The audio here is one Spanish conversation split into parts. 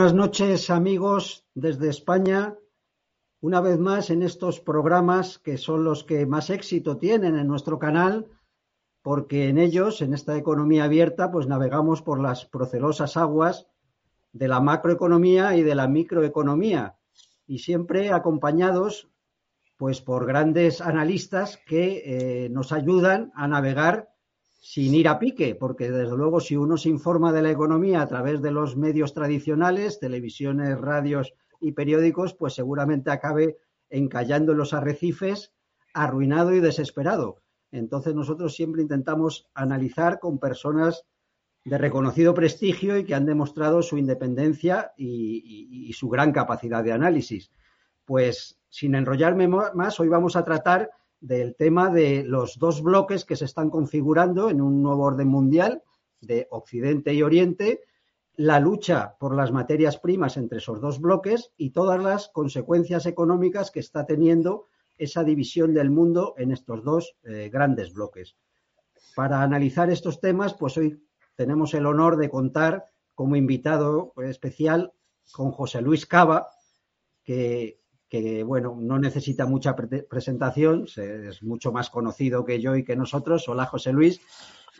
Buenas noches amigos desde España. Una vez más en estos programas que son los que más éxito tienen en nuestro canal, porque en ellos, en esta economía abierta, pues navegamos por las procelosas aguas de la macroeconomía y de la microeconomía y siempre acompañados pues por grandes analistas que eh, nos ayudan a navegar sin ir a pique, porque desde luego si uno se informa de la economía a través de los medios tradicionales, televisiones, radios y periódicos, pues seguramente acabe encallando en los arrecifes, arruinado y desesperado. Entonces nosotros siempre intentamos analizar con personas de reconocido prestigio y que han demostrado su independencia y, y su gran capacidad de análisis. Pues sin enrollarme más, hoy vamos a tratar del tema de los dos bloques que se están configurando en un nuevo orden mundial de Occidente y Oriente, la lucha por las materias primas entre esos dos bloques y todas las consecuencias económicas que está teniendo esa división del mundo en estos dos eh, grandes bloques. Para analizar estos temas, pues hoy tenemos el honor de contar como invitado especial con José Luis Cava, que que bueno, no necesita mucha presentación, es mucho más conocido que yo y que nosotros. Hola, José Luis.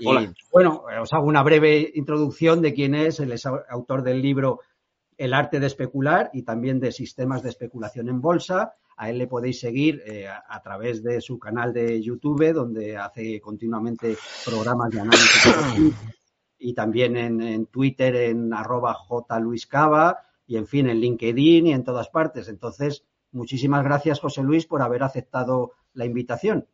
Y, Hola. Bueno, os hago una breve introducción de quién es. Él es autor del libro El arte de especular y también de sistemas de especulación en bolsa. A él le podéis seguir eh, a, través de su canal de YouTube, donde hace continuamente programas de análisis y también en, en Twitter en arroba jluiscava y en fin en LinkedIn y en todas partes. Entonces, Muchísimas gracias, José Luis, por haber aceptado la invitación.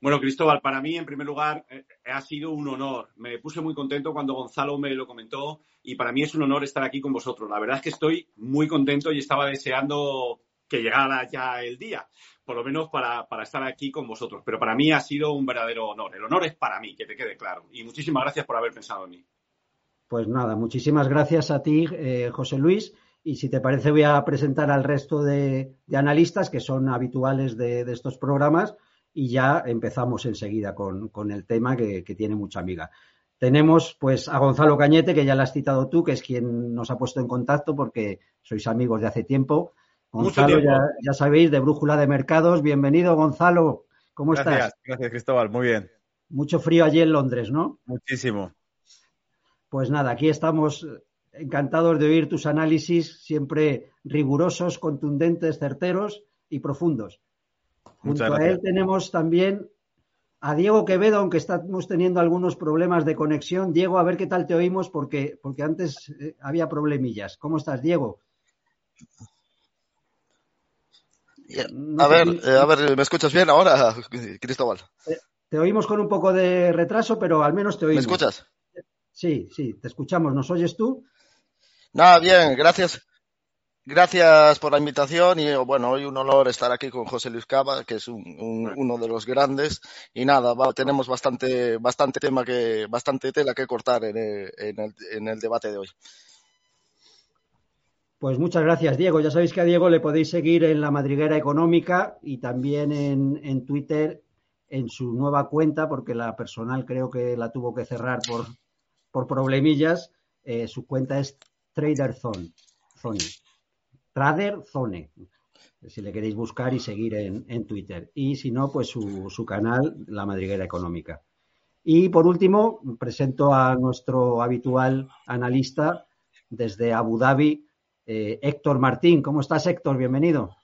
Bueno, Cristóbal, para mí, en primer lugar, eh, ha sido un honor. Me puse muy contento cuando Gonzalo me lo comentó y para mí es un honor estar aquí con vosotros. La verdad es que estoy muy contento y estaba deseando que llegara ya el día, por lo menos para, estar aquí con vosotros. Pero para mí ha sido un verdadero honor. El honor es para mí, que te quede claro. Y muchísimas gracias por haber pensado en mí. Pues nada, muchísimas gracias a ti, eh, José Luis. Y si te parece, voy a presentar al resto de, analistas que son habituales de, estos programas y ya empezamos enseguida con, el tema que, tiene mucha amiga. Tenemos pues a Gonzalo Cañete, que ya lo has citado tú, que es quien nos ha puesto en contacto porque sois amigos de hace tiempo. Gonzalo, Ya, sabéis, de Brújula de Mercados. Bienvenido, Gonzalo. ¿Cómo estás? Gracias, Cristóbal. Muy bien. Mucho frío allí en Londres, ¿no? Muchísimo. Pues nada, aquí estamos encantados de oír tus análisis siempre rigurosos, contundentes, certeros y profundos. Junto a él tenemos también a Diego Quevedo, aunque estamos teniendo algunos problemas de conexión. Diego, a ver qué tal te oímos porque, porque antes eh, había problemillas. ¿Cómo estás, Diego? a ver, eh, a ver, ¿me escuchas bien ahora, Cristóbal? te oímos con un poco de retraso, pero al menos te oímos. ¿Me escuchas? Sí, sí, te escuchamos. ¿Nos oyes tú? Nada, bien, gracias. Gracias por la invitación y bueno, hoy un honor estar aquí con José Luis Cava, que es uno de los grandes. Y nada, tenemos bastante, bastante tema que, bastante tela que cortar en el, debate de hoy. Pues muchas gracias, Diego. Ya sabéis que a Diego le podéis seguir en la madriguera económica y también en, Twitter en su nueva cuenta, porque la personal creo que la tuvo que cerrar por, por problemillas. Eh, su cuenta es Trader Zone. Trader Zone. Si le queréis buscar y seguir en, Twitter. Y si no, pues su, canal, La Madriguera Económica. Y por último, presento a nuestro habitual analista desde Abu Dhabi, eh, Héctor Martín. ¿Cómo estás, Héctor? Bienvenido.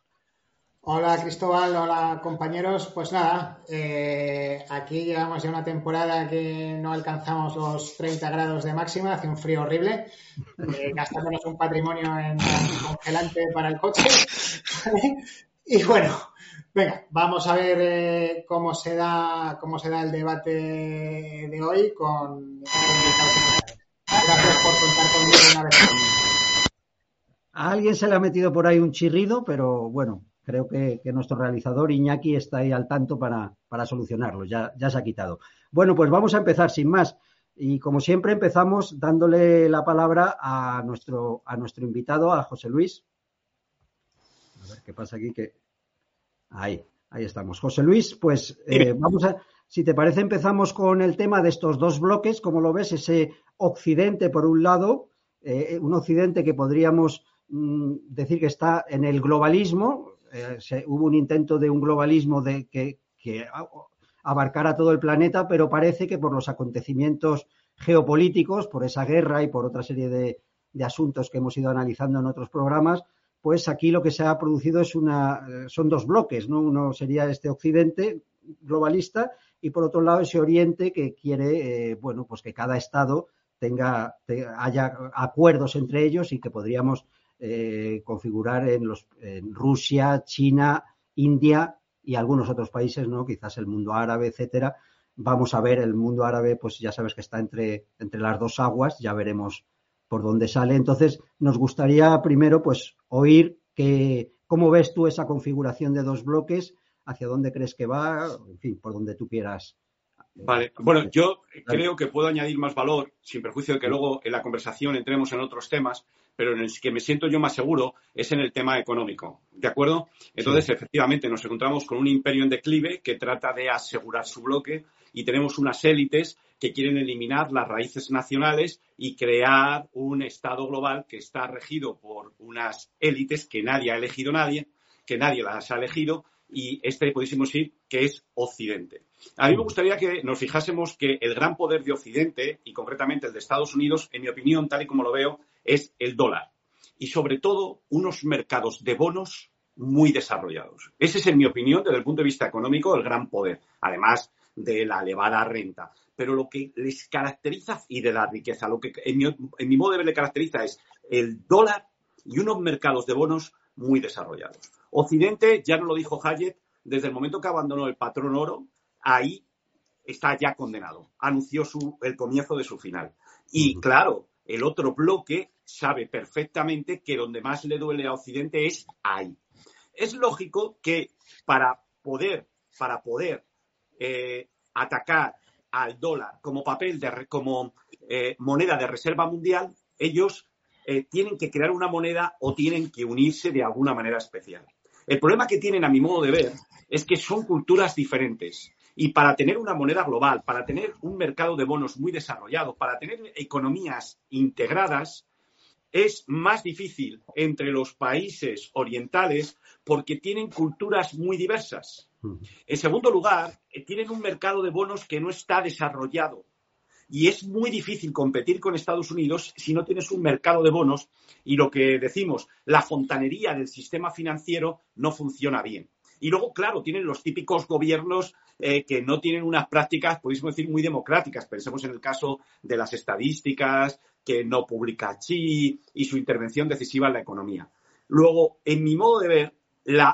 Hola Cristóbal, hola compañeros. Pues nada, eh, aquí llevamos ya una temporada que no alcanzamos los 30 grados de máxima, hace un frío horrible, eh, gastándonos un patrimonio en congelante para el coche. y bueno, venga, vamos a ver eh, cómo se da cómo se da el debate de hoy con Gracias por contar conmigo una vez. A alguien se le ha metido por ahí un chirrido, pero bueno, creo que, nuestro realizador Iñaki está ahí al tanto para, solucionarlo, ya, ya se ha quitado. Bueno, pues vamos a empezar sin más. Y como siempre empezamos dándole la palabra a nuestro, a nuestro invitado, a José Luis. A ver qué pasa aquí que. Ahí, ahí estamos. José Luis, pues eh, vamos a, si te parece, empezamos con el tema de estos dos bloques, como lo ves, ese occidente por un lado eh, un Occidente que podríamos mm, decir que está en el globalismo. Hubo un intento de un globalismo de que, abarcara todo el planeta, pero parece que por los acontecimientos geopolíticos, por esa guerra y por otra serie de, de asuntos que hemos ido analizando en otros programas, pues aquí lo que se ha producido es una, eh, son dos bloques, ¿no? Uno sería este occidente globalista y por otro lado ese oriente que quiere, eh, bueno, pues que cada estado tenga, haya acuerdos entre ellos y que podríamos eh, configurar en, los, en Rusia, China, India y algunos otros países, ¿no? Quizás el mundo árabe, etcétera. Vamos a ver, el mundo árabe, pues ya sabes que está entre, entre las dos aguas, ya veremos por dónde sale. Entonces, nos gustaría primero pues oír que, cómo ves tú esa configuración de dos bloques, hacia dónde crees que va, en fin, por donde tú quieras. Vale, bueno, yo creo que puedo añadir más valor, sin perjuicio de que luego en la conversación entremos en otros temas, pero en el que me siento yo más seguro es en el tema económico, ¿de acuerdo? Entonces, efectivamente, nos encontramos con un imperio en declive que trata de asegurar su bloque y tenemos unas élites que quieren eliminar las raíces nacionales y crear un Estado global que está regido por unas élites que nadie ha elegido nadie, que nadie las ha elegido, y este podríamos decir que es Occidente. A mí me gustaría que nos fijásemos que el gran poder de Occidente, y concretamente el de Estados Unidos, en mi opinión, tal y como lo veo, es el dólar. Y sobre todo unos mercados de bonos muy desarrollados. Ese es, en mi opinión, desde el punto de vista económico, el gran poder. Además de la elevada renta pero lo que les caracteriza y de la riqueza, lo que en mi, modo de ver le caracteriza es el dólar y unos mercados de bonos muy desarrollados. Occidente, ya no lo dijo Hayek, desde el momento que abandonó el patrón oro, ahí está ya condenado. Anunció el comienzo de su final. Y claro, el otro bloque sabe perfectamente que donde más le duele a Occidente es ahí. Es lógico que para poder, para poder eh, atacar al dólar como papel de, como eh, moneda de reserva mundial, ellos eh, tienen que crear una moneda o tienen que unirse de alguna manera especial. El problema que tienen, a mi modo de ver, es que son culturas diferentes. Y para tener una moneda global, para tener un mercado de bonos muy desarrollado, para tener economías integradas, es más difícil entre los países orientales porque tienen culturas muy diversas. En segundo lugar, eh, tienen un mercado de bonos que no está desarrollado. Y es muy difícil competir con Estados Unidos si no tienes un mercado de bonos y lo que decimos, la fontanería del sistema financiero no funciona bien. Y luego, claro, tienen los típicos gobiernos eh, que no tienen unas prácticas, podríamos decir, muy democráticas. Pensemos en el caso de las estadísticas, que no publica Chi y su intervención decisiva en la economía. Luego, en mi modo de ver,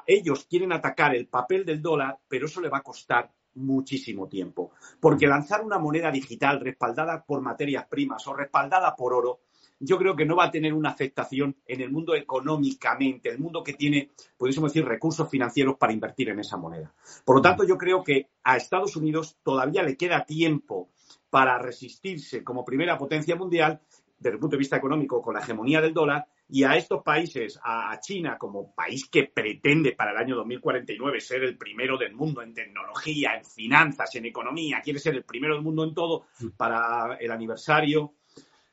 ellos quieren atacar el papel del dólar, pero eso le va a costar muchísimo tiempo. Porque lanzar una moneda digital respaldada por materias primas o respaldada por oro, yo creo que no va a tener una aceptación en el mundo económicamente, el mundo que tiene, podríamos decir, recursos financieros para invertir en esa moneda. Por lo tanto, yo creo que a Estados Unidos todavía le queda tiempo para resistirse como primera potencia mundial desde el punto de vista económico con la hegemonía del dólar y a estos países, a, China como país que pretende para el año 2049 ser el primero del mundo en tecnología, en finanzas, en economía, quiere ser el primero del mundo en todo para el aniversario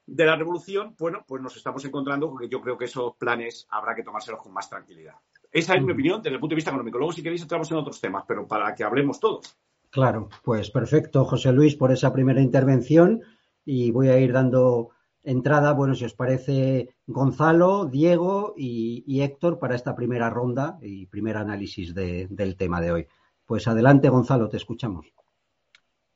de la revolución, bueno, pues nos estamos encontrando porque yo creo que esos planes habrá que tomárselos con más tranquilidad. Esa es mi opinión desde el punto de vista económico. Luego, si queréis, entramos en otros temas, pero para que hablemos todos. Claro, pues perfecto, José Luis, por esa primera intervención y voy a ir dando entrada, bueno, si os parece, Gonzalo, Diego y, Héctor para esta primera ronda y primer análisis del tema de hoy. Pues adelante, Gonzalo, te escuchamos.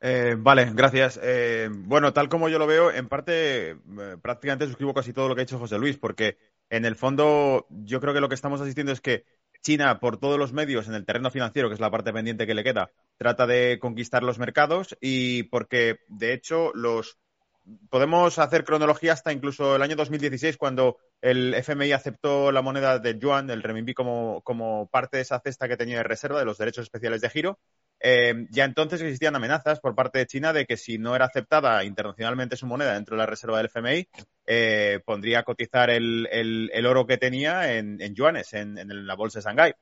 Eh, vale, gracias. Eh, bueno, tal como yo lo veo, en parte eh, prácticamente suscribo casi todo lo que ha dicho José Luis, porque en el fondo yo creo que lo que estamos asistiendo es que China, por todos los medios en el terreno financiero, que es la parte pendiente que le queda, trata de conquistar los mercados y porque, de hecho, los podemos hacer cronología hasta incluso el año 2016, cuando el FMI aceptó la moneda del yuan, el renminbi, como, parte de esa cesta que tenía de reserva de los derechos especiales de giro. Eh, ya entonces existían amenazas por parte de China de que si no era aceptada internacionalmente su moneda dentro de la reserva del FMI, eh, pondría a cotizar el, oro que tenía en, yuanes, en, la bolsa de Shanghái,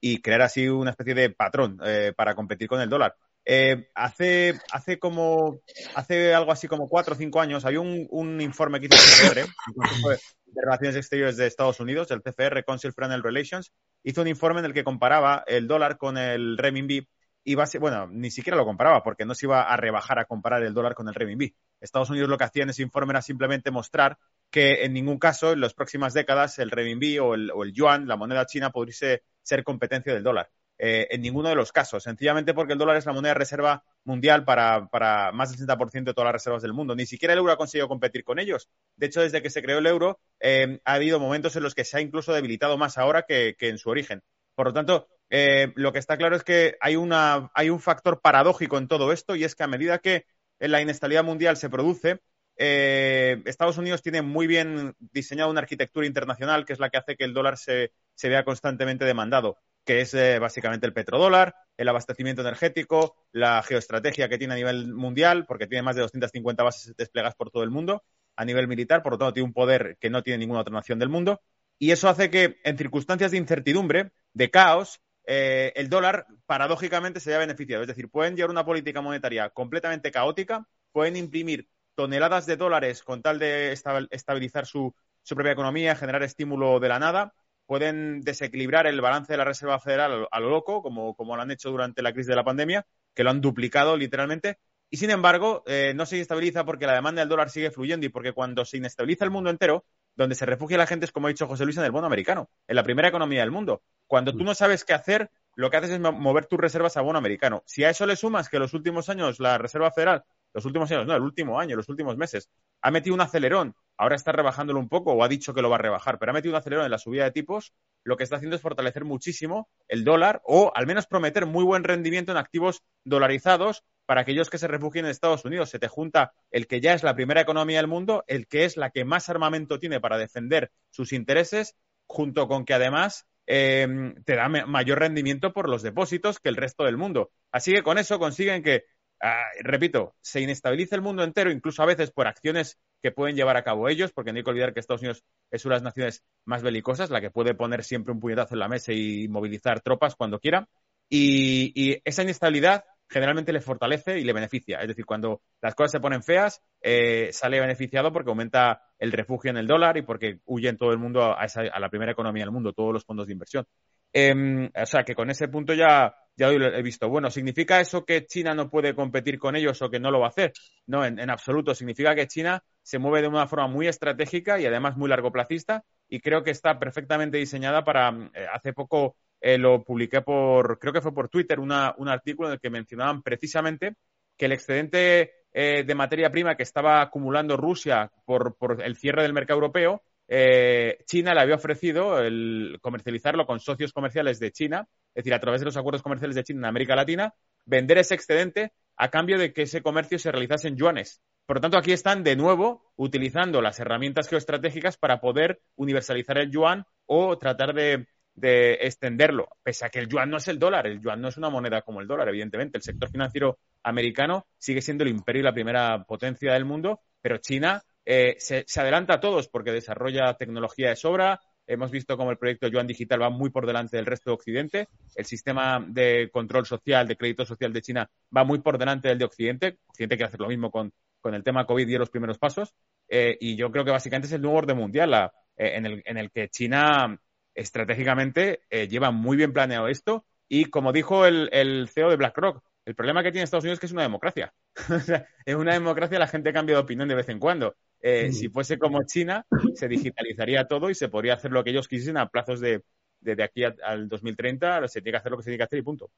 y crear así una especie de patrón eh, para competir con el dólar. Eh, hace, hace como hace algo así como cuatro o cinco años había un, informe que hizo el CFR, el de Relaciones Exteriores de Estados Unidos, el CFR, Council Foreign Relations, hizo un informe en el que comparaba el dólar con el renminbi y bueno, ni siquiera lo comparaba porque no se iba a rebajar a comparar el dólar con el renminbi. Estados Unidos lo que hacía en ese informe era simplemente mostrar que en ningún caso en las próximas décadas el renminbi o el, o el yuan, la moneda china, podría ser competencia del dólar. Eh, en ninguno de los casos, sencillamente porque el dólar es la moneda de reserva mundial para, más del 60% de todas las reservas del mundo. Ni siquiera el euro ha conseguido competir con ellos. De hecho, desde que se creó el euro, eh, ha habido momentos en los que se ha incluso debilitado más ahora que, en su origen. Por lo tanto, eh, lo que está claro es que hay, una, hay un factor paradójico en todo esto y es que a medida que la inestabilidad mundial se produce, Estados Unidos tiene muy bien diseñado una arquitectura internacional que es la que hace que el dólar se vea constantemente demandado que es eh, básicamente el petrodólar, el abastecimiento energético, la geoestrategia que tiene a nivel mundial, porque tiene más de 250 bases desplegadas por todo el mundo, a nivel militar, por lo tanto tiene un poder que no tiene ninguna otra nación del mundo, y eso hace que en circunstancias de incertidumbre, de caos, eh, el dólar paradójicamente se haya beneficiado. Es decir, pueden llevar una política monetaria completamente caótica, pueden imprimir toneladas de dólares con tal de estabilizar su propia economía, generar estímulo de la nada, pueden desequilibrar el balance de la Reserva Federal a lo loco, como, lo han hecho durante la crisis de la pandemia, que lo han duplicado literalmente. Y sin embargo, eh, no se inestabiliza porque la demanda del dólar sigue fluyendo y porque cuando se inestabiliza el mundo entero, donde se refugia la gente es, como ha dicho José Luis, en el bono americano, en la primera economía del mundo. Cuando tú mm. no sabes qué hacer, lo que haces es mover tus reservas a bono americano. Si a eso le sumas que los últimos años la Reserva Federal, los últimos años, no, el último año, los últimos meses, ha metido un acelerón ahora está rebajándolo un poco o ha dicho que lo va a rebajar, pero ha metido un acelerón en la subida de tipos, lo que está haciendo es fortalecer muchísimo el dólar o al menos prometer muy buen rendimiento en activos dolarizados para aquellos que se refugien en Estados Unidos. Se te junta el que ya es la primera economía del mundo, el que es la que más armamento tiene para defender sus intereses, junto con que además em, te da mayor rendimiento por los depósitos que el resto del mundo. Así que con eso consiguen que Ah, repito, se inestabiliza el mundo entero, incluso a veces por acciones que pueden llevar a cabo ellos, porque no hay que olvidar que Estados Unidos es una de las naciones más belicosas, la que puede poner siempre un puñetazo en la mesa y movilizar tropas cuando quiera. Y, esa inestabilidad generalmente le fortalece y le beneficia. Es decir, cuando las cosas se ponen feas, eh, sale beneficiado porque aumenta el refugio en el dólar y porque huye en todo el mundo a, a la primera economía del mundo, todos los fondos de inversión. Em, o sea, que con ese punto ya, ya he visto. Bueno, ¿significa eso que China no puede competir con ellos o que no lo va a hacer? No, en, absoluto. Significa que China se mueve de una forma muy estratégica y además muy largoplacista y creo que está perfectamente diseñada para. Eh, hace poco eh, lo publiqué por, creo que fue por Twitter, un artículo en el que mencionaban precisamente que el excedente eh, de materia prima que estaba acumulando Rusia por, por el cierre del mercado europeo eh, China le había ofrecido el comercializarlo con socios comerciales de China, es decir, a través de los acuerdos comerciales de China en América Latina, vender ese excedente a cambio de que ese comercio se realizase en yuanes. Por lo tanto, aquí están de nuevo utilizando las herramientas geoestratégicas para poder universalizar el yuan o tratar de, de, extenderlo, pese a que el yuan no es el dólar, el yuan no es una moneda como el dólar, evidentemente. El sector financiero americano sigue siendo el imperio y la primera potencia del mundo, pero China eh, se, adelanta a todos porque desarrolla tecnología de sobra. Hemos visto cómo el proyecto Yuan Digital va muy por delante del resto de Occidente. El sistema de control social, de crédito social de China va muy por delante del de Occidente. Occidente quiere hacer lo mismo con, el tema COVID y los primeros pasos. Eh, y yo creo que básicamente es el nuevo orden mundial eh, en, el, en, el, que China estratégicamente lleva muy bien planeado esto. Y como dijo el, el CEO de BlackRock, el problema que tiene Estados Unidos es que es una democracia. en una democracia la gente cambia de opinión de vez en cuando. Eh, si fuese como China, se digitalizaría todo y se podría hacer lo que ellos quisiesen a plazos de, de, aquí al 2030. Se tiene que hacer lo que se tiene que hacer y punto.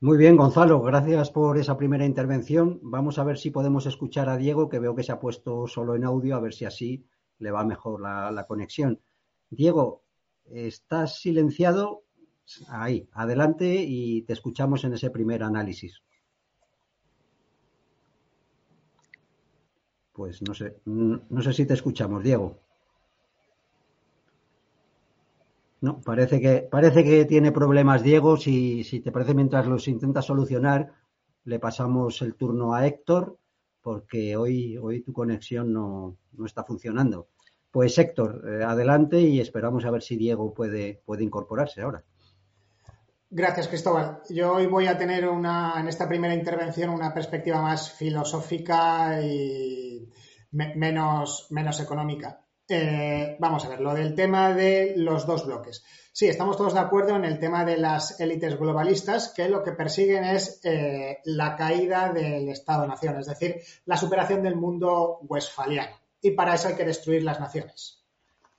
Muy bien, Gonzalo, gracias por esa primera intervención. Vamos a ver si podemos escuchar a Diego, que veo que se ha puesto solo en audio, a ver si así le va mejor la conexión. Diego, estás silenciado, Ahí, adelante y te escuchamos en ese primer análisis. Pues no sé, no sé si te escuchamos, Diego. No, parece que, parece que tiene problemas Diego. Si, si te parece, mientras los intenta solucionar, le pasamos el turno a Héctor, porque hoy, hoy tu conexión no, no está funcionando. Pues Héctor, eh, adelante y esperamos a ver si Diego puede, puede incorporarse ahora. Gracias, Cristóbal. Yo hoy voy a tener una, en esta primera intervención una perspectiva más filosófica y menos, menos económica. Eh, vamos a ver, lo del tema de los dos bloques. Sí, estamos todos de acuerdo en el tema de las élites globalistas que lo que persiguen es eh, la caída del Estado-nación, es decir, la superación del mundo westfaliano. Y para eso hay que destruir las naciones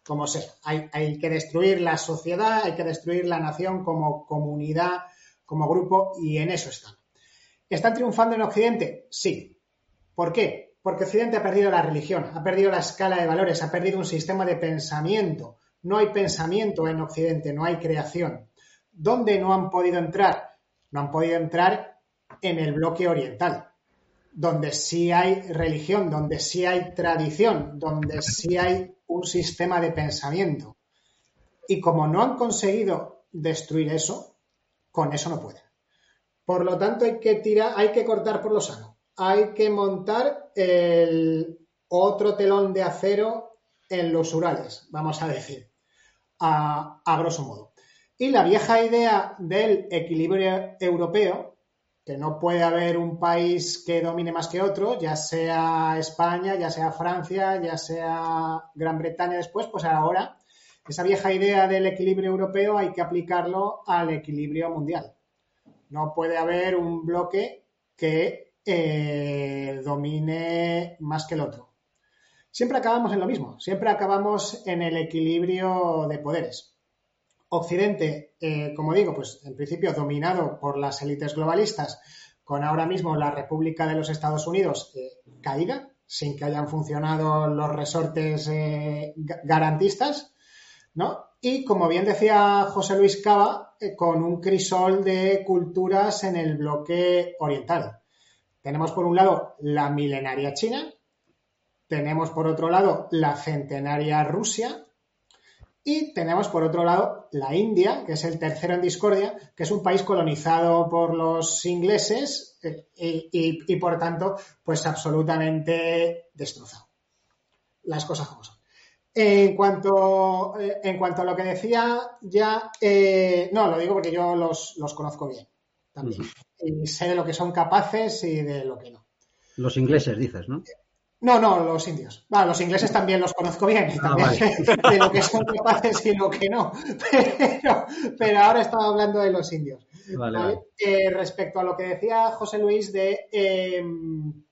como sea. Hay, que destruir la sociedad, hay que destruir la nación como comunidad, como grupo, y en eso están. ¿Están triunfando en Occidente? Sí. ¿Por qué? Porque Occidente ha perdido la religión, ha perdido la escala de valores, ha perdido un sistema de pensamiento. No hay pensamiento en Occidente, no hay creación. ¿Dónde no han podido entrar? No han podido entrar en el bloque oriental, donde sí hay religión, donde sí hay tradición, donde sí hay un sistema de pensamiento. Y como no han conseguido destruir eso, con eso no pueden. Por lo tanto, hay que tirar, hay que cortar por lo sano. Hay que montar el otro telón de acero en los Urales, vamos a decir, a, a grosso modo. Y la vieja idea del equilibrio europeo, que no puede haber un país que domine más que otro, ya sea España, ya sea Francia, ya sea Gran Bretaña después, pues ahora esa vieja idea del equilibrio europeo hay que aplicarlo al equilibrio mundial. No puede haber un bloque que eh, domine más que el otro. Siempre acabamos en lo mismo, siempre acabamos en el equilibrio de poderes. Occidente, eh, como digo, pues en principio dominado por las élites globalistas, con ahora mismo la República de los Estados Unidos eh, caída, sin que hayan funcionado los resortes eh, garantistas, ¿no? Y como bien decía José Luis Cava, con un crisol de culturas en el bloque oriental. Tenemos por un lado la milenaria China, tenemos por otro lado la centenaria Rusia, y tenemos por otro lado la India, que es el tercero en discordia, que es un país colonizado por los ingleses eh, y, por tanto, pues absolutamente destrozado. Las cosas como son. En cuanto, eh, en cuanto a lo que decía, ya, eh, no, lo digo porque yo los, los conozco bien también. Y sé de lo que son capaces y de lo que no. Los ingleses, dices, ¿no? No, no, los indios. los ingleses también los conozco bien, ah, de lo que son capaces y lo que no. Pero, ahora estaba hablando de los indios. Eh, respecto a lo que decía José Luis de em,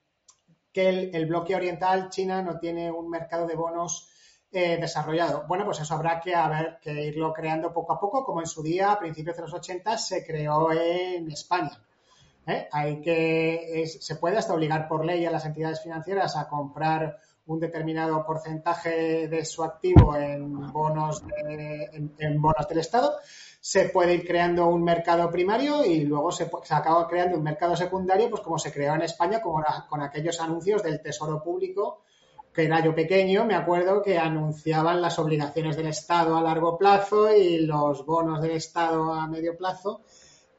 que el, bloque oriental, China, no tiene un mercado de bonos eh, desarrollado. Bueno, pues eso habrá que, haber, que irlo creando poco a poco, como en su día, a principios de los 80, se creó en España. ¿Eh? Hay que, se puede hasta obligar por ley a las entidades financieras a comprar un determinado porcentaje de su activo en bonos, en, bonos del Estado. Se puede ir creando un mercado primario y luego se, acaba creando un mercado secundario, pues como se creó en España con, con aquellos anuncios del Tesoro Público que era yo pequeño, me acuerdo que anunciaban las obligaciones del Estado a largo plazo y los bonos del Estado a medio plazo.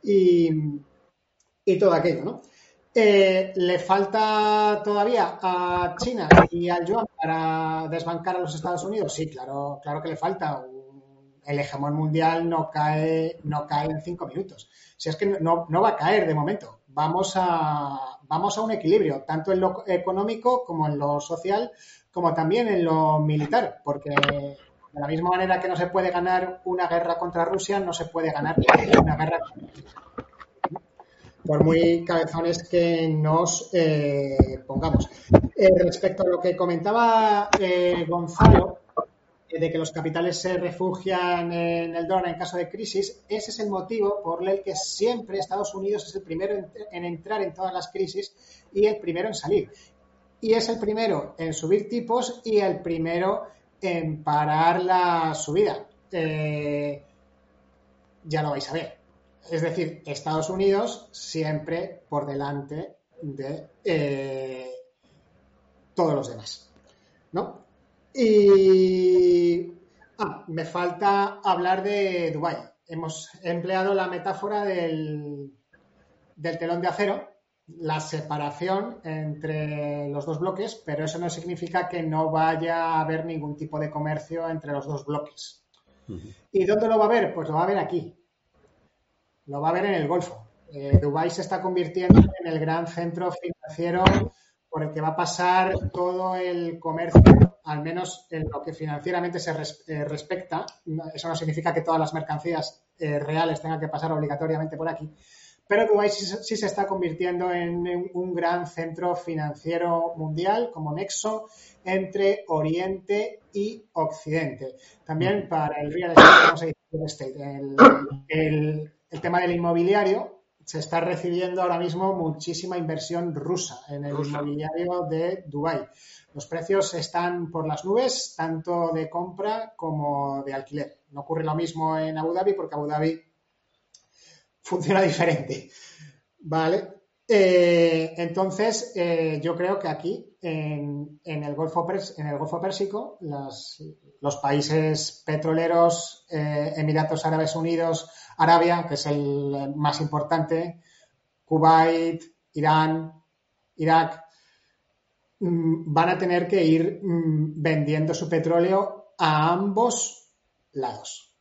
Y, y todo aquello, ¿no? Eh, ¿Le falta todavía a China y al yuan para desbancar a los Estados Unidos? Sí, claro, claro que le falta. El hegemón mundial no cae, no cae en cinco minutos. Si es que no, va a caer de momento. Vamos a, vamos a un equilibrio, tanto en lo económico como en lo social, como también en lo militar, porque de la misma manera que no se puede ganar una guerra contra Rusia, no se puede ganar una guerra contra por muy cabezones que nos eh, pongamos. Eh, respecto a lo que comentaba eh, Gonzalo, de que los capitales se refugian en el dólar en caso de crisis, ese es el motivo por el que siempre Estados Unidos es el primero en, entrar en todas las crisis y el primero en salir. Y es el primero en subir tipos y el primero en parar la subida. ya lo vais a ver. Es decir, Estados Unidos siempre por delante de eh, todos los demás. ¿No? Y ah, me falta hablar de Dubái. Hemos empleado la metáfora del, del telón de acero, la separación entre los dos bloques, pero eso no significa que no vaya a haber ningún tipo de comercio entre los dos bloques. ¿Y dónde lo va a haber? Pues lo va a haber aquí, lo va a ver en el Golfo. Eh, Dubái se está convirtiendo en el gran centro financiero por el que va a pasar todo el comercio, al menos en lo que financieramente se eh, respecta. Eso no significa que todas las mercancías eh, reales tengan que pasar obligatoriamente por aquí. Pero Dubái sí, se está convirtiendo en, un gran centro financiero mundial como nexo entre Oriente y Occidente. También para el real estate, el, el tema del inmobiliario, se está recibiendo ahora mismo muchísima inversión rusa en el inmobiliario de Dubái. Los precios están por las nubes, tanto de compra como de alquiler. No ocurre lo mismo en Abu Dhabi porque Abu Dhabi funciona diferente. ¿Vale? Eh, entonces, eh, yo creo que aquí, en, el, Golfo en el Golfo Pérsico, los países petroleros, eh, Emiratos Árabes Unidos, Arabia, que es el más importante, Kuwait, Irán, Irak, mm, van a tener que ir mm, vendiendo su petróleo a ambos lados.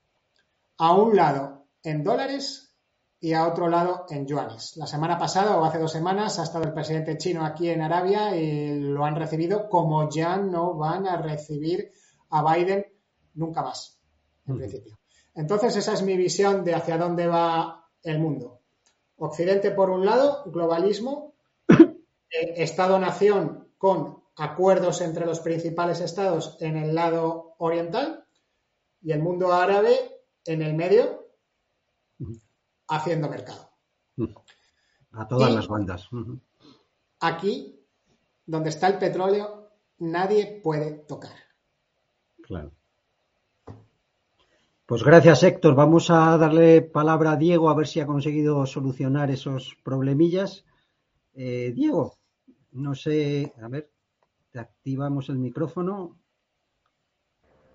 A un lado en dólares y a otro lado en yuanes. La semana pasada o hace dos semanas ha estado el presidente chino aquí en Arabia y lo han recibido como ya no van a recibir a Biden nunca más, en principio. Entonces, esa es mi visión de hacia dónde va el mundo. Occidente, por un lado, globalismo, eh, Estado-nación con acuerdos entre los principales estados en el lado oriental y el mundo árabe en el medio, haciendo mercado. A todas las bandas. Aquí, donde está el petróleo, nadie puede tocar. Claro. Pues gracias, Héctor. Vamos a darle palabra a Diego a ver si ha conseguido solucionar esos problemillas. Eh, Diego, no sé, a ver, te activamos el micrófono.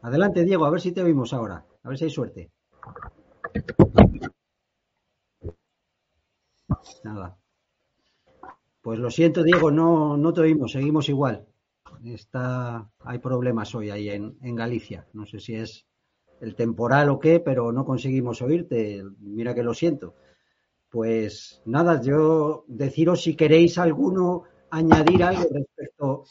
Adelante, Diego, a ver si te oímos ahora. A ver si hay suerte. Nada. Pues lo siento, Diego, no, no te oímos, seguimos igual. Está, hay problemas hoy ahí en, en Galicia. No sé si es el temporal o qué, pero no conseguimos oírte. Mira que lo siento. Pues nada, yo deciros si queréis alguno añadir algo respecto.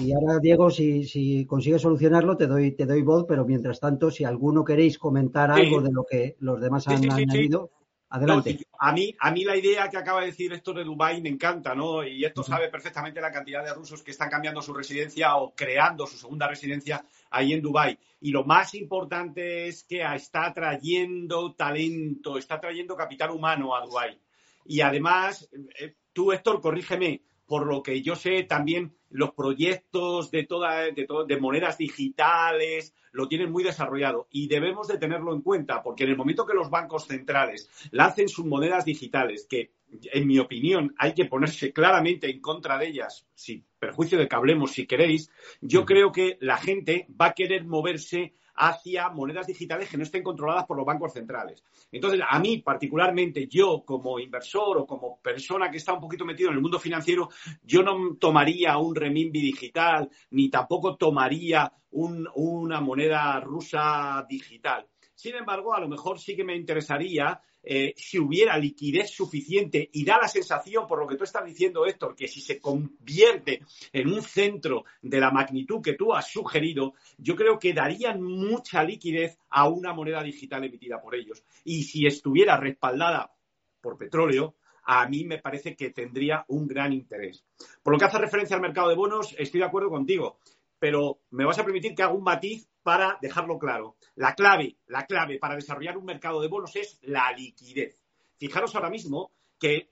Y ahora, Diego, si, si consigues solucionarlo, te doy, te doy voz, pero mientras tanto, si alguno queréis comentar algo de lo que los demás han añadido. Adelante. a, mí, a mí la idea que acaba de decir esto de Dubái me encanta, ¿no? Y esto sabe perfectamente la cantidad de rusos que están cambiando su residencia o creando su segunda residencia ahí en Dubái. Y lo más importante es que está trayendo talento, está trayendo capital humano a Dubái. Y además, eh, tú, Héctor, corrígeme, por lo que yo sé, también los proyectos de, toda, de, de monedas digitales lo tienen muy desarrollado y debemos de tenerlo en cuenta porque en el momento que los bancos centrales lancen sus monedas digitales, que en mi opinión hay que ponerse claramente en contra de ellas, sin perjuicio de que hablemos si queréis, yo creo que la gente va a querer moverse hacia monedas digitales que no estén controladas por los bancos centrales. Entonces, a mí particularmente, yo como inversor o como persona que está un poquito metido en el mundo financiero, yo no tomaría un renminbi digital ni tampoco tomaría una moneda rusa digital. Sin embargo, a lo mejor sí que me interesaría eh, si hubiera liquidez suficiente y da la sensación, por lo que tú estás diciendo, Héctor, que si se convierte en un centro de la magnitud que tú has sugerido, yo creo que darían mucha liquidez a una moneda digital emitida por ellos. Y si estuviera respaldada por petróleo, a mí me parece que tendría un gran interés. Por lo que hace referencia al mercado de bonos, estoy de acuerdo contigo, pero me vas a permitir que haga un matiz para dejarlo claro. La clave, la clave para desarrollar un mercado de bonos es la liquidez. Fijaros ahora mismo que,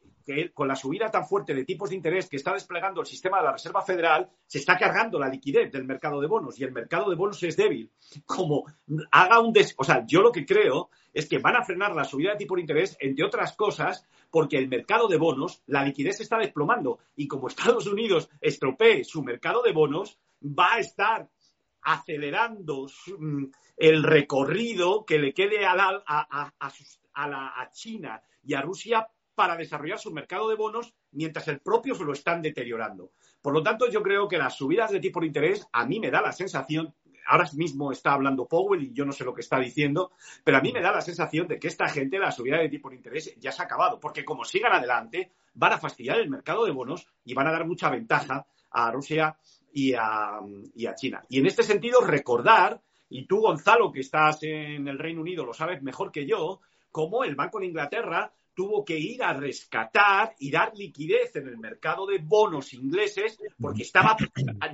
con la subida tan fuerte de tipos de interés que está desplegando el sistema de la Reserva Federal, se está cargando la liquidez del mercado de bonos y el mercado de bonos es débil. Como haga un des... O sea, yo lo que creo es que van a frenar la subida de tipo de interés, entre otras cosas, porque el mercado de bonos, la liquidez se está desplomando y como Estados Unidos estropee su mercado de bonos, va a estar acelerando mm, el recorrido que le quede a, a, China y a Rusia para desarrollar su mercado de bonos mientras el propio se lo están deteriorando. Por lo tanto, yo creo que las subidas de tipo de interés a mí me da la sensación ahora mismo está hablando Powell y yo no sé lo que está diciendo, pero a mí me da la sensación de que esta gente, la subida de tipo de interés ya se ha acabado, porque como sigan adelante, van a fastidiar el mercado de bonos y van a dar mucha ventaja a Rusia y a, y a China. Y en este sentido, recordar, y tú, Gonzalo, que estás en el Reino Unido, lo sabes mejor que yo, cómo el Banco de Inglaterra tuvo que ir a rescatar y dar liquidez en el mercado de bonos ingleses porque estaba,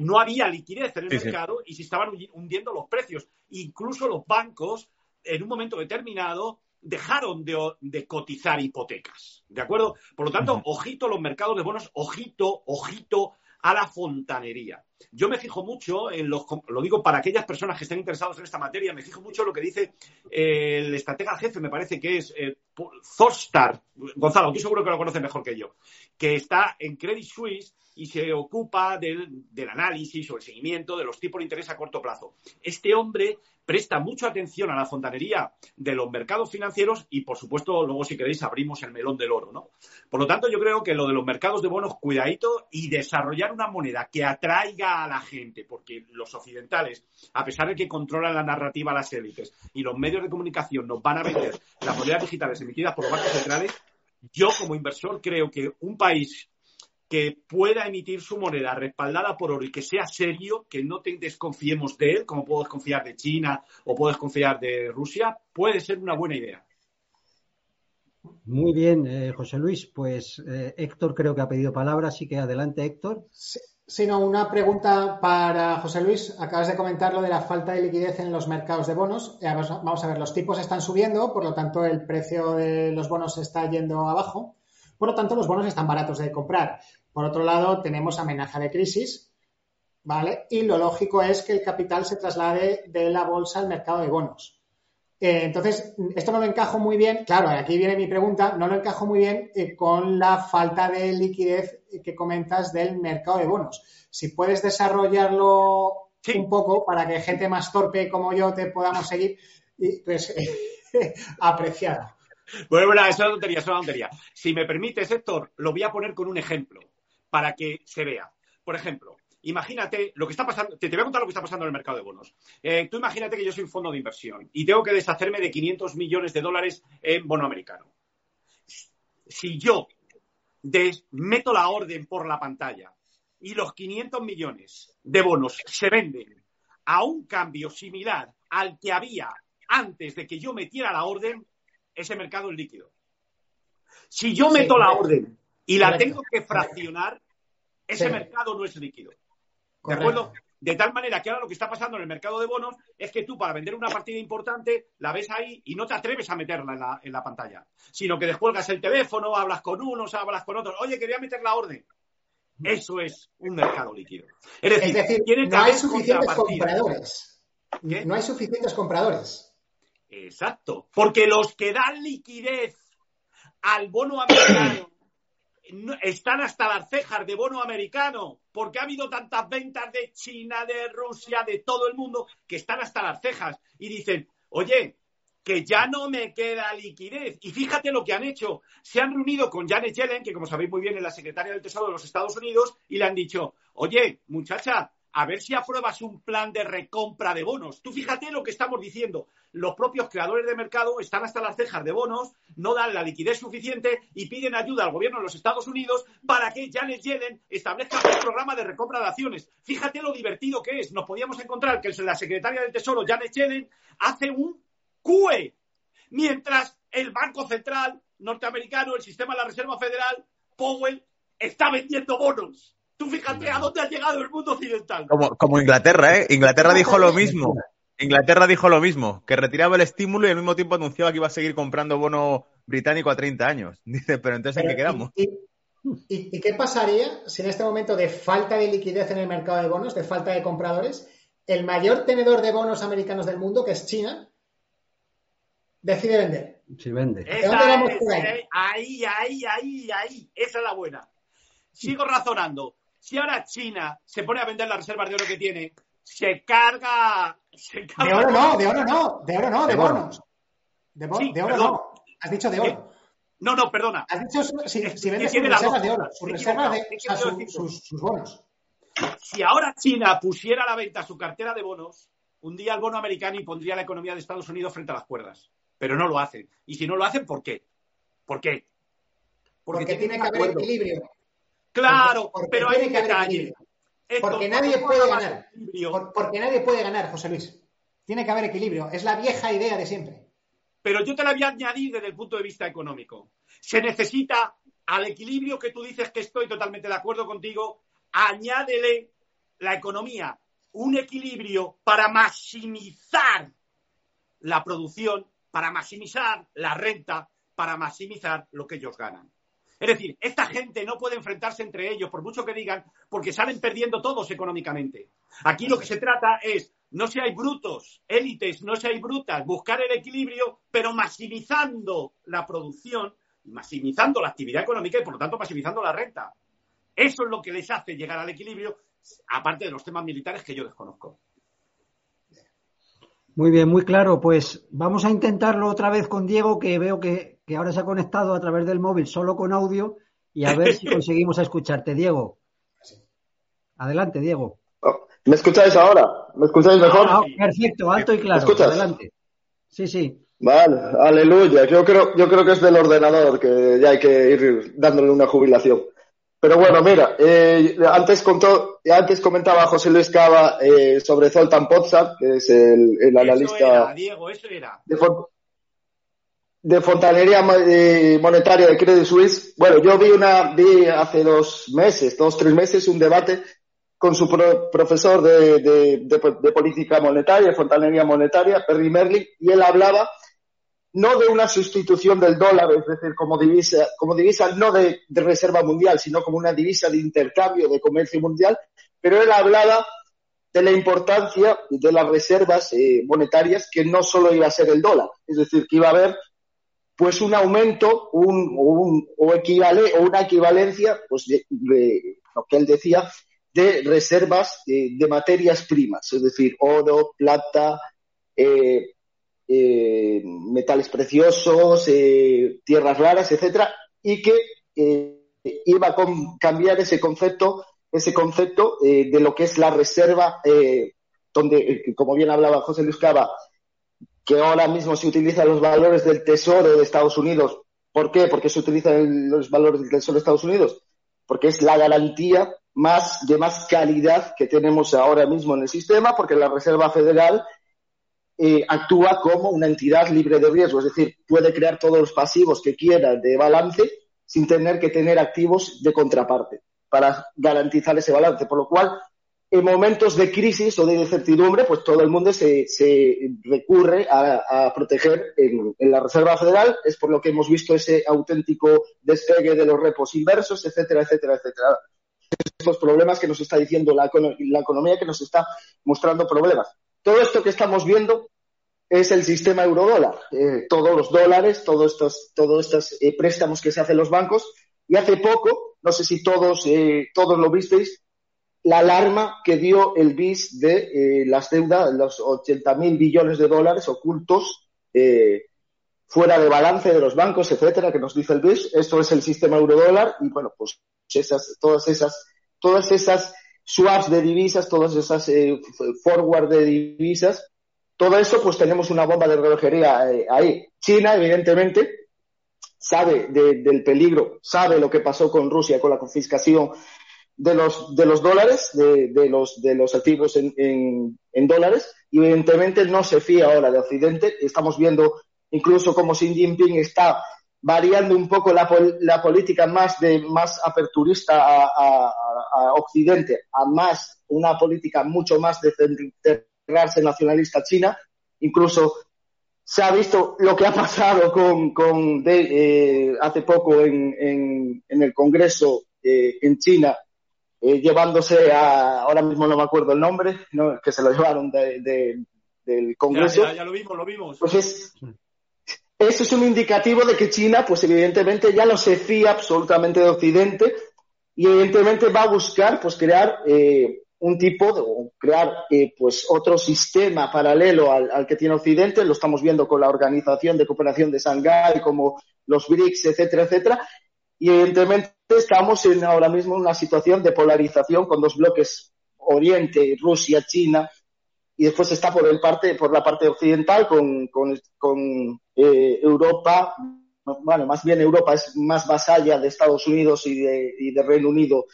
no había liquidez en el mercado y se estaban hundiendo los precios. Incluso los bancos, en un momento determinado, dejaron de, cotizar hipotecas. ¿De acuerdo? Por lo tanto, ojito los mercados de bonos, ojito, ojito a la fontanería. Yo me fijo mucho en los, lo digo para aquellas personas que estén interesados en esta materia, me fijo mucho en lo que dice eh, el estratega jefe, me parece que es eh, Zorstar, Gonzalo, tú seguro que lo conoces mejor que yo, que está en Credit Suisse y se ocupa del, del análisis o el seguimiento de los tipos de interés a corto plazo. Este hombre presta mucha atención a la fontanería de los mercados financieros y, por supuesto, luego, si queréis, abrimos el melón del oro, ¿no? Por lo tanto, yo creo que lo de los mercados de bonos, cuidadito y desarrollar una moneda que atraiga a la gente, porque los occidentales, a pesar de que controlan la narrativa las élites y los medios de comunicación nos van a vender las monedas digitales emitidas por los bancos centrales, yo como inversor creo que un país que pueda emitir su moneda respaldada por oro y que sea serio, que no te desconfiemos de él, como puedo desconfiar de China o puedo desconfiar de Rusia, puede ser una buena idea. Muy bien, eh, José Luis. Pues eh, Héctor creo que ha pedido palabra, así que adelante, Héctor. Sí, no, una pregunta para José Luis. Acabas de comentar lo de la falta de liquidez en los mercados de bonos. Eh, vamos a ver, los tipos están subiendo, por lo tanto el precio de los bonos está yendo abajo. Por lo tanto, los bonos están baratos de comprar. Por otro lado, tenemos amenaza de crisis, ¿vale? Y lo lógico es que el capital se traslade de la bolsa al mercado de bonos. Eh, entonces, esto no lo encajo muy bien, claro, aquí viene mi pregunta, no lo encajo muy bien eh, con la falta de liquidez que comentas del mercado de bonos. Si puedes desarrollarlo un poco para que gente más torpe como yo te podamos seguir, pues apreciado. Bueno, bueno, eso es una tontería, es una tontería. Si me permites, Héctor, lo voy a poner con un ejemplo para que se vea. Por ejemplo, imagínate lo que está pasando, te, voy a contar lo que está pasando en el mercado de bonos. Eh, tú imagínate que yo soy un fondo de inversión y tengo que deshacerme de 500 millones de dólares en bono americano. Si yo meto la orden por la pantalla y los 500 millones de bonos se venden a un cambio similar al que había antes de que yo metiera la orden, ese mercado es líquido. Si yo meto la orden y la tengo que fraccionar, ese mercado no es líquido. ¿De acuerdo? De tal manera que ahora lo que está pasando en el mercado de bonos es que tú para vender una partida importante la ves ahí y no te atreves a meterla en la, pantalla, sino que descuelgas el teléfono, hablas con unos, hablas con otros, oye, quería meter la orden. Eso es un mercado líquido. Es decir, no hay suficientes compradores. No hay suficientes compradores. Exacto. Porque los que dan liquidez al bono americano están hasta las cejas de bono americano, porque ha habido tantas ventas de China, de Rusia, de todo el mundo, que están hasta las cejas y dicen, oye, que ya no me queda liquidez. Y fíjate lo que han hecho. Se han reunido con Janet Yellen, que como sabéis muy bien es la secretaria del Tesoro de los Estados Unidos, y le han dicho, oye, muchacha, a ver si apruebas un plan de recompra de bonos. Tú fíjate lo que estamos diciendo. Los propios creadores de mercado están hasta las cejas de bonos, no dan la liquidez suficiente y piden ayuda al gobierno de los Estados Unidos para que Janet Yellen establezca un programa de recompra de acciones. Fíjate lo divertido que es. Nos podíamos encontrar que la secretaria del Tesoro, Janet Yellen, hace un CUE, mientras el Banco Central norteamericano, el sistema de la Reserva Federal, Powell, está vendiendo bonos. Tú fíjate a dónde ha llegado el mundo occidental. Como, Inglaterra, ¿eh? Inglaterra dijo lo mismo. Inglaterra dijo lo mismo, que retiraba el estímulo y al mismo tiempo anunciaba que iba a seguir comprando bono británico a 30 años. Dice, pero entonces ¿en qué quedamos? ¿Y, qué pasaría si en este momento de falta de liquidez en el mercado de bonos, de falta de compradores, el mayor tenedor de bonos americanos del mundo, que es China, decide vender? Sí, vende. ahí, ahí, ahí, ahí. Esa es la buena sigo razonando. Si ahora China se pone a vender las reservas de oro que tiene, se carga. de oro no, de oro no, de oro no, de, bonos. De, oro no. Has dicho de oro. No, no, perdona. Has dicho si, si vendes sus reservas de oro, sus reservas de sus, bonos. Si ahora China pusiera a la venta su cartera de bonos, hundiría el bono americano y pondría la economía de Estados Unidos frente a las cuerdas. Pero no lo hacen. Y si no lo hacen, ¿por qué? ¿Por qué? Porque, tiene que haber equilibrio. Claro, pero hay un detalle. porque nadie puede ganar. porque nadie puede ganar, José Luis. Tiene que haber equilibrio. Es la vieja idea de siempre. Pero yo te la voy a añadir desde el punto de vista económico. Se necesita al equilibrio que tú dices que estoy totalmente de acuerdo contigo, añádele la economía un equilibrio para maximizar la producción, para maximizar la renta, para maximizar lo que ellos ganan. Es decir, esta gente no puede enfrentarse entre ellos, por mucho que digan, porque salen perdiendo todos económicamente. Aquí lo que se trata es, no seáis brutos, élites, no seáis brutas, buscar el equilibrio, pero maximizando la producción, maximizando la actividad económica y, por lo tanto, maximizando la renta. Eso es lo que les hace llegar al equilibrio, aparte de los temas militares que yo desconozco. Muy bien, muy claro. Pues vamos a intentarlo otra vez con Diego, que veo que, ahora se ha conectado a través del móvil solo con audio y a ver si conseguimos escucharte. Diego. Adelante, Diego. Oh, ¿Me escucháis ahora? ¿Me escucháis mejor? Ah, perfecto, alto y claro. ¿Me escuchas? Adelante. Sí, sí. Vale, aleluya. Yo creo, yo creo que es del ordenador, que ya hay que ir dándole una jubilación. Pero bueno, mira, eh, antes, contó, antes comentaba José Luis Cava eh, sobre Zoltan Pozza, que es el, el analista Diego, eso era. De, fontanería eh, monetaria de Credit Suisse. Bueno, yo vi una, vi hace dos meses, dos, tres meses, un debate con su profesor de, de, de, política monetaria, fontanería monetaria, Perry Merlin, y él hablaba no de una sustitución del dólar, es decir, como divisa, como divisa no de, reserva mundial, sino como una divisa de intercambio de comercio mundial, pero él hablaba de la importancia de las reservas eh, monetarias, que no solo iba a ser el dólar, es decir, que iba a haber pues un aumento un, un, o, equivale, o una equivalencia, pues de, lo que él decía, de reservas eh, de materias primas, es decir, oro, plata, eh, eh, metales preciosos, eh, tierras raras, etcétera, y que eh, iba a cambiar ese concepto, ese concepto de lo que es la reserva, donde, como bien hablaba José Luis Cava, que ahora mismo se utilizan los valores del Tesoro de Estados Unidos. ¿Por qué? Porque se utilizan los valores del Tesoro de Estados Unidos. Porque es la garantía más de más calidad que tenemos ahora mismo en el sistema, porque la Reserva Federal eh, actúa como una entidad libre de riesgo, es decir, puede crear todos los pasivos que quiera de balance sin tener que tener activos de contraparte para garantizar ese balance. Por lo cual, en momentos de crisis o de incertidumbre, pues todo el mundo se, recurre a, proteger en, la Reserva Federal. Es por lo que hemos visto ese auténtico despegue de los repos inversos, etcétera, etcétera, etcétera. Estos problemas que nos está diciendo la economía, que nos está mostrando problemas. Todo esto que estamos viendo es el sistema eurodólar. Eh, todos los dólares, todos estos, todos estos eh, préstamos que se hacen los bancos. Y hace poco, no sé si todos, eh, todos lo visteis, la alarma que dio el BIS de las deudas, los 80 mil billones de dólares ocultos fuera de balance de los bancos, etcétera, que nos dice el BIS. Esto es el sistema eurodólar y bueno, pues esas, todas esas, todas esas swaps de divisas, todas esas eh, forward de divisas, todo eso pues tenemos una bomba de relojería eh, ahí. China, evidentemente, sabe del peligro, sabe lo que pasó con Rusia, con la confiscación de los, de los dólares, de, de los, de los activos en, en, dólares, y evidentemente no se fía ahora de Occidente. Estamos viendo incluso como Xi Jinping está variando un poco la, la política más de más aperturista a, Occidente, a más una política mucho más de centrarse nacionalista china. Incluso se ha visto lo que ha pasado con, con eh, hace poco en, en, el Congreso eh, en China, eh, llevándose a, ahora mismo no me acuerdo el nombre, que se lo llevaron de, del Congreso. Ya, lo vimos, lo vimos. Pues es, eso es un indicativo de que China, pues evidentemente ya no se fía absolutamente de Occidente y evidentemente va a buscar, pues crear eh, un tipo de, o crear, eh, pues otro sistema paralelo al, que tiene Occidente. Lo estamos viendo con la Organización de Cooperación de Shanghái, como los BRICS, etcétera, etcétera. Y evidentemente estamos en ahora mismo una situación de polarización con dos bloques Oriente, Rusia, China, y después está por, el parte, por la parte occidental con, con, con eh, Europa, bueno, más bien Europa es más vasalla de Estados Unidos y de, y de Reino Unido.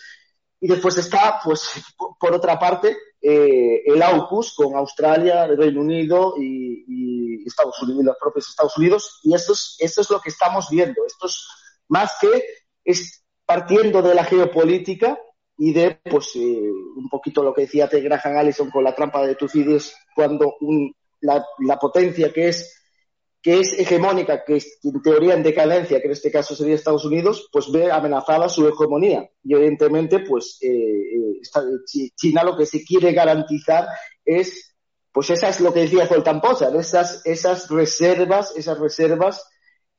Y después está, pues, por otra parte, eh, el AUKUS con Australia, Reino Unido y, y, Estados Unidos, los propios Estados Unidos. Y esto es, esto es lo que estamos viendo. Esto es más que es partiendo de la geopolítica, y de pues eh, un poquito lo que decía T. Graham Allison con la trampa de Tucídides cuando un, la, la, potencia que es que es hegemónica, que en teoría en decadencia, que en este caso sería Estados Unidos, pues ve amenazada su hegemonía. Y evidentemente, pues eh, eh China lo que se quiere garantizar es, pues esa es lo que decía Zoltán esas, esas reservas, esas reservas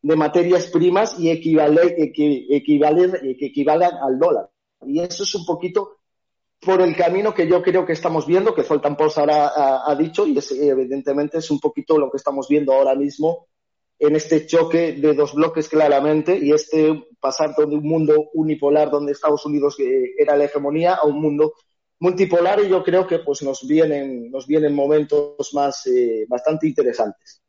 de materias primas y equivalen, que equivalen al dólar. Y eso es un poquito por el camino que yo creo que estamos viendo, que Zoltán Pols ahora ha, dicho, y es, evidentemente es un poquito lo que estamos viendo ahora mismo en este choque de dos bloques claramente, y este pasar de un mundo unipolar donde Estados Unidos eh, era la hegemonía a un mundo multipolar, y yo creo que pues nos vienen, nos vienen momentos más eh, bastante interesantes.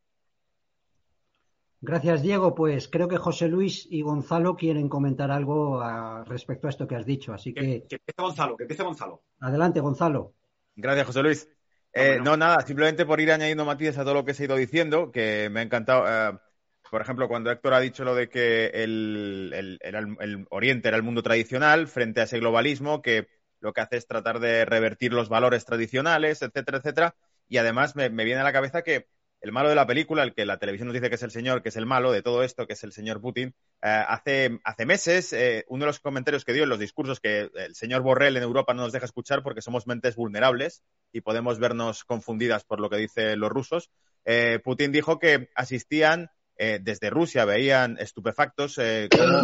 Gracias, Diego. Pues creo que José Luis y Gonzalo quieren comentar algo a, respecto a esto que has dicho. Así que. Que empiece Gonzalo, que empiece Gonzalo. Adelante, Gonzalo. Gracias, José Luis. Eh, no, nada, simplemente por ir añadiendo matices a todo lo que se ha ido diciendo, que me ha encantado. Eh, por ejemplo, cuando Héctor ha dicho lo de que el, el, el, el, Oriente era el mundo tradicional frente a ese globalismo, que lo que hace es tratar de revertir los valores tradicionales, etcétera, etcétera. Y además me, me viene a la cabeza que el malo de la película, el que la televisión nos dice que es el señor, que es el malo de todo esto, que es el señor Putin, eh, hace, hace meses, eh, uno de los comentarios que dio en los discursos que el señor Borrell en Europa no nos deja escuchar porque somos mentes vulnerables y podemos vernos confundidas por lo que dicen los rusos, eh, Putin dijo que asistían desde Rusia, veían estupefactos cómo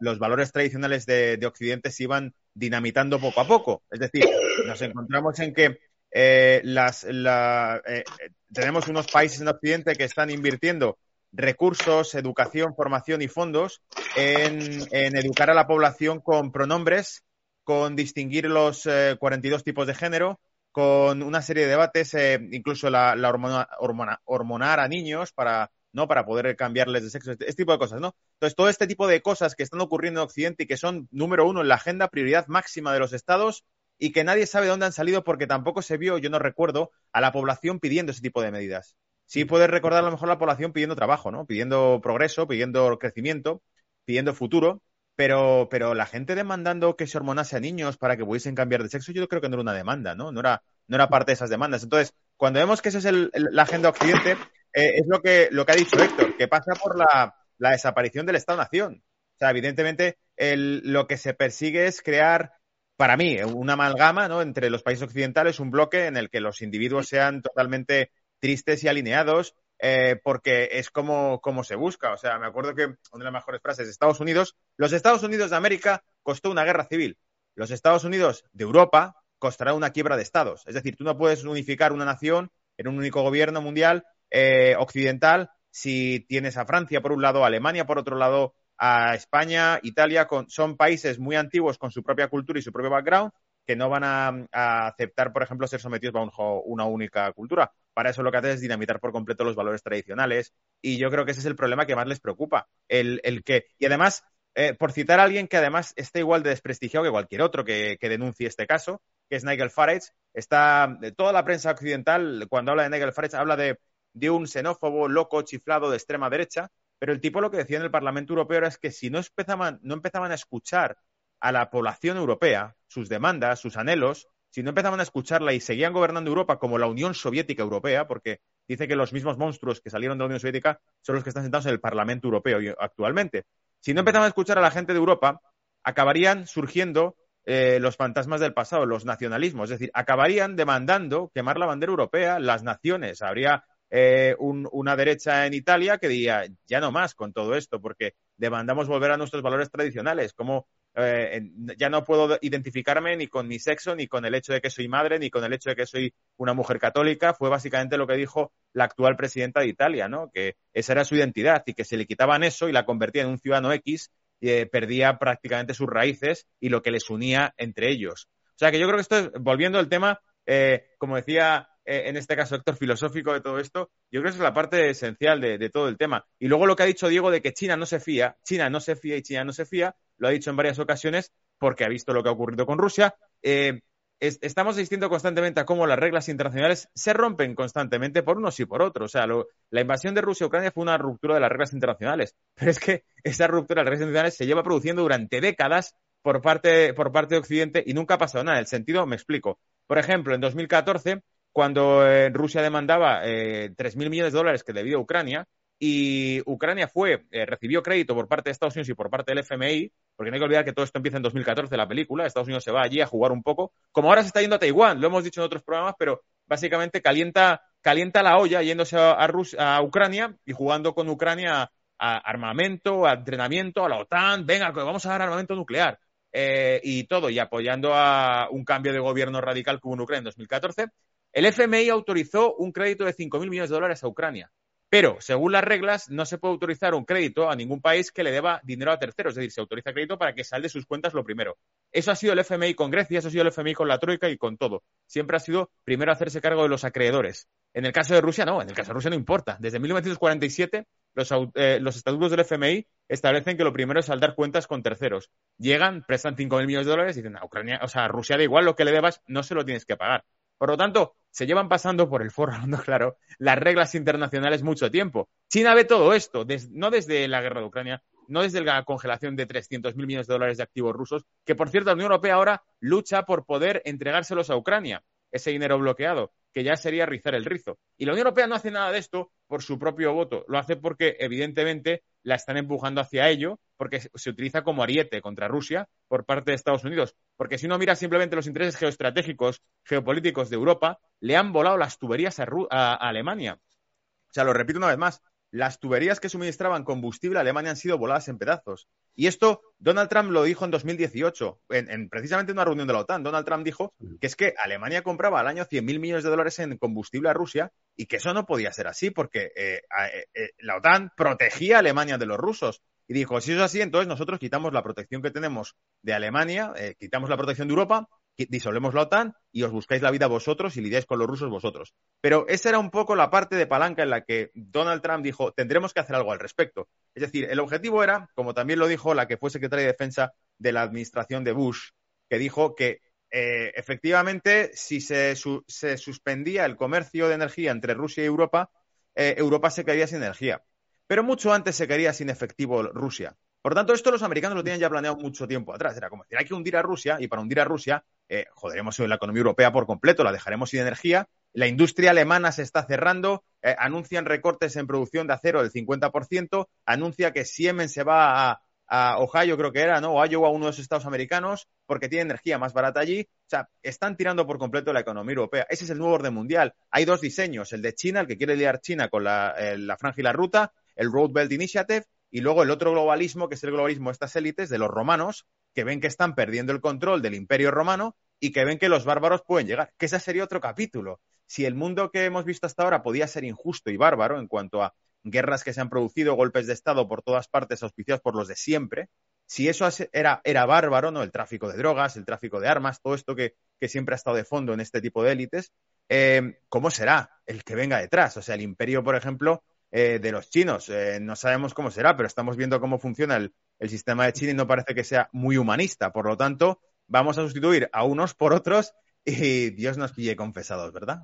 los, valores tradicionales de Occidente se iban dinamitando poco a poco. Es decir, nos encontramos en que eh, las, la, eh, tenemos unos países en Occidente que están invirtiendo recursos, educación, formación y fondos en, en educar a la población con pronombres, con distinguir los eh, 42 tipos de género, con una serie de debates, eh, incluso la, la hormona, hormona, hormonar a niños para, ¿no? para poder cambiarles de sexo, este, este tipo de cosas, ¿no? Entonces, todo este tipo de cosas que están ocurriendo en Occidente y que son, número uno, en la agenda, prioridad máxima de los estados, y que nadie sabe dónde han salido porque tampoco se vio, yo no recuerdo, a la población pidiendo ese tipo de medidas. Sí puedes recordar a lo mejor la población pidiendo trabajo, ¿no? Pidiendo progreso, pidiendo crecimiento, pidiendo futuro, pero, pero la gente demandando que se hormonase a niños para que pudiesen cambiar de sexo, yo creo que no era una demanda, ¿no? No era, no era parte de esas demandas. Entonces, cuando vemos que esa es el, el, la agenda occidente, eh, es lo que, lo que ha dicho Héctor, que pasa por la, la desaparición del Estado-Nación. O sea, evidentemente, el, lo que se persigue es crear para mí, una amalgama ¿no? entre los países occidentales, un bloque en el que los individuos sean totalmente tristes y alineados, eh, porque es como, como se busca. O sea, me acuerdo que una de las mejores frases de Estados Unidos, los Estados Unidos de América costó una guerra civil, los Estados Unidos de Europa costará una quiebra de estados. Es decir, tú no puedes unificar una nación en un único gobierno mundial eh, occidental si tienes a Francia por un lado, a Alemania por otro lado, a España, Italia, son países muy antiguos con su propia cultura y su propio background que no van a, a aceptar, por ejemplo, ser sometidos bajo una única cultura. Para eso lo que hace es dinamitar por completo los valores tradicionales y yo creo que ese es el problema que más les preocupa. El, que, y además, eh, por citar a alguien que además está igual de desprestigiado que cualquier otro que, denuncie este caso, que es Nigel Farage, está, toda la prensa occidental, cuando habla de Nigel Farage, habla de un xenófobo, loco, chiflado de extrema derecha, pero el tipo lo que decía en el Parlamento Europeo era que si no empezaban, no empezaban a escuchar a la población europea, sus demandas, sus anhelos, si no empezaban a escucharla y seguían gobernando Europa como la Unión Soviética Europea, porque dice que los mismos monstruos que salieron de la Unión Soviética son los que están sentados en el Parlamento Europeo actualmente. Si no empezaban a escuchar a la gente de Europa, acabarían surgiendo eh, los fantasmas del pasado, los nacionalismos, es decir, acabarían demandando quemar la bandera europea, las naciones, habría eh, un, una derecha en Italia que diría, ya no más con todo esto, porque demandamos volver a nuestros valores tradicionales, como eh, ya no puedo identificarme ni con mi sexo, ni con el hecho de que soy madre, ni con el hecho de que soy una mujer católica, fue básicamente lo que dijo la actual presidenta de Italia, ¿no? Que esa era su identidad y que se le quitaban eso y la convertía en un ciudadano X, eh, perdía prácticamente sus raíces y lo que les unía entre ellos. O sea que yo creo que esto es, volviendo al tema, eh, como decía eh, en este caso Héctor, filosófico de todo esto, yo creo que es la parte esencial de, todo el tema. Y luego lo que ha dicho Diego de que China no se fía, China no se fía y China no se fía, lo ha dicho en varias ocasiones porque ha visto lo que ha ocurrido con Rusia. Eh, estamos asistiendo constantemente a cómo las reglas internacionales se rompen constantemente por unos y por otros. O sea, la invasión de Rusia a Ucrania fue una ruptura de las reglas internacionales, pero es que esa ruptura de las reglas internacionales se lleva produciendo durante décadas por parte, por parte de Occidente y nunca ha pasado nada. En el sentido, me explico. Por ejemplo, en 2014, cuando eh, Rusia demandaba eh, 3.000 millones de dólares que debía a Ucrania, y Ucrania fue, eh, recibió crédito por parte de Estados Unidos y por parte del FMI, porque no hay que olvidar que todo esto empieza en 2014, la película, Estados Unidos se va allí a jugar un poco, como ahora se está yendo a Taiwán, lo hemos dicho en otros programas, pero básicamente calienta, calienta la olla yéndose a, a, Ucrania y jugando con Ucrania a armamento, a entrenamiento, a la OTAN, venga, vamos a dar armamento nuclear. Eh, y todo, y apoyando a un cambio de gobierno radical como en Ucrania en 2014, el FMI autorizó un crédito de 5.000 millones de dólares a Ucrania. Pero, según las reglas, no se puede autorizar un crédito a ningún país que le deba dinero a terceros. Es decir, se autoriza crédito para que salde sus cuentas lo primero. Eso ha sido el FMI con Grecia, eso ha sido el FMI con la Troika y con todo. Siempre ha sido primero hacerse cargo de los acreedores. En el caso de Rusia, no. En el caso de Rusia no importa. Desde 1947, los, eh, los estatutos del FMI establecen que lo primero es saldar cuentas con terceros. Llegan, prestan 5.000 millones de dólares y dicen, a Ucrania, o sea, a Rusia da igual lo que le debas, no se lo tienes que pagar. Por lo tanto, se llevan pasando por el foro, claro, las reglas internacionales mucho tiempo. China ve todo esto, no desde la guerra de Ucrania, no desde la congelación de 300.000 millones de dólares de activos rusos, que por cierto la Unión Europea ahora lucha por poder entregárselos a Ucrania, ese dinero bloqueado, que ya sería rizar el rizo. Y la Unión Europea no hace nada de esto por su propio voto, lo hace porque evidentemente la están empujando hacia ello, porque se utiliza como ariete contra Rusia por parte de Estados Unidos. Porque si uno mira simplemente los intereses geoestratégicos, geopolíticos de Europa, le han volado las tuberías a, Alemania. O sea, lo repito una vez más, las tuberías que suministraban combustible a Alemania han sido voladas en pedazos. Y esto Donald Trump lo dijo en 2018, en, precisamente en una reunión de la OTAN. Donald Trump dijo que es que Alemania compraba al año 100.000 millones de dólares en combustible a Rusia y que eso no podía ser así porque eh, eh, eh, la OTAN protegía a Alemania de los rusos. Y dijo, si eso es así, entonces nosotros quitamos la protección que tenemos de Alemania, quitamos la protección de Europa disolvemos la OTAN y os buscáis la vida vosotros y lidiáis con los rusos vosotros. Pero esa era un poco la parte de palanca en la que Donald Trump dijo, tendremos que hacer algo al respecto. Es decir, el objetivo era, como también lo dijo la que fue secretaria de Defensa de la administración de Bush, que dijo que eh, efectivamente si se, suspendía el comercio de energía entre Rusia y Europa, eh, Europa se quedaría sin energía. Pero mucho antes se quedaría sin efectivo Rusia. Por tanto, esto los americanos lo tienen ya planeado mucho tiempo atrás. Era como decir, hay que hundir a Rusia y para hundir a Rusia, eh, joderemos la economía europea por completo, la dejaremos sin energía. La industria alemana se está cerrando, eh, anuncian recortes en producción de acero del 50%, anuncia que Siemens se va a, Ohio, creo que era, ¿no? O Iowa, uno de los estados americanos, porque tiene energía más barata allí. O sea, están tirando por completo la economía europea. Ese es el nuevo orden mundial. Hay dos diseños, el de China, el que quiere liar China con la, eh, la franja y la ruta, el Road Belt Initiative, y luego el otro globalismo, que es el globalismo de estas élites, de los romanos, que ven que están perdiendo el control del imperio romano y que ven que los bárbaros pueden llegar. Que ese sería otro capítulo. Si el mundo que hemos visto hasta ahora podía ser injusto y bárbaro en cuanto a guerras que se han producido, golpes de Estado por todas partes auspiciados por los de siempre, si eso era, era bárbaro, ¿no? El tráfico de drogas, el tráfico de armas, todo esto que, siempre ha estado de fondo en este tipo de élites, eh, ¿cómo será el que venga detrás? O sea, el imperio, por ejemplo, eh, de los chinos. Eh, no sabemos cómo será, pero estamos viendo cómo funciona el, sistema de China y no parece que sea muy humanista. Por lo tanto, vamos a sustituir a unos por otros y Dios nos pille confesados, ¿verdad?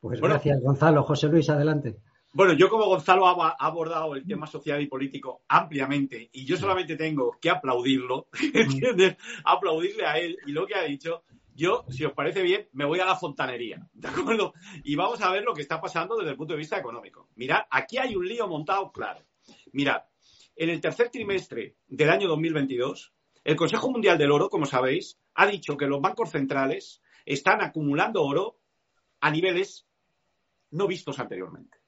Pues gracias, Gonzalo. José Luis, adelante. Bueno, yo como Gonzalo ha, abordado el tema social y político ampliamente y yo solamente tengo que aplaudirlo, ¿entiendes? Aplaudirle a él y lo que ha dicho yo, si os parece bien, me voy a la fontanería, ¿de acuerdo? Y vamos a ver lo que está pasando desde el punto de vista económico. Mirad, aquí hay un lío montado claro. Mirad, en el tercer trimestre del año 2022, el Consejo Mundial del Oro, como sabéis, ha dicho que los bancos centrales están acumulando oro a niveles no vistos anteriormente.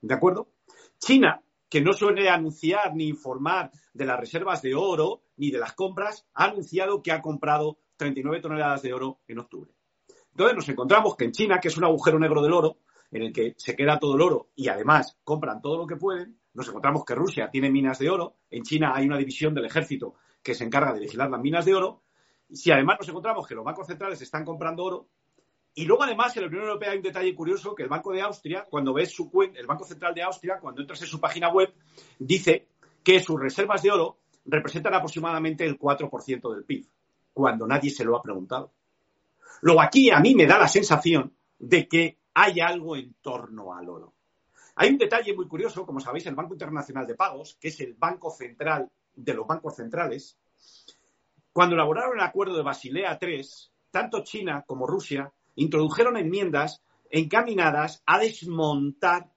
¿De acuerdo? China, que no suele anunciar ni informar de las reservas de oro ni de las compras, ha anunciado que ha comprado 39 toneladas de oro en octubre. Entonces nos encontramos que en China, que es un agujero negro del oro, en el que se queda todo el oro y además compran todo lo que pueden, nos encontramos que Rusia tiene minas de oro, en China hay una división del ejército que se encarga de vigilar las minas de oro, y si además nos encontramos que los bancos centrales están comprando oro, Y luego, además, en la Unión Europea hay un detalle curioso que el Banco de Austria, cuando ves su el Banco Central de Austria, cuando entras en su página web, dice que sus reservas de oro representan aproximadamente el 4% del PIB, cuando nadie se lo ha preguntado. Luego, aquí a mí me da la sensación de que hay algo en torno al oro. Hay un detalle muy curioso, como sabéis, el Banco Internacional de Pagos, que es el banco central de los bancos centrales, cuando elaboraron el acuerdo de Basilea III, tanto China como Rusia introdujeron enmiendas encaminadas a desmontar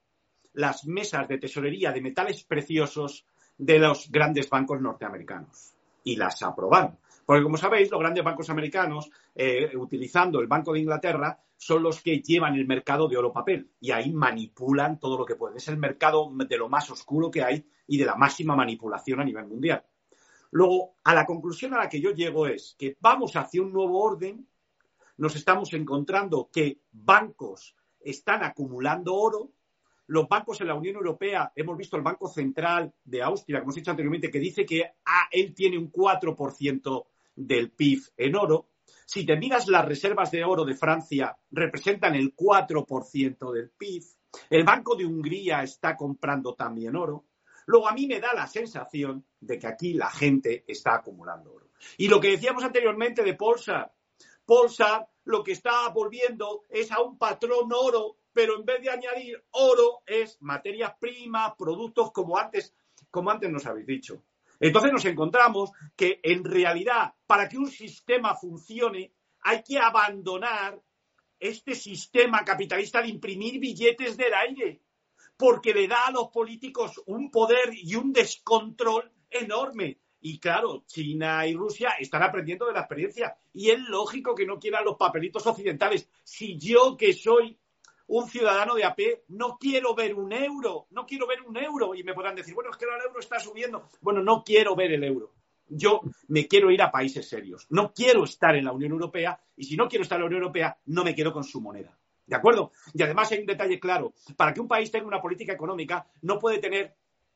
las mesas de tesorería de metales preciosos de los grandes bancos norteamericanos. Y las aprobaron. Porque, como sabéis, los grandes bancos americanos, eh, utilizando el Banco de Inglaterra, son los que llevan el mercado de oro papel y ahí manipulan todo lo que pueden. Es el mercado de lo más oscuro que hay y de la máxima manipulación a nivel mundial. Luego, a la conclusión a la que yo llego es que vamos hacia un nuevo orden nos estamos encontrando que bancos están acumulando oro. Los bancos en la Unión Europea, hemos visto el Banco Central de Austria, como os he dicho anteriormente, que dice que ah, él tiene un 4% del PIB en oro. Si te miras las reservas de oro de Francia, representan el 4% del PIB. El Banco de Hungría está comprando también oro. Luego a mí me da la sensación de que aquí la gente está acumulando oro. Y lo que decíamos anteriormente de Polsa, Polsa lo que está volviendo es a un patrón oro, pero en vez de añadir oro es materias primas, productos como antes, como antes nos habéis dicho. Entonces nos encontramos que en realidad para que un sistema funcione hay que abandonar este sistema capitalista de imprimir billetes del aire, porque le da a los políticos un poder y un descontrol enorme. Y claro, China y Rusia están aprendiendo de la experiencia. Y es lógico que no quieran los papelitos occidentales. Si yo, que soy un ciudadano de AP, no quiero ver un euro, no quiero ver un euro. Y me podrán decir, bueno, es que el euro está subiendo. Bueno, no quiero ver el euro. Yo me quiero ir a países serios. No quiero estar en la Unión Europea. Y si no quiero estar en la Unión Europea, no me quedo con su moneda. ¿De acuerdo? Y además hay un detalle claro. Para que un país tenga una política económica, no puede tener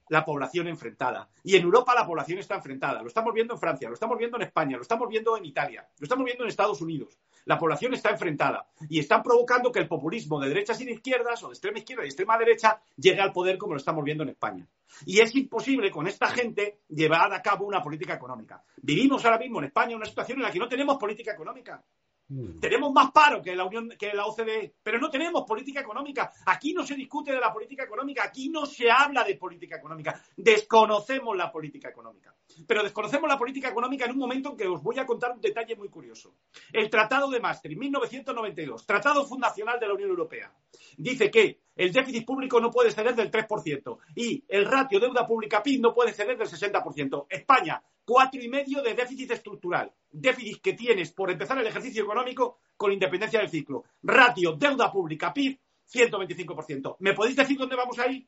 la población enfrentada. Y en Europa la población está enfrentada. Lo estamos viendo en Francia, lo estamos viendo en España, lo estamos viendo en Italia, lo estamos viendo en Estados Unidos. La población está enfrentada y están provocando que el populismo de derechas y de izquierdas, o de extrema izquierda y extrema derecha, llegue al poder como lo estamos viendo en España. Y es imposible con esta gente llevar a cabo una política económica. Vivimos ahora mismo en España una situación en la que no tenemos política económica. Mm. Tenemos más paro que la Unión, que la OCDE, pero no tenemos política económica. Aquí no se discute de la política económica, aquí no se habla de política económica. Desconocemos la política económica. Pero desconocemos la política económica en un momento en que os voy a contar un detalle muy curioso. El Tratado de Maastricht, 1992, Tratado Fundacional de la Unión Europea, dice que el déficit público no puede ceder del 3% y el ratio deuda pública PIB no puede ceder del 60%. España cuatro y medio de déficit estructural. Déficit que tienes por empezar el ejercicio económico con independencia del ciclo. Ratio, deuda pública, PIB, 125%. ¿Me podéis decir dónde vamos a ir?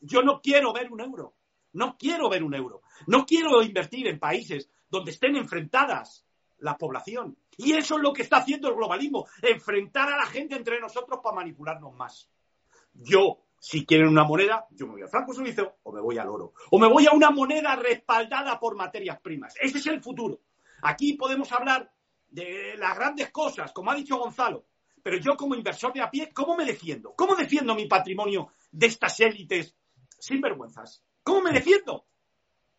Yo no quiero ver un euro. No quiero ver un euro. No quiero invertir en países donde estén enfrentadas la población. Y eso es lo que está haciendo el globalismo, enfrentar a la gente entre nosotros para manipularnos más. Yo si quieren una moneda, yo me voy al franco suizo o me voy al oro. O me voy a una moneda respaldada por materias primas. Ese es el futuro. Aquí podemos hablar de las grandes cosas, como ha dicho Gonzalo. Pero yo como inversor de a pie, ¿cómo me defiendo? ¿Cómo defiendo mi patrimonio de estas élites sin vergüenzas? ¿Cómo me defiendo?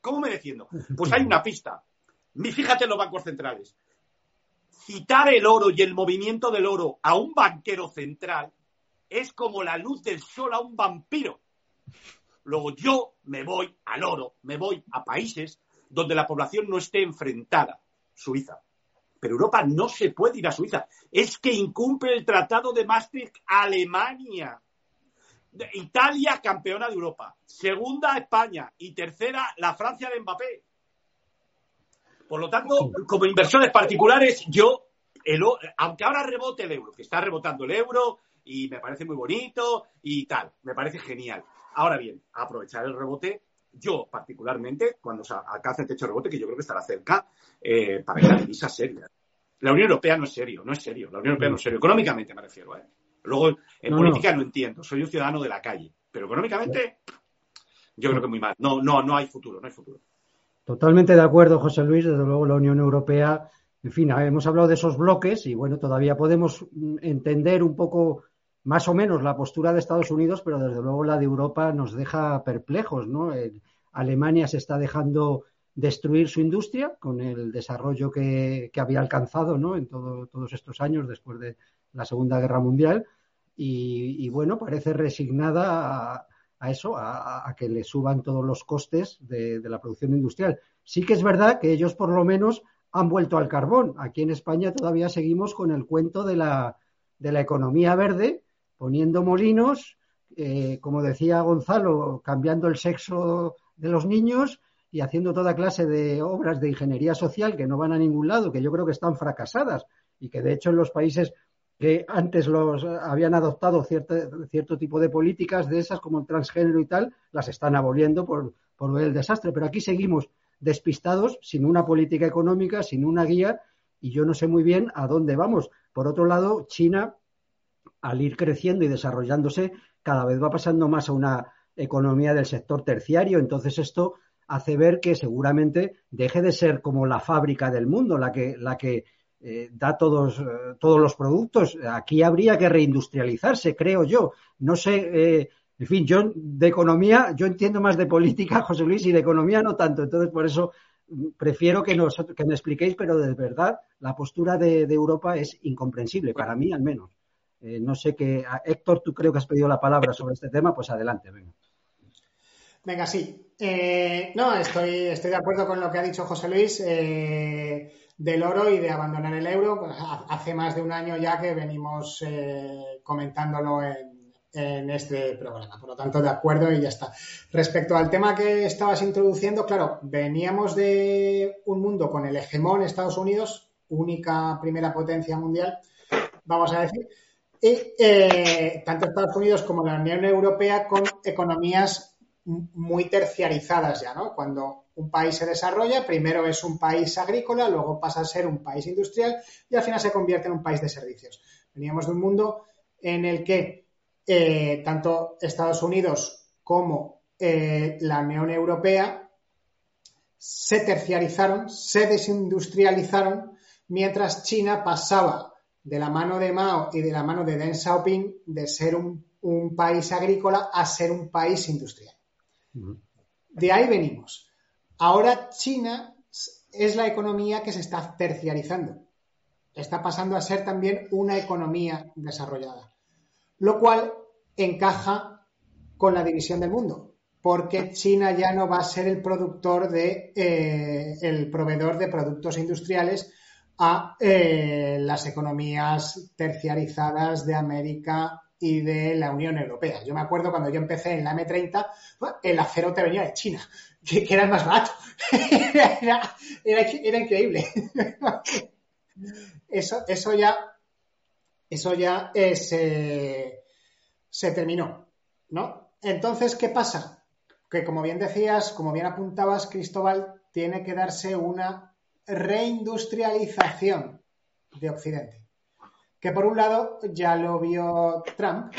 ¿Cómo me defiendo? Pues hay una pista. Fíjate en los bancos centrales. Citar el oro y el movimiento del oro a un banquero central es como la luz del sol a un vampiro. Luego yo me voy al oro, me voy a países donde la población no esté enfrentada. Suiza. Pero Europa no se puede ir a Suiza. Es que incumple el Tratado de Maastricht Alemania. Italia, campeona de Europa. Segunda, España. Y tercera, la Francia de Mbappé. Por lo tanto, como inversores particulares, yo, aunque ahora rebote el euro, que está rebotando el euro, y me parece muy bonito y tal, me parece genial. Ahora bien, aprovechar el rebote, yo particularmente, cuando se alcance el techo de rebote, que yo creo que estará cerca, eh, para que la divisa seria. La Unión Europea no es serio, no es serio, la Unión Europea no es serio, económicamente me refiero. ¿eh? Luego, en política no. entiendo, soy un ciudadano de la calle, pero económicamente yo creo que muy mal. No, no, no hay futuro, no hay futuro. Totalmente de acuerdo, José Luis. Desde luego, la Unión Europea En fin, hemos hablado de esos bloques y bueno, todavía podemos mm, entender un poco más o menos la postura de Estados Unidos, pero desde luego la de Europa nos deja perplejos, ¿no? Alemania se está dejando destruir su industria con el desarrollo que, había alcanzado ¿no? en todos estos años después de la Segunda Guerra Mundial y, bueno, parece resignada a, eso, a, que le suban todos los costes de, de, la producción industrial. Sí que es verdad que ellos por lo menos han vuelto al carbón. Aquí en España todavía seguimos con el cuento de la, de la economía verde, poniendo molinos, eh, como decía Gonzalo, cambiando el sexo de los niños y haciendo toda clase de obras de ingeniería social que no van a ningún lado, que yo creo que están fracasadas y que de hecho en los países que antes los habían adoptado cierto, cierto tipo de políticas de esas como el transgénero y tal, las están aboliendo por, por ver el desastre. Pero aquí seguimos despistados, sin una política económica, sin una guía, y yo no sé muy bien a dónde vamos. Por otro lado, China al ir creciendo y desarrollándose, cada vez va pasando más a una economía del sector terciario. Entonces esto hace ver que seguramente deje de ser como la fábrica del mundo, la que, la que eh, da todos, eh, todos los productos. Aquí habría que reindustrializarse, creo yo. No sé, eh, en fin, yo de economía, yo entiendo más de política, José Luis, y de economía no tanto. Entonces, por eso mm, prefiero que, nos, que me expliquéis, pero de verdad la postura de Europa es incomprensible, para mí al menos. Eh, no sé qué. Héctor, tú creo que has pedido la palabra sobre este tema, pues adelante, venga. Venga, sí. Eh, no, estoy, estoy de acuerdo con lo que ha dicho José Luis eh, del oro y de abandonar el euro. Hace más de un año ya que venimos comentándolo en, en este programa. Por lo tanto, de acuerdo y ya está. Respecto al tema que estabas introduciendo, claro, veníamos de un mundo con el hegemón Estados Unidos, única primera potencia mundial, vamos a decir, y eh, tanto Estados Unidos como la Unión Europea con economías muy terciarizadas ya, ¿no? Cuando un país se desarrolla, primero es un país agrícola, luego pasa a ser un país industrial y al final se convierte en un país de servicios. Veníamos de un mundo en el que eh, tanto Estados Unidos como eh, la Unión Europea se terciarizaron, se desindustrializaron, mientras China pasaba de la mano de Mao y de la mano de Deng Xiaoping de ser un, país agrícola a ser un país industrial. De ahí venimos. Ahora China es la economía que se está terciarizando. Está pasando a ser también una economía desarrollada. Lo cual encaja con la división del mundo, porque China ya no va a ser el productor de eh, el proveedor de productos industriales, a eh, las economías terciarizadas de América y de la Unión Europea. Yo me acuerdo cuando yo empecé en la M30, el acero te venía de China, que, era el más barato. era, increíble. eso, eso ya, eso ya se, se terminó, ¿no? Entonces, ¿qué pasa? Que como bien decías, como bien apuntabas, Cristóbal, tiene que darse una reindustrialización de Occidente. Que por un lado ya lo vio Trump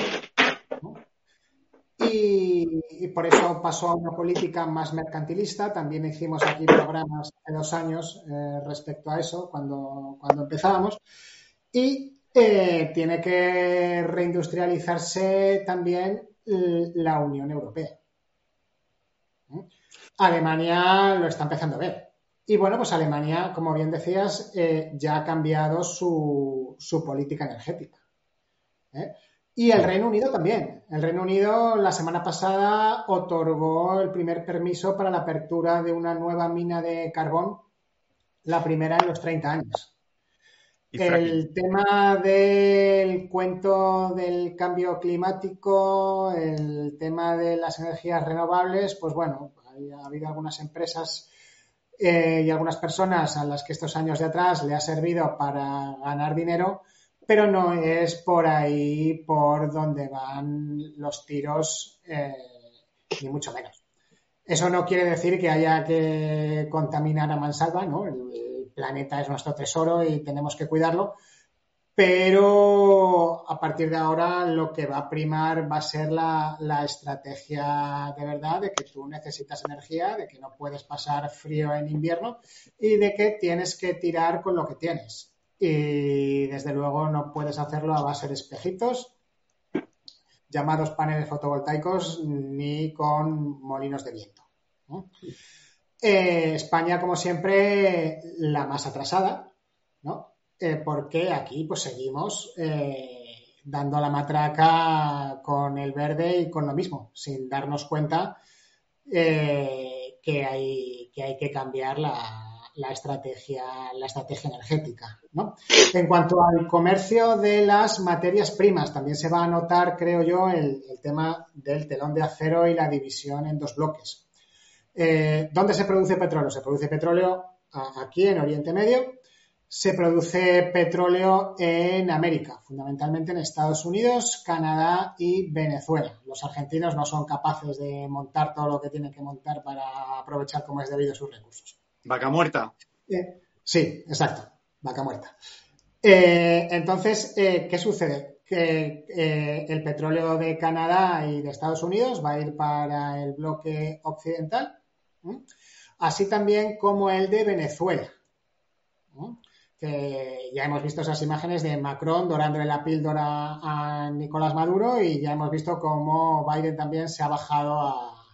y, por eso pasó a una política más mercantilista. También hicimos aquí programas hace dos años eh, respecto a eso cuando, cuando empezábamos. Y eh, tiene que reindustrializarse también la Unión Europea. Alemania lo está empezando a ver. Y bueno, pues Alemania, como bien decías, eh, ya ha cambiado su, política energética. ¿eh? Y el Reino Unido también. El Reino Unido la semana pasada otorgó el primer permiso para la apertura de una nueva mina de carbón, la primera en los 30 años. El tema del cuento del cambio climático, el tema de las energías renovables, pues bueno, ha habido algunas empresas eh, y algunas personas a las que estos años de atrás le ha servido para ganar dinero, pero no es por ahí por donde van los tiros, eh, ni mucho menos. Eso no quiere decir que haya que contaminar a mansalva, ¿no? El planeta es nuestro tesoro y tenemos que cuidarlo, pero partir de ahora lo que va a primar va a ser la, estrategia de verdad de que tú necesitas energía, de que no puedes pasar frío en invierno y de que tienes que tirar con lo que tienes. Y desde luego no puedes hacerlo a base de espejitos, llamados paneles fotovoltaicos, ni con molinos de viento. Eh, España, como siempre, la más atrasada, ¿no? Eh, porque aquí pues seguimos eh, dando la matraca con el verde y con lo mismo, sin darnos cuenta eh, que, hay, que cambiar la estrategia energética. En cuanto al comercio de las materias primas, también se va a notar, creo yo, el, tema del telón de acero y la división en dos bloques. ¿Dónde se produce petróleo? Se produce petróleo aquí en Oriente Medio se produce petróleo en América, fundamentalmente en Estados Unidos, Canadá y Venezuela. Los argentinos no son capaces de montar todo lo que tienen que montar para aprovechar como es debido sus recursos. Vaca muerta. Eh, sí, exacto, vaca muerta. Eh, entonces, eh, ¿qué sucede? Que el petróleo de Canadá y de Estados Unidos va a ir para el bloque occidental, así también como el de Venezuela ya hemos visto esas imágenes de Macron dorándole la píldora a Nicolás Maduro y ya hemos visto cómo Biden también se ha bajado a,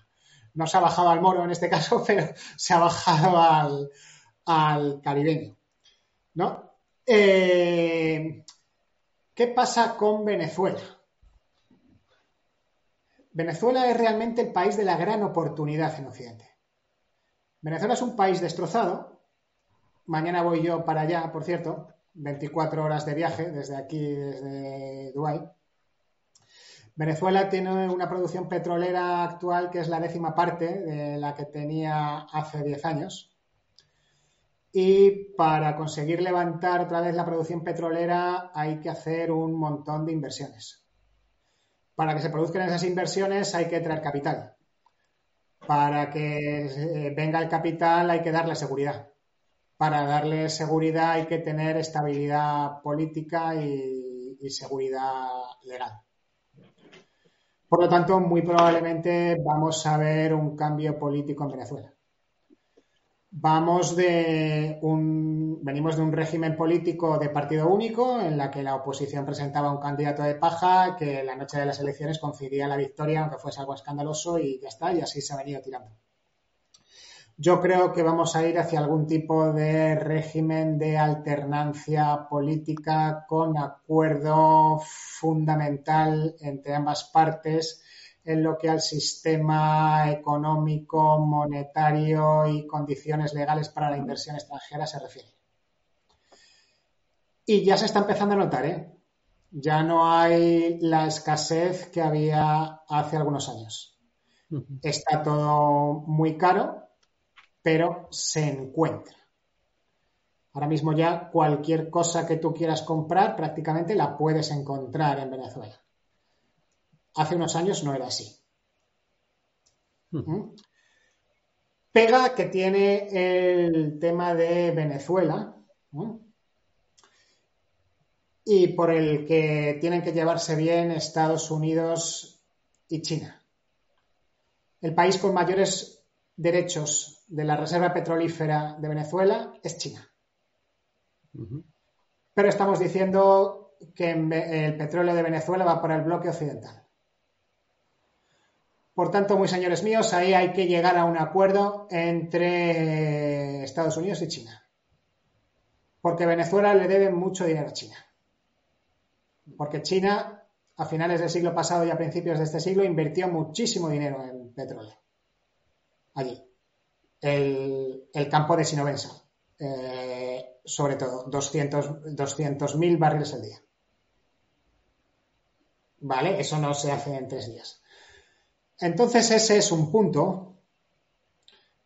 no se ha bajado al moro en este caso, pero se ha bajado al, caribeño. ¿No? Eh, ¿Qué pasa con Venezuela? Venezuela es realmente el país de la gran oportunidad en Occidente. Venezuela es un país destrozado, Mañana voy yo para allá, por cierto, 24 horas de viaje desde aquí, desde Dubái. Venezuela tiene una producción petrolera actual que es la décima parte de la que tenía hace 10 años. Y para conseguir levantar otra vez la producción petrolera hay que hacer un montón de inversiones. Para que se produzcan esas inversiones hay que traer capital. Para que eh, venga el capital hay que darle seguridad para darle seguridad hay que tener estabilidad política y, seguridad legal. Por lo tanto, muy probablemente vamos a ver un cambio político en Venezuela. Vamos de un, venimos de un régimen político de partido único en la que la oposición presentaba un candidato de paja que la noche de las elecciones concedía la victoria, aunque fuese algo escandaloso, y ya está, y así se ha venido tirando. Yo creo que vamos a ir hacia algún tipo de régimen de alternancia política con acuerdo fundamental entre ambas partes en lo que al sistema económico, monetario y condiciones legales para la inversión extranjera se refiere. Y ya se está empezando a notar, ¿eh? Ya no hay la escasez que había hace algunos años. Está todo muy caro, pero se encuentra. Ahora mismo ya cualquier cosa que tú quieras comprar prácticamente la puedes encontrar en Venezuela. Hace unos años no era así. ¿Mm? Pega que tiene el tema de Venezuela y por el que tienen que llevarse bien Estados Unidos y China. El país con mayores derechos de la reserva petrolífera de Venezuela es China. Pero estamos diciendo que el petróleo de Venezuela va para el bloque occidental. Por tanto, muy señores míos, ahí hay que llegar a un acuerdo entre Estados Unidos y China. Porque Venezuela le debe mucho dinero a China. Porque China, a finales del siglo pasado y a principios de este siglo, invirtió muchísimo dinero en petróleo. Allí el, campo de Sinovensa, eh, sobre todo 200.000 200, barriles al día. ¿Vale? Eso no se hace en tres días. Entonces ese es un punto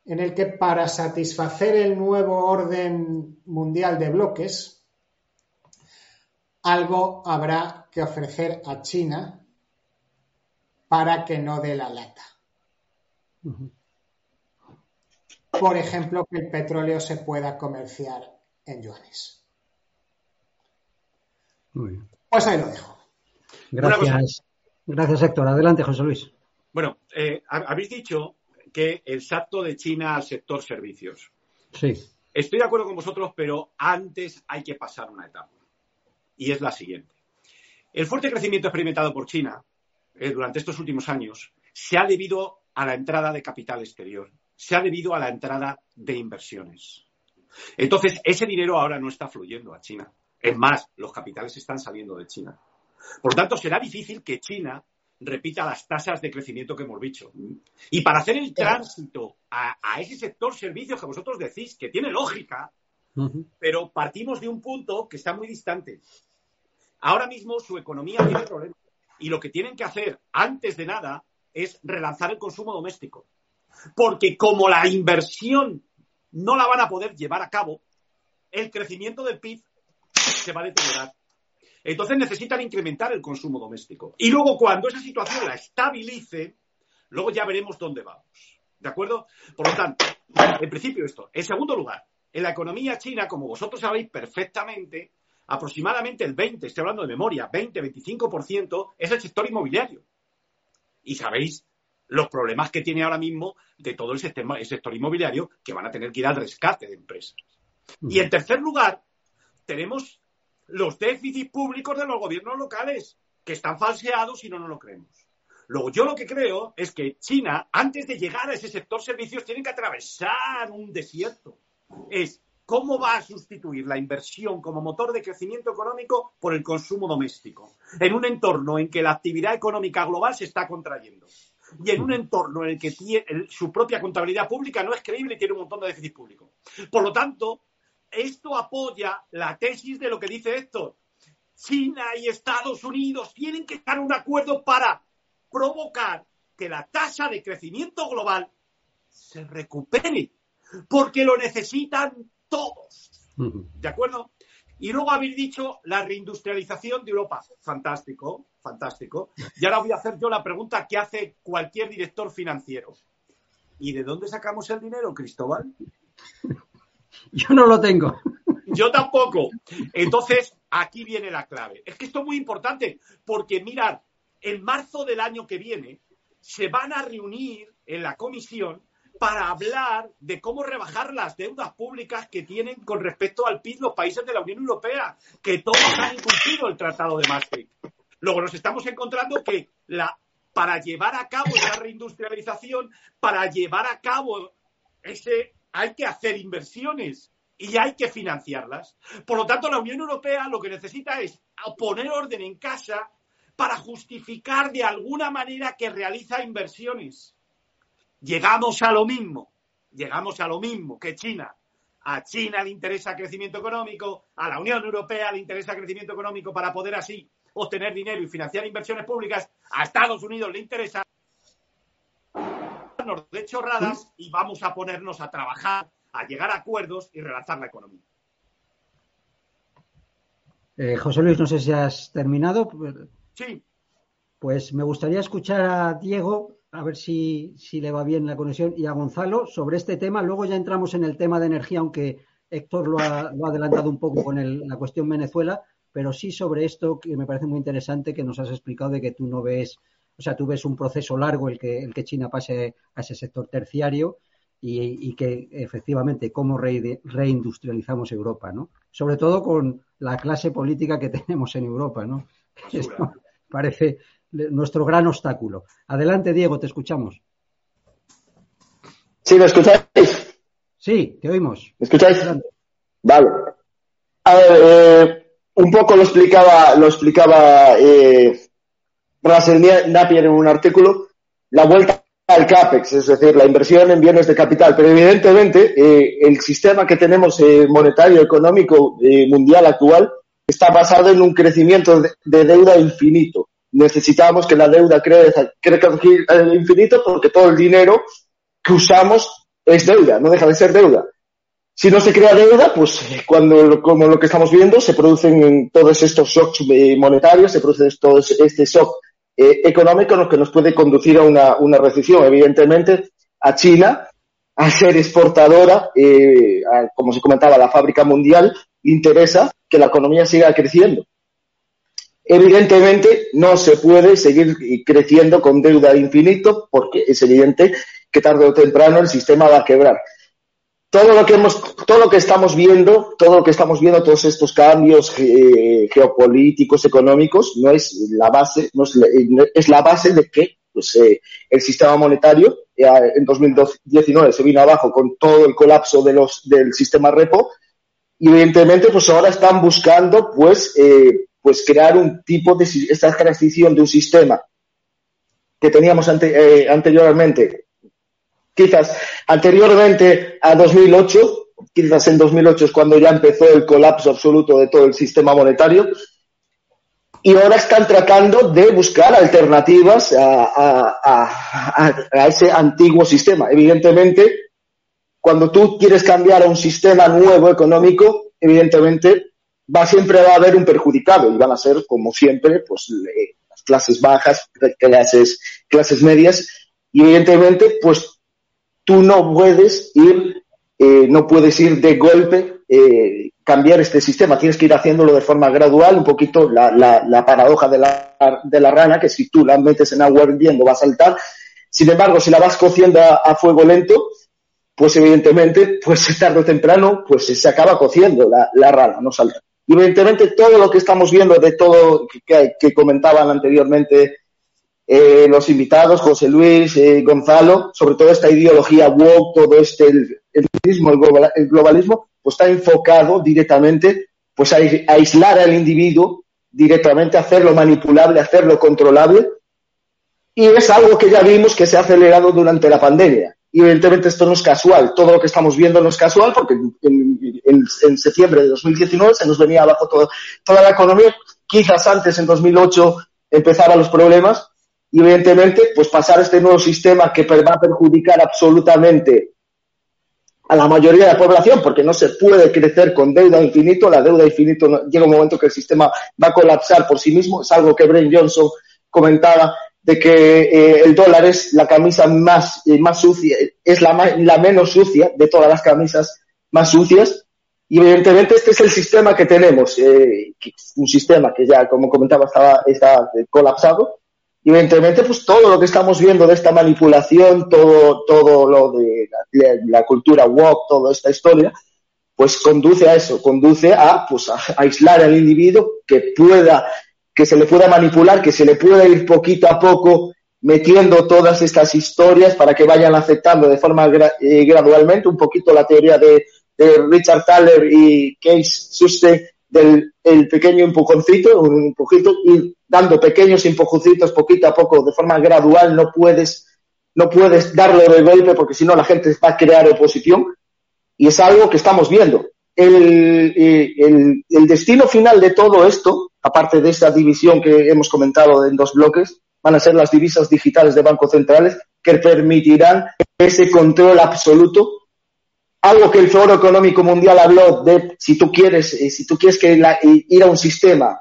en el que para satisfacer el nuevo orden mundial de bloques, algo habrá que ofrecer a China para que no dé la lata por ejemplo, que el petróleo se pueda comerciar en yuanes. Muy bien. Pues ahí lo dejo. Gracias. Gracias, Héctor. Adelante, José Luis. Bueno, eh, habéis dicho que el salto de China al sector servicios. Sí. Estoy de acuerdo con vosotros, pero antes hay que pasar una etapa. Y es la siguiente. El fuerte crecimiento experimentado por China eh, durante estos últimos años se ha debido a la entrada de capital exterior, se ha debido a la entrada de inversiones. Entonces, ese dinero ahora no está fluyendo a China. Es más, los capitales están saliendo de China. Por tanto, será difícil que China repita las tasas de crecimiento que hemos dicho. Y para hacer el tránsito a, ese sector servicios que vosotros decís que tiene lógica, pero partimos de un punto que está muy distante. Ahora mismo su economía tiene problemas y lo que tienen que hacer antes de nada es relanzar el consumo doméstico. Porque como la inversión no la van a poder llevar a cabo, el crecimiento del PIB se va a deteriorar. Entonces necesitan incrementar el consumo doméstico. Y luego cuando esa situación la estabilice, luego ya veremos dónde vamos. ¿De acuerdo? Por lo tanto, en principio esto. En segundo lugar, en la economía china, como vosotros sabéis perfectamente, aproximadamente el 20, estoy hablando de memoria, 20-25% es el sector inmobiliario. Y sabéis los problemas que tiene ahora mismo de todo el, el sector inmobiliario que van a tener que ir al rescate de empresas. Y en tercer lugar, tenemos los déficits públicos de los gobiernos locales, que están falseados y no nos lo creemos. Luego, yo lo que creo es que China, antes de llegar a ese sector servicios, tiene que atravesar un desierto. Es cómo va a sustituir la inversión como motor de crecimiento económico por el consumo doméstico, en un entorno en que la actividad económica global se está contrayendo y en un entorno en el que su propia contabilidad pública no es creíble y tiene un montón de déficit público. Por lo tanto, esto apoya la tesis de lo que dice Héctor. China y Estados Unidos tienen que estar un acuerdo para provocar que la tasa de crecimiento global se recupere, porque lo necesitan todos. ¿De acuerdo? Y luego habéis dicho la reindustrialización de Europa. Fantástico, fantástico. Y ahora voy a hacer yo la pregunta que hace cualquier director financiero. ¿Y de dónde sacamos el dinero, Cristóbal? Yo no lo tengo. Yo tampoco. Entonces, aquí viene la clave. Es que esto es muy importante, porque mirad, en marzo del año que viene se van a reunir en la comisión para hablar de cómo rebajar las deudas públicas que tienen con respecto al PIB los países de la Unión Europea, que todos han incumplido el Tratado de Maastricht. Luego nos estamos encontrando que para llevar a cabo esa reindustrialización, para llevar a cabo ese, hay que hacer inversiones y hay que financiarlas. Por lo tanto, la Unión Europea lo que necesita es poner orden en casa para justificar de alguna manera que realiza inversiones llegamos a lo mismo, llegamos a lo mismo que China. A China le interesa crecimiento económico, a la Unión Europea le interesa crecimiento económico para poder así obtener dinero y financiar inversiones públicas, a Estados Unidos le interesa de chorradas y vamos a ponernos a trabajar, a llegar a acuerdos y relanzar la economía. Eh, José Luis, no sé si has terminado. Sí. Pues me gustaría escuchar a Diego a ver si, le va bien la conexión, y a Gonzalo sobre este tema. Luego ya entramos en el tema de energía, aunque Héctor lo ha, adelantado un poco con la cuestión Venezuela, pero sí sobre esto que me parece muy interesante que nos has explicado de que tú no ves, o sea, tú ves un proceso largo el que, el que China pase a ese sector terciario y, que efectivamente cómo reindustrializamos Europa, ¿no? Sobre todo con la clase política que tenemos en Europa, ¿no? Esto parece nuestro gran obstáculo. Adelante, Diego, te escuchamos. ¿Sí, me escucháis? Sí, te oímos. ¿Me escucháis? Vale. A ver, eh, un poco lo explicaba, lo explicaba eh, Russell Napier en un artículo, la vuelta al CAPEX, es decir, la inversión en bienes de capital. Pero evidentemente, eh, el sistema que tenemos eh, monetario económico mundial actual está basado en un crecimiento de deuda infinito necesitamos que la deuda crezca, al infinito porque todo el dinero que usamos es deuda, no deja de ser deuda. Si no se crea deuda, pues cuando, como lo que estamos viendo, se producen todos estos shocks eh, monetarios, se produce todo este shock eh, económico, lo que nos puede conducir a una, una recesión. Evidentemente, a China, a ser exportadora, eh, como se comentaba, la fábrica mundial, interesa que la economía siga creciendo. Evidentemente, no se puede seguir creciendo con deuda de infinito porque es evidente que tarde o temprano el sistema va a quebrar. Todo lo que hemos, todo lo que estamos viendo, todo lo que estamos viendo, todos estos cambios eh, geopolíticos, económicos, no es la base, no es, la, es la base de que pues, eh, el sistema monetario eh, en 2019 se vino abajo con todo el colapso del sistema repo y evidentemente pues ahora están buscando pues eh, pues crear un tipo de esta transición de un sistema que teníamos ante, eh, anteriormente, quizás anteriormente a 2008, quizás en 2008 es cuando ya empezó el colapso absoluto de todo el sistema monetario, y ahora están tratando de buscar alternativas a, a, a, a, ese antiguo sistema. Evidentemente, cuando tú quieres cambiar a un sistema nuevo económico, evidentemente va siempre va a haber un perjudicado y van a ser, como siempre, pues las clases bajas, clases, clases medias, y evidentemente, pues tú no puedes ir, eh, no puedes ir de golpe, eh, cambiar este sistema, tienes que ir haciéndolo de forma gradual, un poquito la, la, la paradoja de la, de la, rana, que si tú la metes en agua hirviendo va a saltar, sin embargo, si la vas cociendo a, a fuego lento, pues evidentemente, pues tarde o temprano, pues se acaba cociendo la, la rana, no salta. Evidentemente todo lo que estamos viendo de todo que, que comentaban anteriormente eh, los invitados, José Luis, eh, Gonzalo, sobre todo esta ideología woke, todo este, el, el, el globalismo, pues está enfocado directamente pues a, a aislar al individuo, directamente hacerlo manipulable, hacerlo controlable. Y es algo que ya vimos que se ha acelerado durante la pandemia. Y evidentemente esto no es casual. Todo lo que estamos viendo no es casual porque en, en, en septiembre de 2019 se nos venía abajo toda la economía. Quizás antes, en 2008, empezaban los problemas. Y evidentemente, pues pasar este nuevo sistema que va a perjudicar absolutamente a la mayoría de la población, porque no se puede crecer con deuda infinito. La deuda infinito llega un momento que el sistema va a colapsar por sí mismo. Es algo que Brian Johnson comentaba de que eh, el dólar es la camisa más, eh, más sucia, es la, más, la menos sucia de todas las camisas más sucias. Y evidentemente este es el sistema que tenemos, eh, un sistema que ya, como comentaba, estaba, está colapsado. Y evidentemente, pues todo lo que estamos viendo de esta manipulación, todo, todo lo de la, la cultura woke, toda esta historia, pues conduce a eso, conduce a, pues, a aislar al individuo que pueda que se le pueda manipular, que se le pueda ir poquito a poco metiendo todas estas historias para que vayan aceptando de forma gra eh, gradualmente un poquito la teoría de, de Richard Thaler y Case Suste del el pequeño empujoncito, un empujito, y dando pequeños empujoncitos poquito a poco de forma gradual, no puedes, no puedes darle de golpe porque si no la gente va a crear oposición y es algo que estamos viendo. El, el, el destino final de todo esto aparte de esta división que hemos comentado en dos bloques, van a ser las divisas digitales de bancos centrales que permitirán ese control absoluto. Algo que el Foro Económico Mundial habló de si tú quieres, eh, si tú quieres que la, ir a un sistema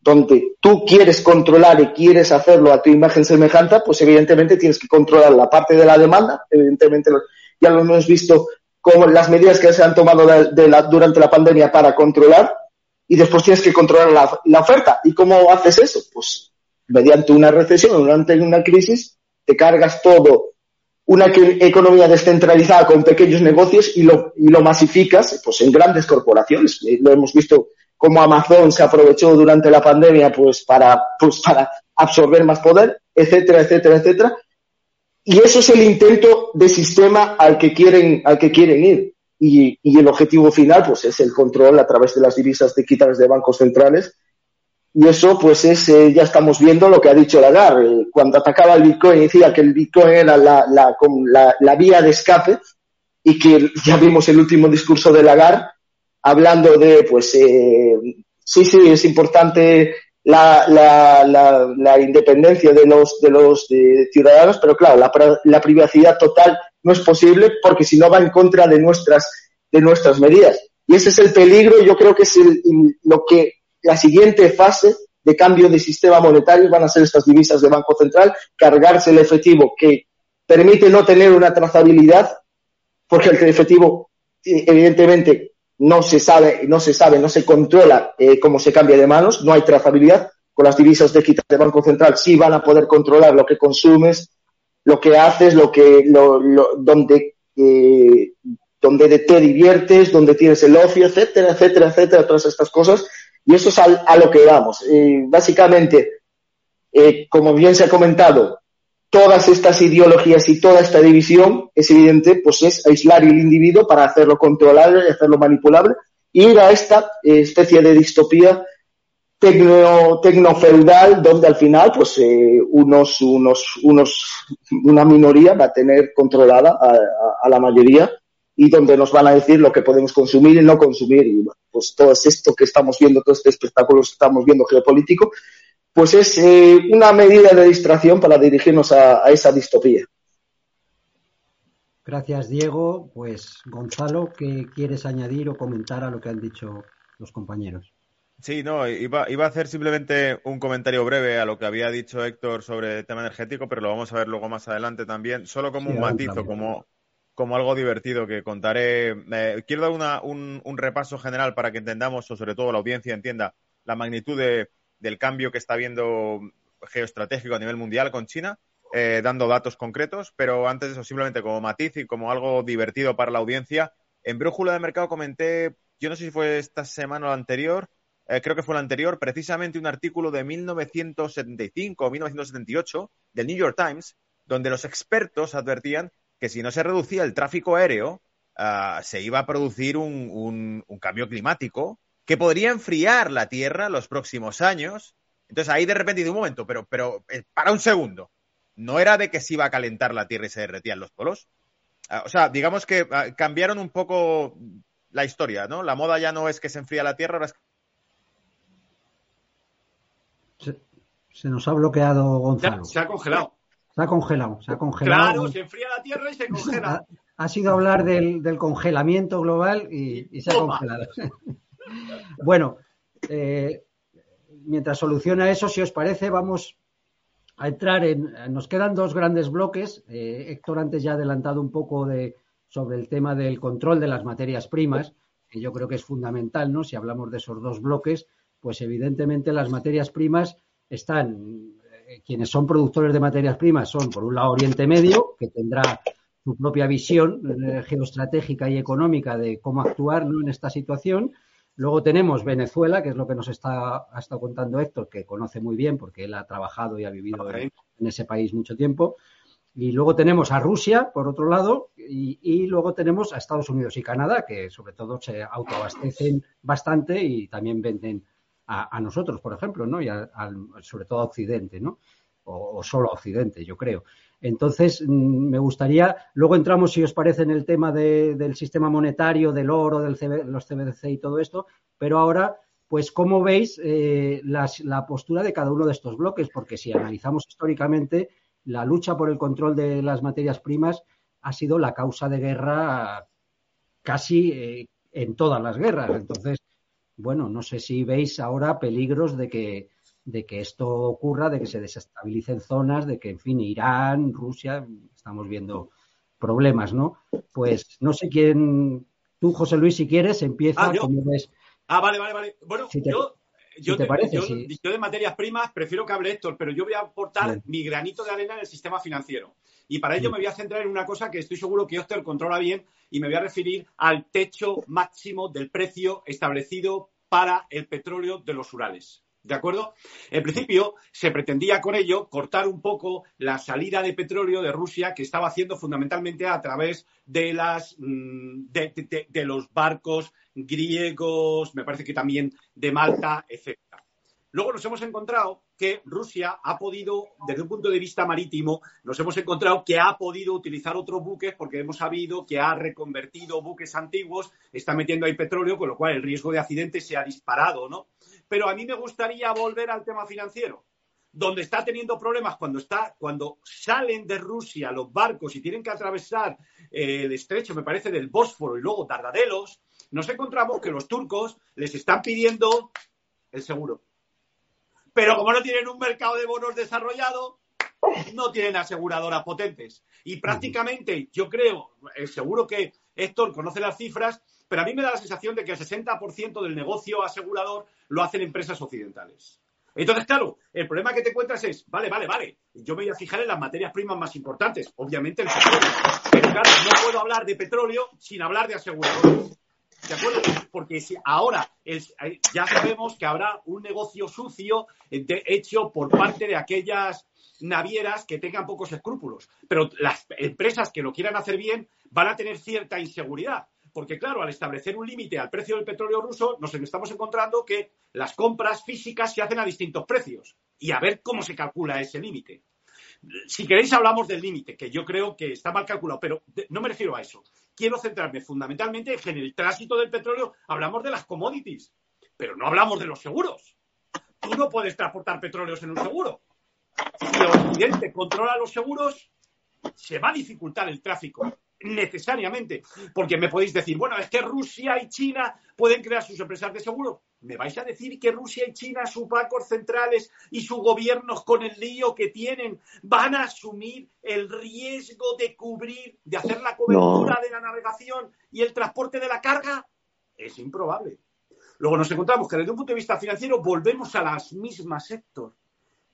donde tú quieres controlar y quieres hacerlo a tu imagen semejante, pues evidentemente tienes que controlar la parte de la demanda. Evidentemente ya lo hemos visto con las medidas que se han tomado durante la pandemia para controlar y después tienes que controlar la, oferta. ¿Y cómo haces eso? Pues mediante una recesión, durante una crisis, te cargas todo, una economía descentralizada con pequeños negocios y lo, y lo masificas pues en grandes corporaciones. Lo hemos visto cómo Amazon se aprovechó durante la pandemia pues para, pues para absorber más poder, etcétera, etcétera, etcétera. Y eso es el intento de sistema al que quieren, al que quieren ir y, y, el objetivo final pues es el control a través de las divisas digitales de bancos centrales. Y eso pues es eh, ya estamos viendo lo que ha dicho Lagarde. Eh, cuando atacaba el Bitcoin decía que el Bitcoin era la, la, vía de escape y que ya vimos el último discurso de Lagarde hablando de pues eh, sí sí es importante la, la, independencia de los, de los de ciudadanos, pero claro, la, la privacidad total no es posible porque si no va en contra de nuestras, de nuestras medidas. Y ese es el peligro, yo creo que es el, lo que la siguiente fase de cambio de sistema monetario van a ser estas divisas de Banco Central, cargarse el efectivo que permite no tener una trazabilidad, porque el efectivo evidentemente no se sabe, no se sabe, no se controla eh, cómo se cambia de manos, no hay trazabilidad, con las divisas de quita de Banco Central, sí van a poder controlar lo que consumes, lo que haces, lo que, lo, lo, donde, eh, donde te diviertes, donde tienes el ocio, etcétera, etcétera, etcétera, todas estas cosas. Y eso es a, lo que vamos. Básicamente, eh, como bien se ha comentado, todas estas ideologías y toda esta división es evidente, pues es aislar el individuo para hacerlo controlable, hacerlo manipulable, y ir a esta eh, especie de distopía tecno, tecnofeudal donde al final pues eh, unos, unos, unos, una minoría va a tener controlada a, a, la mayoría y donde nos van a decir lo que podemos consumir y no consumir y pues todo esto que estamos viendo, todo este espectáculo que estamos viendo geopolítico, pues es eh, una medida de distracción para dirigirnos a, a esa distopía. Gracias, Diego. Pues, Gonzalo, ¿qué quieres añadir o comentar a lo que han dicho los compañeros? Sí, no, iba, iba, a hacer simplemente un comentario breve a lo que había dicho Héctor sobre el tema energético, pero lo vamos a ver luego más adelante también, solo como sí, un matizo, como, como algo divertido que contaré. Eh, quiero dar una, un, un, repaso general para que entendamos, o sobre todo la audiencia entienda, la magnitud de, del cambio que está habiendo geoestratégico a nivel mundial con China, eh, dando datos concretos, pero antes de eso, simplemente como matiz y como algo divertido para la audiencia, en Brújula de Mercado comenté, yo no sé si fue esta semana o la anterior, eh, creo que fue la anterior, precisamente un artículo de 1975 o 1978 del New York Times, donde los expertos advertían que si no se reducía el tráfico aéreo, uh, se iba a producir un, cambio climático que podría enfriar la Tierra los próximos años. Entonces ahí de repente de un momento, pero, pero eh, para un segundo, no era de que se iba a calentar la Tierra y se derretían los polos. Uh, o sea, digamos que uh, cambiaron un poco la historia, ¿no? La moda ya no es que se enfría la Tierra, ahora es se, se, nos ha bloqueado Gonzalo. Se, ha congelado. Se ha congelado, se ha congelado. Claro, se enfría la Tierra y se congela. Ha, ha sido hablar del, del, congelamiento global y, y se ha congelado. bueno, eh, mientras soluciona eso, si os parece, vamos a entrar en. Nos quedan dos grandes bloques. Eh, Héctor antes ya ha adelantado un poco de, sobre el tema del control de las materias primas, que yo creo que es fundamental, ¿no? Si hablamos de esos dos bloques, pues evidentemente las materias primas están. Eh, quienes son productores de materias primas son, por un lado, Oriente Medio, que tendrá su propia visión eh, geoestratégica y económica de cómo actuar ¿no? en esta situación. Luego tenemos Venezuela, que es lo que nos está, ha estado contando Héctor, que conoce muy bien porque él ha trabajado y ha vivido okay. en, en, ese país mucho tiempo. Y luego tenemos a Rusia, por otro lado, y, y, luego tenemos a Estados Unidos y Canadá, que sobre todo se autoabastecen bastante y también venden a, nosotros, por ejemplo, ¿no? Y sobre todo a Occidente, ¿no? O, solo a Occidente, yo creo. Entonces, mm, me gustaría, luego entramos, si os parece, en el tema de, del sistema monetario, del oro, de CB, los CBDC y todo esto, pero ahora, pues, ¿cómo veis eh, la postura de cada uno de estos bloques? Porque si analizamos históricamente, la lucha por el control de las materias primas ha sido la causa de guerra casi eh, en todas las guerras. Entonces, bueno, no sé si veis ahora peligros de que de que esto ocurra, de que se desestabilicen zonas, de que, en fin, Irán, Rusia, estamos viendo problemas, ¿no? Pues no sé quién, tú, José Luis, si quieres, empieza, ah, yo. como ves. Ah, vale, vale, vale. Bueno, si te, yo, yo, te te, parece, yo, sí. yo, de materias primas prefiero que hable Héctor, pero yo voy a aportar Bien. mi granito de arena en el sistema financiero. Y para ello me voy a centrar en una cosa que estoy seguro que Héctor controla bien y me voy a referir al techo máximo del precio establecido para el petróleo de los Urales. ¿De acuerdo? En principio, se pretendía con ello cortar un poco la salida de petróleo de Rusia que estaba haciendo fundamentalmente a través de, las, mm, de, de, de los barcos griegos, me parece que también de Malta, etc. Luego nos hemos encontrado que Rusia ha podido, desde un punto de vista marítimo, nos hemos encontrado que ha podido utilizar otros buques porque hemos sabido que ha reconvertido buques antiguos, está metiendo ahí petróleo, con lo cual el riesgo de accidente se ha disparado, ¿no? Pero a mí me gustaría volver al tema financiero, donde está teniendo problemas cuando, está, cuando salen de Rusia los barcos y tienen que atravesar el estrecho, me parece, del Bósforo y luego Dardanelos, nos encontramos que los turcos les están pidiendo el seguro pero como no tienen un mercado de bonos desarrollado, no tienen aseguradoras potentes. Y prácticamente, yo creo, eh, seguro que Héctor conoce las cifras, pero a mí me da la sensación de que el 60% del negocio asegurador lo hacen empresas occidentales. Entonces, claro, el problema que te encuentras es, vale, vale, vale, yo me voy a fijar en las materias primas más importantes, obviamente el petróleo. Pero claro, no puedo hablar de petróleo sin hablar de aseguradores. ¿De acuerdo? Porque si ahora ya sabemos que habrá un negocio sucio hecho por parte de aquellas navieras que tengan pocos escrúpulos. Pero las empresas que lo quieran hacer bien van a tener cierta inseguridad. Porque, claro, al establecer un límite al precio del petróleo ruso, nos estamos encontrando que las compras físicas se hacen a distintos precios. Y a ver cómo se calcula ese límite. Si queréis, hablamos del límite, que yo creo que está mal calculado, pero no me refiero a eso. Quiero centrarme fundamentalmente en el tránsito del petróleo. Hablamos de las commodities, pero no hablamos de los seguros. Tú no puedes transportar petróleos en un seguro. Si Occidente controla los seguros, se va a dificultar el tráfico necesariamente, porque me podéis decir, bueno, es que Rusia y China pueden crear sus empresas de seguro. ¿Me vais a decir que Rusia y China, sus bancos centrales y sus gobiernos con el lío que tienen, van a asumir el riesgo de cubrir, de hacer la cobertura de la navegación y el transporte de la carga? Es improbable. Luego nos encontramos que desde un punto de vista financiero volvemos a las mismas sector.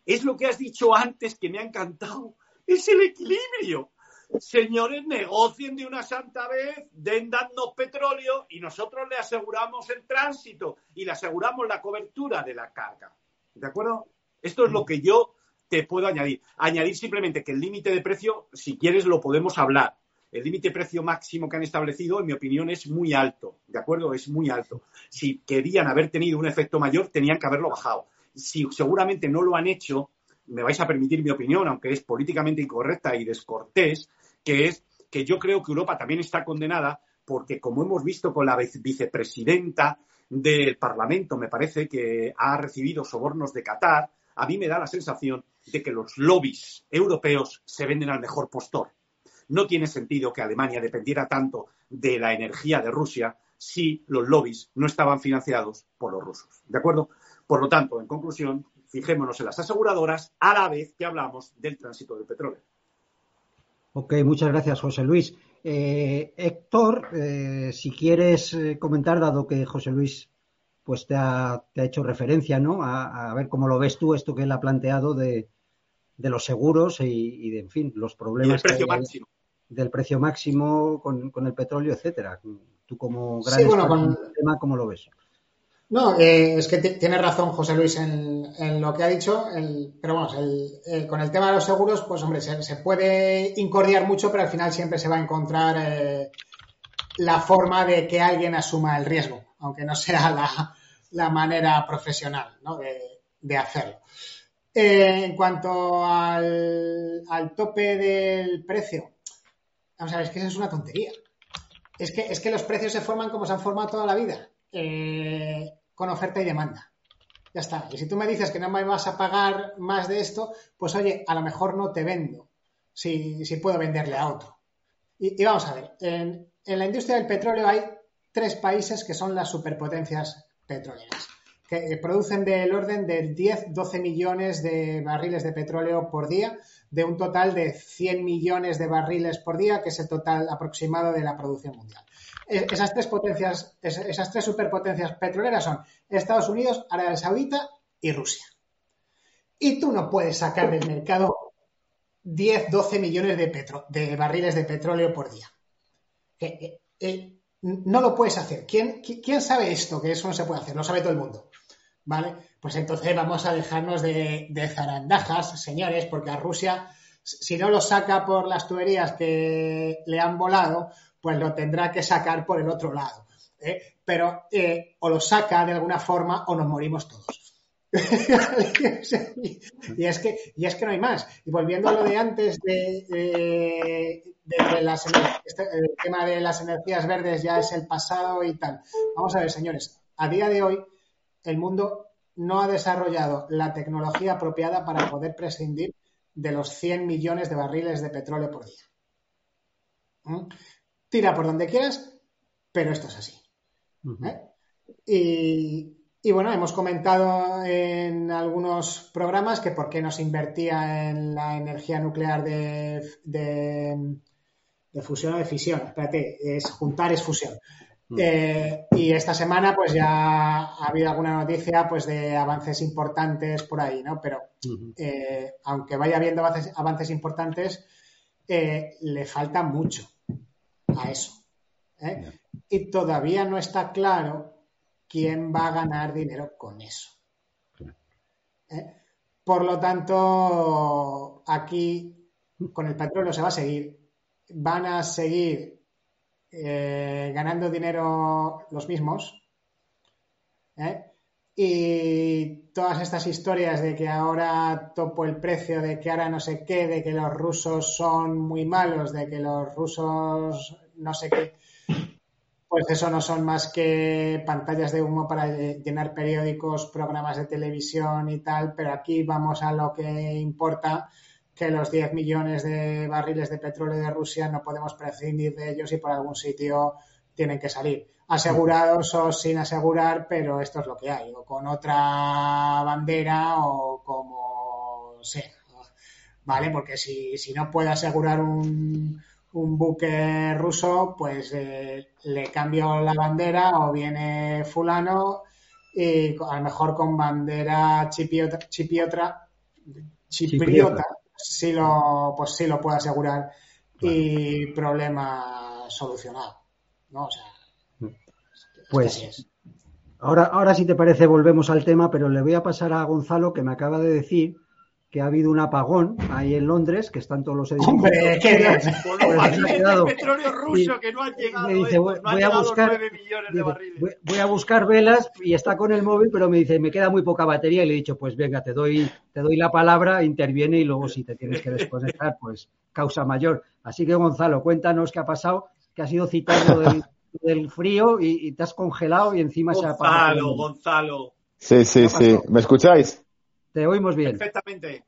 Es lo que has dicho antes que me ha encantado. Es el equilibrio. Señores, negocien de una santa vez, den dando petróleo y nosotros le aseguramos el tránsito y le aseguramos la cobertura de la carga. ¿De acuerdo? Esto es lo que yo te puedo añadir. Añadir simplemente que el límite de precio, si quieres, lo podemos hablar. El límite precio máximo que han establecido, en mi opinión, es muy alto. ¿De acuerdo? Es muy alto. Si querían haber tenido un efecto mayor, tenían que haberlo bajado si seguramente no lo han hecho, me vais a permitir mi opinión, aunque es políticamente incorrecta y descortés, que es que yo creo que Europa también está condenada porque, como hemos visto con la vicepresidenta del Parlamento, me parece que ha recibido sobornos de Qatar, a mí me da la sensación de que los lobbies europeos se venden al mejor postor. No tiene sentido que Alemania dependiera tanto de la energía de Rusia si los lobbies no estaban financiados por los rusos. ¿De acuerdo? Por lo tanto, en conclusión, fijémonos en las aseguradoras a la vez que hablamos del tránsito del petróleo. Ok, muchas gracias, José Luis. Eh, Héctor, eh, si quieres eh, comentar, dado que José Luis pues te ha, hecho referencia, ¿no? A, ver cómo lo ves tú, esto que él ha planteado de, los seguros y, de, en fin, los problemas precio máximo. del precio máximo con, el petróleo, etcétera. Tú como gran sí, bueno, tema, ¿cómo lo ves? No, eh, es que tiene razón José Luis en, lo que ha dicho, pero vamos, con el tema de los seguros, pues hombre, se, puede incordiar mucho, pero al final siempre se va a encontrar eh, la forma de que alguien asuma el riesgo, aunque no sea la, manera profesional de, hacerlo. Eh, en cuanto al, tope del precio, vamos a ver, es que eso es una tontería. Es que, es que los precios se forman como se han formado toda la vida. Eh, con oferta y demanda. Ya está. Y si tú me dices que no me vas a pagar más de esto, pues oye, a lo mejor no te vendo si, puedo venderle a otro. Y, vamos a ver, en, la industria del petróleo hay tres países que son las superpotencias petroleras, que producen del orden de 10-12 millones de barriles de petróleo por día, de un total de 100 millones de barriles por día, que es el total aproximado de la producción mundial. Eh, esas tres potencias, esas tres superpotencias petroleras son Estados Unidos, Arabia Saudita y Rusia. Y tú no puedes sacar del mercado 10, 12 millones de, de barriles de petróleo por día. Eh, eh, no lo puedes hacer. ¿Quién, ¿Quién sabe esto? Que eso no se puede hacer. Lo sabe todo el mundo. ¿Vale? Pues entonces vamos a dejarnos de, de zarandajas, señores, porque a Rusia, si no lo saca por las tuberías que le han volado, pues lo tendrá que sacar por el otro lado. ¿eh? Pero eh, o lo saca de alguna forma o nos morimos todos. y, es que, y es que no hay más. Y volviendo a lo de antes de, las, este, el tema de las energías verdes ya es el pasado y tal. Vamos a ver, señores, a día de hoy el mundo no ha desarrollado la tecnología apropiada para poder prescindir de los 100 millones de barriles de petróleo por día. ¿Mm? Tira por donde quieras, pero esto es así. ¿eh? y, bueno, hemos comentado en algunos programas que por qué no se invertía en la energía nuclear de, de, fusión o de fisión. Espérate, es juntar es fusión. Mm. Eh, y esta semana pues ya ha habido alguna noticia pues de avances importantes por ahí, ¿no? Pero eh, aunque vaya habiendo avances, importantes, le falta mucho a eso. Y todavía no está claro quién va a ganar dinero con eso. Por lo tanto, aquí con el petróleo se va a seguir. Van a seguir eh, ganando dinero los mismos. ¿eh? Y todas estas historias de que ahora topo el precio, de que ahora no sé qué, de que los rusos son muy malos, de que los rusos no sé qué, pues eso no son más que pantallas de humo para llenar periódicos, programas de televisión y tal, pero aquí vamos a lo que importa que los 10 millones de barriles de petróleo de Rusia no podemos prescindir de ellos y por algún sitio tienen que salir. Asegurados o sin asegurar, pero esto es lo que hay, o con otra bandera o como sea. ¿Vale? Porque si, si no puede asegurar un, un buque ruso, pues eh, le cambio la bandera o viene fulano y a lo mejor con bandera chipiota, chipiota, chipriota sí lo, pues sí lo puedo asegurar y problema solucionado. ¿no? O sea, pues ahora, ahora si te parece volvemos al tema, pero le voy a pasar a Gonzalo que me acaba de decir que ha habido un apagón ahí en Londres, que están todos los edificios. ¡Hombre, qué bien! Pues petróleo ruso que no han llegado, dice, voy, a buscar, voy, a buscar velas y está con el móvil, pero me dice, me queda muy poca batería y le he dicho, pues venga, te doy, te doy la palabra, interviene y luego si te tienes que desconectar, pues causa mayor. Así que Gonzalo, cuéntanos qué ha pasado, que has sido citando del, del frío y, te has congelado y encima se ha apagado. Gonzalo, Gonzalo. Sí, sí, sí. ¿Me escucháis? Te oímos bien. Perfectamente.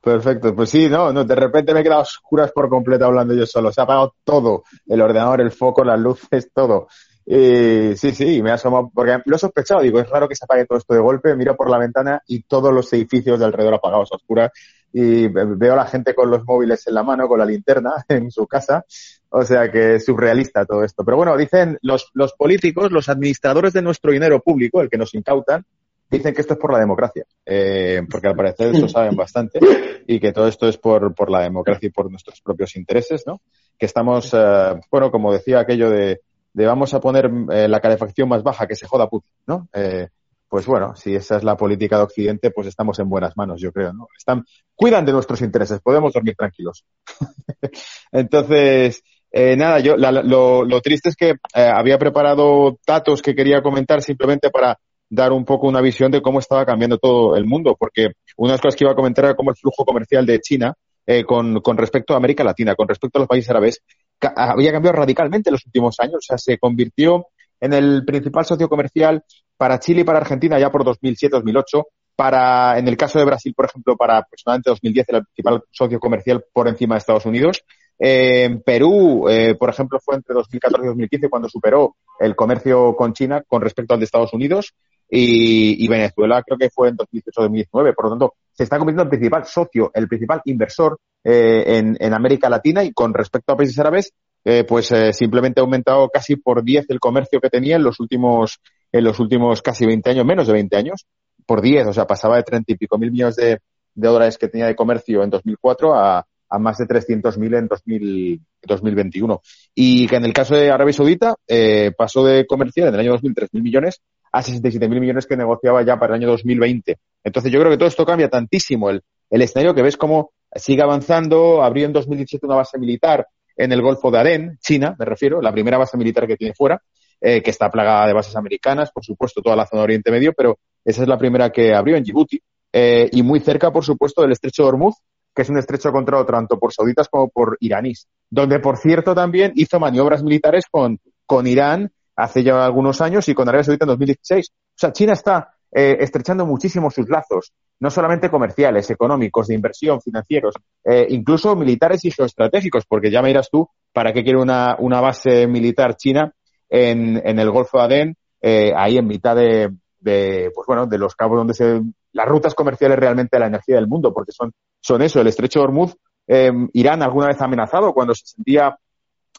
Perfecto, pues sí, no, no, de repente me he quedado oscuras por completo hablando yo solo. Se ha apagado todo, el ordenador, el foco, las luces, todo. Y sí, sí, me ha asomado, porque lo he sospechado, digo, es raro que se apague todo esto de golpe, miro por la ventana y todos los edificios de alrededor apagados a oscuras y veo a la gente con los móviles en la mano, con la linterna en su casa, o sea que es surrealista todo esto. Pero bueno, dicen los, los políticos, los administradores de nuestro dinero público, el que nos incautan, dicen que esto es por la democracia, eh, porque al parecer eso saben bastante y que todo esto es por, por la democracia y por nuestros propios intereses, ¿no? Que estamos, eh, bueno, como decía aquello de, de vamos a poner eh, la calefacción más baja, que se joda Putin, ¿no? Eh, pues bueno, si esa es la política de Occidente, pues estamos en buenas manos, yo creo, ¿no? Están, cuidan de nuestros intereses, podemos dormir tranquilos. Entonces, eh, nada, yo lo, lo, triste es que eh, había preparado datos que quería comentar simplemente para dar un poco una visión de cómo estaba cambiando todo el mundo, porque una de las cosas que iba a comentar era cómo el flujo comercial de China eh, con, con, respecto a América Latina, con respecto a los países árabes, había cambiado radicalmente en los últimos años. O sea, se convirtió en el principal socio comercial para Chile y para Argentina ya por 2007-2008. Para, en el caso de Brasil, por ejemplo, para aproximadamente 2010 era el principal socio comercial por encima de Estados Unidos. Eh, en Perú, eh, por ejemplo, fue entre 2014 y 2015 cuando superó el comercio con China con respecto al de Estados Unidos y, Venezuela creo que fue en 2018-2019. Por lo tanto, se está convirtiendo en el principal socio, el principal inversor eh, en, en, América Latina y con respecto a países árabes, eh, pues eh, simplemente ha aumentado casi por 10 el comercio que tenía en los últimos, en los últimos casi 20 años, menos de 20 años, por 10, o sea, pasaba de 30 y pico mil millones de, dólares que tenía de comercio en 2004 a, a más de 300.000 en 2000, 2021. Y que en el caso de Arabia Saudita eh, pasó de comerciar en el año 2000 3.000 millones a 67.000 millones que negociaba ya para el año 2020. Entonces yo creo que todo esto cambia tantísimo el, el escenario que ves cómo sigue avanzando. Abrió en 2017 una base militar en el Golfo de Adén, China, me refiero, la primera base militar que tiene fuera, eh, que está plagada de bases americanas, por supuesto, toda la zona de Oriente Medio, pero esa es la primera que abrió en Djibouti. Eh, y muy cerca, por supuesto, del estrecho de Hormuz, que es un estrecho controlado tanto por sauditas como por iraníes, donde, por cierto, también hizo maniobras militares con, con Irán hace ya algunos años y con Arabia Saudita en 2016. O sea, China está eh, estrechando muchísimo sus lazos, no solamente comerciales, económicos, de inversión, financieros, eh, incluso militares y geoestratégicos, porque ya me dirás tú, ¿para qué quiere una, una base militar china en, en el Golfo de Adén, eh, ahí en mitad de, de, pues bueno, de los cabos donde se, las rutas comerciales realmente de la energía del mundo, porque son, son eso, el estrecho de Hormuz, eh, Irán alguna vez amenazado cuando se sentía,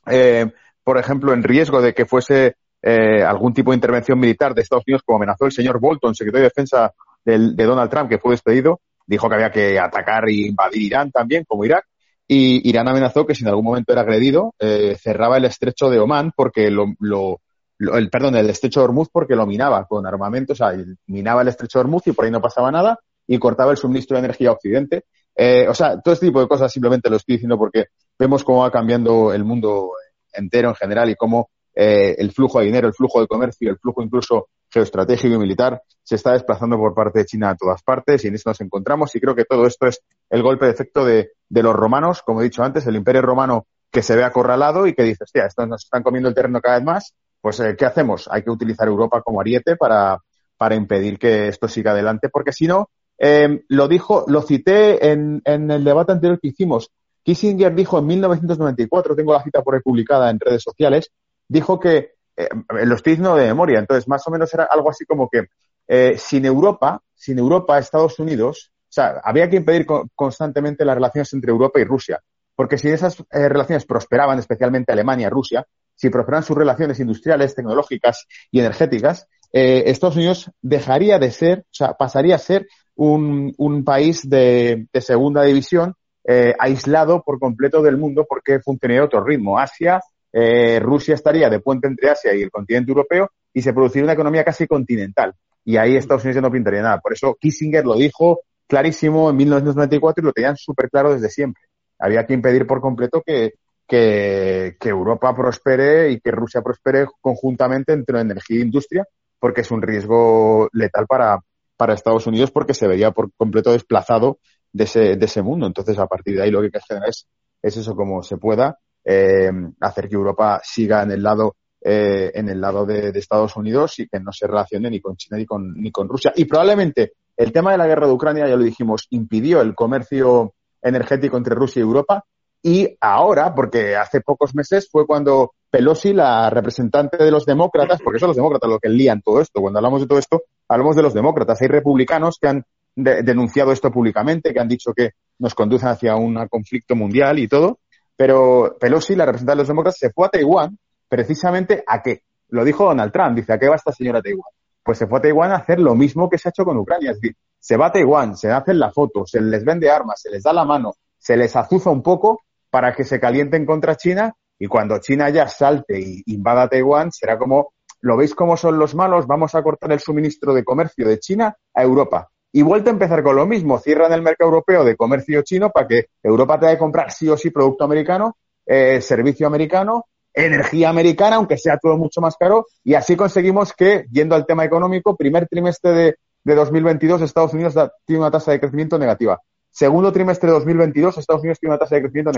eh, por ejemplo, en riesgo de que fuese eh, algún tipo de intervención militar de Estados Unidos, como amenazó el señor Bolton, secretario de Defensa de Donald Trump, que fue despedido, dijo que había que atacar e invadir Irán también, como Irak, y Irán amenazó que si en algún momento era agredido, eh, cerraba el estrecho de Omán porque lo, lo, el, perdón, el estrecho de Hormuz porque lo minaba con armamento, o sea, minaba el estrecho de Hormuz y por ahí no pasaba nada y cortaba el suministro de energía a Occidente. Eh, o sea, todo este tipo de cosas simplemente lo estoy diciendo porque vemos cómo va cambiando el mundo entero en general y cómo eh, el flujo de dinero, el flujo de comercio, el flujo incluso geoestratégico y militar se está desplazando por parte de China a todas partes y en eso nos encontramos y creo que todo esto es el golpe de efecto de, los romanos, como he dicho antes, el imperio romano que se ve acorralado y que dice, hostia, estos nos están comiendo el terreno cada vez más, pues eh, ¿qué hacemos? Hay que utilizar Europa como ariete para, para impedir que esto siga adelante, porque si no, eh, lo dijo, lo cité en, en el debate anterior que hicimos. Kissinger dijo en 1994, tengo la cita por ahí publicada en redes sociales, dijo que, eh, lo estoy de memoria, entonces más o menos era algo así como que eh, sin Europa, sin Europa, Estados Unidos, o sea, había que impedir constantemente las relaciones entre Europa y Rusia, porque si esas eh, relaciones prosperaban, especialmente Alemania, Rusia, si prosperaban sus relaciones industriales, tecnológicas y energéticas, eh, Estados Unidos dejaría de ser, o sea, pasaría a ser un, un país de, de, segunda división eh, aislado por completo del mundo porque funcionaría otro ritmo. Asia eh, Rusia estaría de puente entre Asia y el continente europeo y se produciría una economía casi continental. Y ahí Estados Unidos no pintaría nada. Por eso Kissinger lo dijo clarísimo en 1994 y lo tenían súper claro desde siempre. Había que impedir por completo que, que, que, Europa prospere y que Rusia prospere conjuntamente entre energía e industria, porque es un riesgo letal para, para Estados Unidos porque se vería por completo desplazado de ese, de ese mundo. Entonces, a partir de ahí lo que hay que generar es, es eso como se pueda eh, hacer que Europa siga en el lado eh, en el lado de, Estados Unidos y que no se relacione ni con China ni con, ni con Rusia. Y probablemente el tema de la guerra de Ucrania, ya lo dijimos, impidió el comercio energético entre Rusia y Europa. Y ahora, porque hace pocos meses fue cuando Pelosi, la representante de los demócratas, porque son los demócratas los que lían todo esto, cuando hablamos de todo esto, hablamos de los demócratas. Hay republicanos que han de denunciado esto públicamente, que han dicho que nos conducen hacia un conflicto mundial y todo. Pero Pelosi, la representante de los demócratas, se fue a Taiwán precisamente a qué. Lo dijo Donald Trump, dice, ¿a qué va esta señora a Taiwán? Pues se fue a Taiwán a hacer lo mismo que se ha hecho con Ucrania. Es decir, se va a Taiwán, se hacen la foto, se les vende armas, se les da la mano, se les azuza un poco para que se calienten contra China y cuando China ya salte y invada Taiwán, será como, ¿lo veis cómo son los malos? Vamos a cortar el suministro de comercio de China a Europa. Y vuelta a empezar con lo mismo, cierran el mercado europeo de comercio chino para que Europa tenga que comprar sí o sí producto americano, eh, servicio americano, energía americana, aunque sea todo mucho más caro, y así conseguimos que, yendo al tema económico, primer trimestre de, de 2022 Estados Unidos tiene una tasa de crecimiento negativa. Segundo trimestre de 2022 Estados Unidos tiene una tasa de crecimiento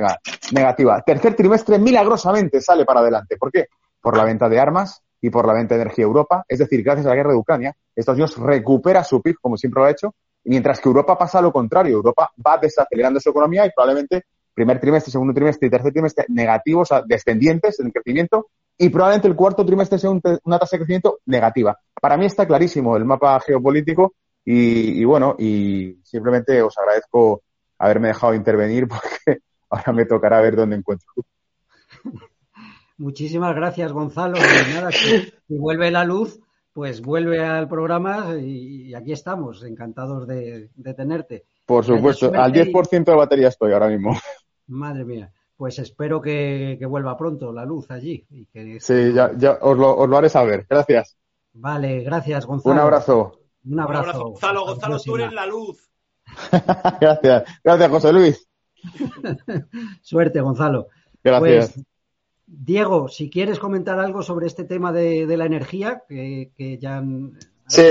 negativa. Tercer trimestre milagrosamente sale para adelante. ¿Por qué? Por la venta de armas, y por la venta de energía a Europa. Es decir, gracias a la guerra de Ucrania, Estados Unidos recupera su PIB, como siempre lo ha hecho, mientras que Europa pasa lo contrario. Europa va desacelerando su economía y probablemente primer trimestre, segundo trimestre y tercer trimestre negativos, o sea, descendientes en crecimiento, y probablemente el cuarto trimestre sea un, una tasa de crecimiento negativa. Para mí está clarísimo el mapa geopolítico y, bueno, y simplemente os agradezco haberme dejado intervenir porque ahora me tocará ver dónde encuentro. Muchísimas gracias, Gonzalo. Y nada, si, vuelve la luz, pues vuelve al programa y, y aquí estamos, encantados de, de tenerte. Por supuesto, al 10% de batería estoy ahora mismo. Madre mía. Pues espero que, que vuelva pronto la luz allí. Y que... Sí, ya, ya os, lo, os, lo, haré saber. Gracias. Vale, gracias, Gonzalo. Un abrazo. Un abrazo. Un abrazo Gonzalo. Gonzalo, tú eres la luz. gracias. Gracias, José Luis. Suerte, Gonzalo. Gracias. Pues, Diego, si quieres comentar algo sobre este tema de, de la energía, que, que ya han sí.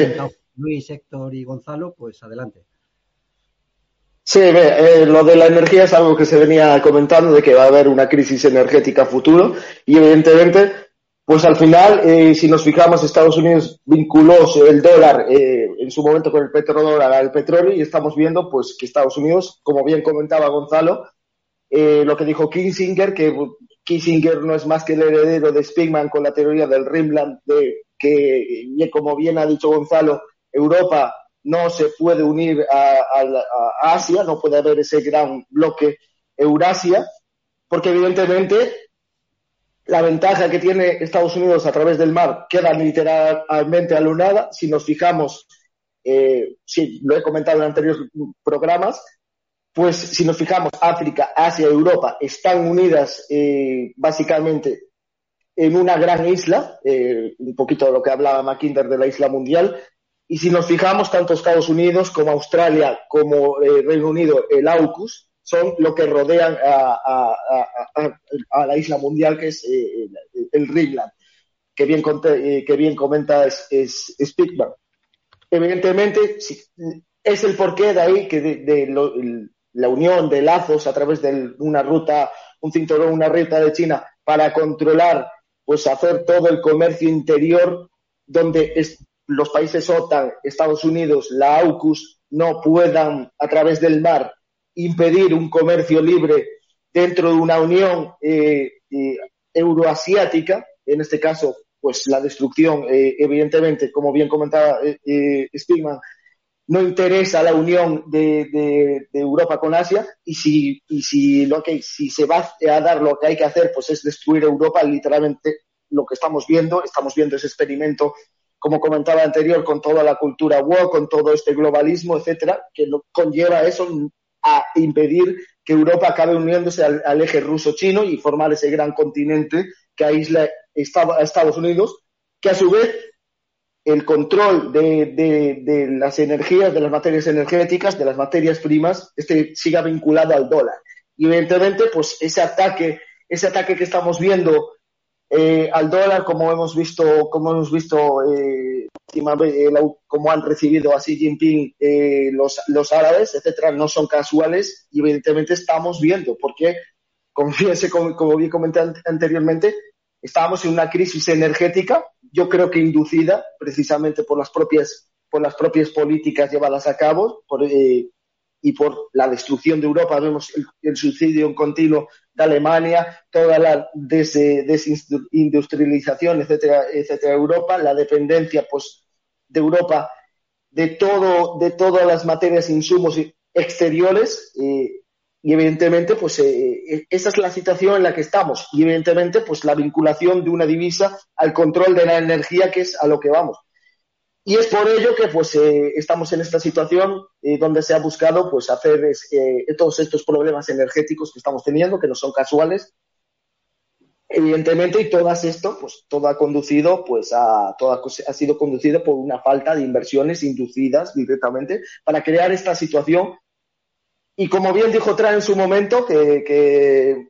Luis, Héctor y Gonzalo, pues adelante. Sí, eh, lo de la energía es algo que se venía comentando, de que va a haber una crisis energética futuro y evidentemente, pues al final, eh, si nos fijamos, Estados Unidos vinculó el dólar eh, en su momento con el petrodólar al petróleo y estamos viendo pues que Estados Unidos, como bien comentaba Gonzalo, eh, lo que dijo Kissinger, que Kissinger no es más que el heredero de Spigman con la teoría del Rimland, de que, como bien ha dicho Gonzalo, Europa no se puede unir a, Asia, no puede haber ese gran bloque Eurasia, porque evidentemente la ventaja que tiene Estados Unidos a través del mar queda literalmente alunada. Si nos fijamos, eh, sí, lo he comentado en anteriores programas, pues si nos fijamos, África, Asia, Europa están unidas eh, básicamente en una gran isla, eh, un poquito de lo que hablaba Mackinder de la isla mundial, y si nos fijamos, tanto Estados Unidos como Australia como Reino Unido, el AUKUS, son lo que rodean a, la isla mundial, que es eh, el Ringland, que bien, eh, que bien comenta es, Evidentemente, es el porqué de ahí que de, la unión de lazos a través de una ruta, un cinturón, una ruta de China para controlar, pues hacer todo el comercio interior donde los países OTAN, Estados Unidos, la AUKUS no puedan a través del mar impedir un comercio libre dentro de una unión eh, eh, euroasiática, en este caso, pues la destrucción, eh, evidentemente, como bien comentaba Stigman, no interesa la unión de, Europa con Asia y si, y si, lo que, si se va a dar lo que hay que hacer, pues es destruir Europa, literalmente lo que estamos viendo, estamos viendo ese experimento, como comentaba anterior, con toda la cultura woke, con todo este globalismo, etcétera, que conlleva eso, a impedir que Europa acabe uniéndose al, eje ruso-chino y formar ese gran continente que aísla Estados Unidos, que a su vez el control de, las energías, de las materias energéticas, de las materias primas, este siga vinculado al dólar. Y evidentemente, pues ese ataque, ese ataque que estamos viendo eh, al dólar, como hemos visto, como hemos visto eh, como han recibido a Xi Jinping eh, los, árabes, etcétera, no son casuales y evidentemente estamos viendo, porque, como, como bien comenté anteriormente, estábamos en una crisis energética, yo creo que inducida precisamente por las propias, por las propias políticas llevadas a cabo por, eh, y por la destrucción de Europa. Vemos el, el subsidio en continuo de Alemania, toda la desindustrialización, etcétera, etcétera, Europa, la dependencia, pues, de Europa de todo, de todas las materias, insumos exteriores, eh, y evidentemente, pues, eh, eh, esa es la situación en la que estamos, y evidentemente, pues, la vinculación de una divisa al control de la energía, que es a lo que vamos. Y es por ello que pues eh, estamos en esta situación donde se ha buscado pues hacer todos estos problemas energéticos que estamos teniendo, que no son casuales, evidentemente, y todo esto, pues todo ha conducido, pues a, todo ha sido conducido por una falta de inversiones inducidas directamente para crear esta situación. Y como bien dijo Tra en su momento, que,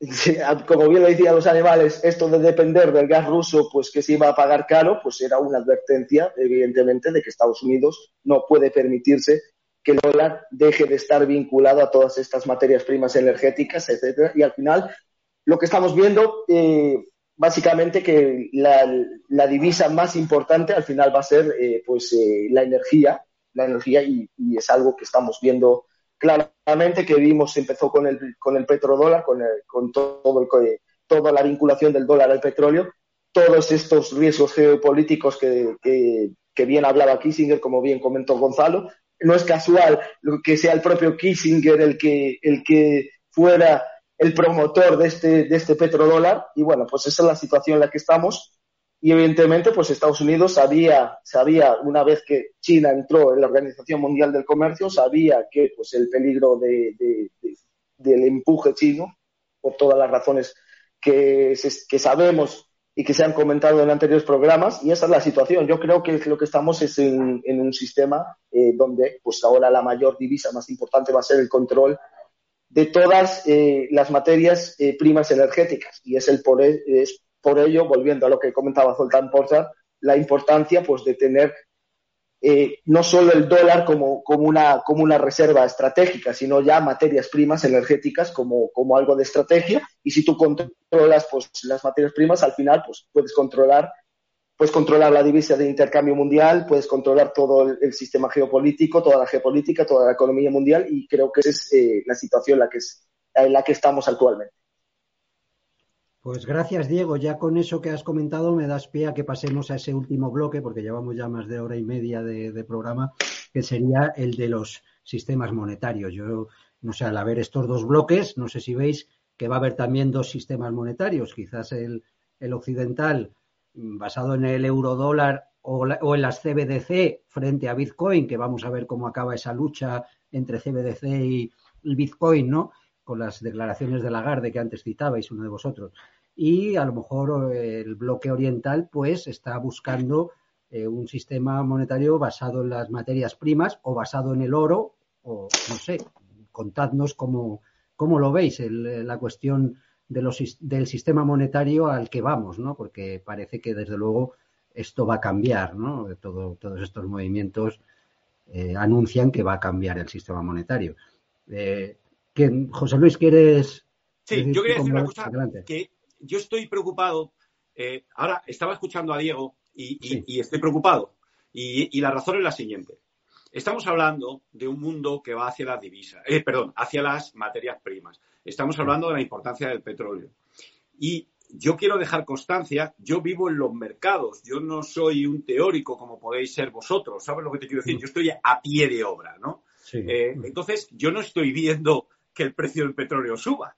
como bien lo decían los animales, esto de depender del gas ruso, pues que se iba a pagar caro, pues era una advertencia, evidentemente, de que Estados Unidos no puede permitirse que el dólar deje de estar vinculado a todas estas materias primas energéticas, etcétera. Y al final, lo que estamos viendo, eh, básicamente, que la, divisa más importante al final va a ser, eh, pues, eh, la energía, la energía, y es algo que estamos viendo claramente que vimos empezó con el, con el petrodólar, con, con todo el, toda la vinculación del dólar al petróleo, todos estos riesgos geopolíticos que, que, bien hablaba Kissinger, como bien comentó Gonzalo. No es casual que sea el propio Kissinger el que, el que fuera el promotor de este, de este petrodólar. Y bueno, pues esa es la situación en la que estamos. Y evidentemente, pues Estados Unidos sabía, sabía una vez que China entró en la Organización Mundial del Comercio, sabía que pues el peligro de, del empuje chino, por todas las razones que, sabemos y que se han comentado en anteriores programas, y esa es la situación. Yo creo que lo que estamos es en, un sistema eh, donde pues ahora la mayor divisa más importante va a ser el control de todas eh, las materias eh, primas energéticas, y es el es por ello, volviendo a lo que comentaba Zoltán Porta, la importancia pues, de tener eh, no solo el dólar como, una, reserva estratégica, sino ya materias primas energéticas como, algo de estrategia. Y si tú controlas pues, las materias primas, al final pues, puedes controlar puedes controlar la divisa de intercambio mundial, puedes controlar todo el, sistema geopolítico, toda la geopolítica, toda la economía mundial y creo que esa es eh, la situación en la que estamos actualmente. Pues gracias, Diego. Ya con eso que has comentado me das pie a que pasemos a ese último bloque, porque llevamos ya más de hora y media de, programa, que sería el de los sistemas monetarios. Yo, no sé, al haber estos dos bloques, no sé si veis que va a haber también dos sistemas monetarios, quizás el, occidental mm, basado en el eurodólar o, o, en las CBDC frente a Bitcoin, que vamos a ver cómo acaba esa lucha entre CBDC y, Bitcoin, ¿no? Con las declaraciones de Lagarde que antes citabais uno de vosotros. Y a lo mejor eh, el bloque oriental, pues, está buscando eh, un sistema monetario basado en las materias primas o basado en el oro, o no sé, contadnos cómo, cómo lo veis, la cuestión de los, del sistema monetario al que vamos, ¿no? Porque parece que desde luego esto va a cambiar, ¿no? Todo, todos estos movimientos eh, anuncian que va a cambiar el sistema monetario. Eh, José Luis, ¿quieres? Sí, yo quería decir una cosa que yo estoy preocupado. Eh, ahora estaba escuchando a Diego y, estoy preocupado. Y, la razón es la siguiente. Estamos hablando de un mundo que va hacia las divisas, eh, perdón, hacia las materias primas. Estamos hablando de la importancia del petróleo. Y yo quiero dejar constancia, yo vivo en los mercados, yo no soy un teórico como podéis ser vosotros, ¿sabes lo que te quiero decir? Yo estoy a pie de obra, ¿no? Eh, entonces, yo no estoy viendo que el precio del petróleo suba.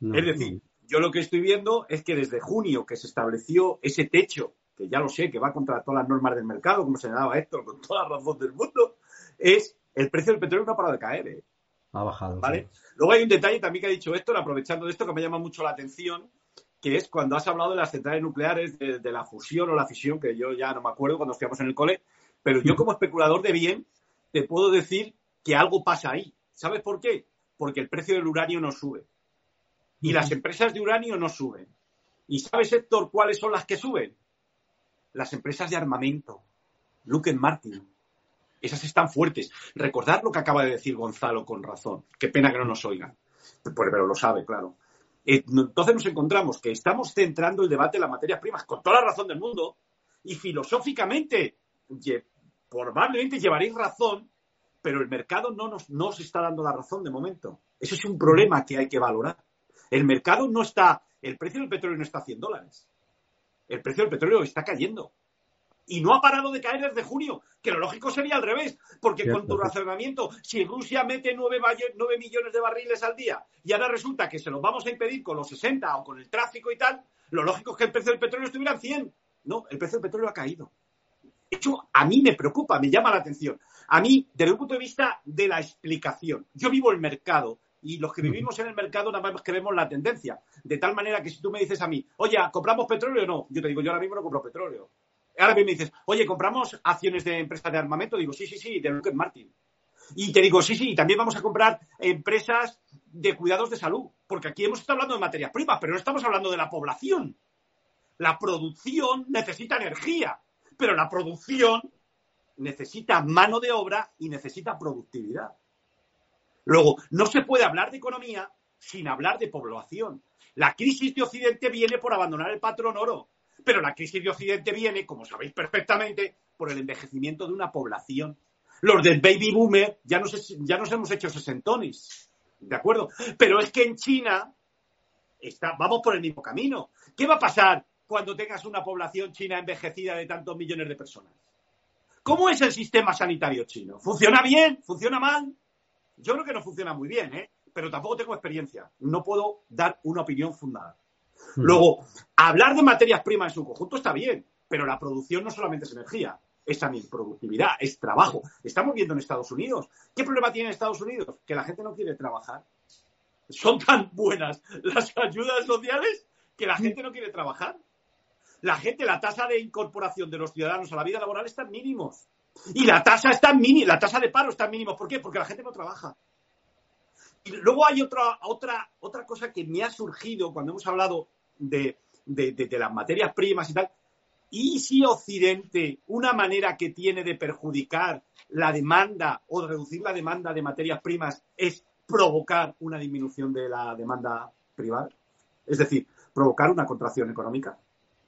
es decir, yo lo que estoy viendo es que desde junio que se estableció ese techo que ya lo sé, que va contra todas las normas del mercado, como señalaba Héctor, con toda la razón del mundo, es el precio del petróleo no ha parado de caer. ¿eh? Ha bajado. ¿Vale? Luego hay un detalle también que ha dicho Héctor, aprovechando de esto, que me llama mucho la atención, que es cuando has hablado de las centrales nucleares, de, la fusión o la fisión, que yo ya no me acuerdo cuando estábamos en el cole, pero yo como especulador de bien te puedo decir que algo pasa ahí. ¿Sabes por qué? Porque el precio del uranio no sube. Y las empresas de uranio no suben. ¿Y sabes, Héctor, cuáles son las que suben? las empresas de armamento, Lockheed Martin, esas están fuertes. Recordad lo que acaba de decir Gonzalo con razón. Qué pena que no nos oigan. Pero lo sabe, claro. Eh, entonces nos encontramos que estamos centrando el debate en las materias primas con toda la razón del mundo y filosóficamente probablemente llevaréis razón, pero el mercado no nos, no os está dando la razón de momento. Eso es un problema que hay que valorar. El mercado no está, el precio del petróleo no está a 100 dólares el precio del petróleo está cayendo. Y no ha parado de caer desde junio, que lo lógico sería al revés, porque con tu razonamiento, si Rusia mete 9, millones de barriles al día y ahora resulta que se los vamos a impedir con los 60 o con el tráfico y tal, lo lógico es que el precio del petróleo estuviera en 100. No, el precio del petróleo ha caído. De hecho, a mí me preocupa, me llama la atención. A mí, desde un punto de vista de la explicación, yo vivo el mercado y los que vivimos en el mercado nada más que vemos la tendencia. De tal manera que si tú me dices a mí, oye, ¿compramos petróleo o no? Yo te digo, yo ahora mismo no compro petróleo. Ahora bien me dices, oye, ¿compramos acciones de empresas de armamento? Digo, sí, sí, sí, de Lockheed Martin. Y te digo, sí, sí, también vamos a comprar empresas de cuidados de salud, porque aquí hemos estado hablando de materias primas, pero no estamos hablando de la población. La producción necesita energía, pero la producción necesita mano de obra y necesita productividad. Luego, no se puede hablar de economía sin hablar de población. La crisis de Occidente viene por abandonar el patrón oro, pero la crisis de Occidente viene, como sabéis perfectamente, por el envejecimiento de una población. Los del baby boomer ya nos, ya nos hemos hecho sesentones, ¿de acuerdo? Pero es que en China está, vamos por el mismo camino. ¿Qué va a pasar cuando tengas una población china envejecida de tantos millones de personas? ¿Cómo es el sistema sanitario chino? ¿Funciona bien? ¿Funciona mal? Yo creo que no funciona muy bien, ¿eh? pero tampoco tengo experiencia. No puedo dar una opinión fundada. Hmm. Luego, hablar de materias primas en su conjunto está bien, pero la producción no solamente es energía, es también productividad, es trabajo. Estamos viendo en Estados Unidos. ¿Qué problema tiene Estados Unidos? Que la gente no quiere trabajar. Son tan buenas las ayudas sociales que la gente no quiere trabajar. La gente, la tasa de incorporación de los ciudadanos a la vida laboral está en mínimos. Y la tasa está en la tasa de paro está en mínimo. ¿Por qué? Porque la gente no trabaja. Y luego hay otra, otra, otra cosa que me ha surgido cuando hemos hablado de, las materias primas y tal. ¿Y si Occidente, una manera que tiene de perjudicar la demanda o de reducir la demanda de materias primas es provocar una disminución de la demanda privada? Es decir, provocar una contracción económica.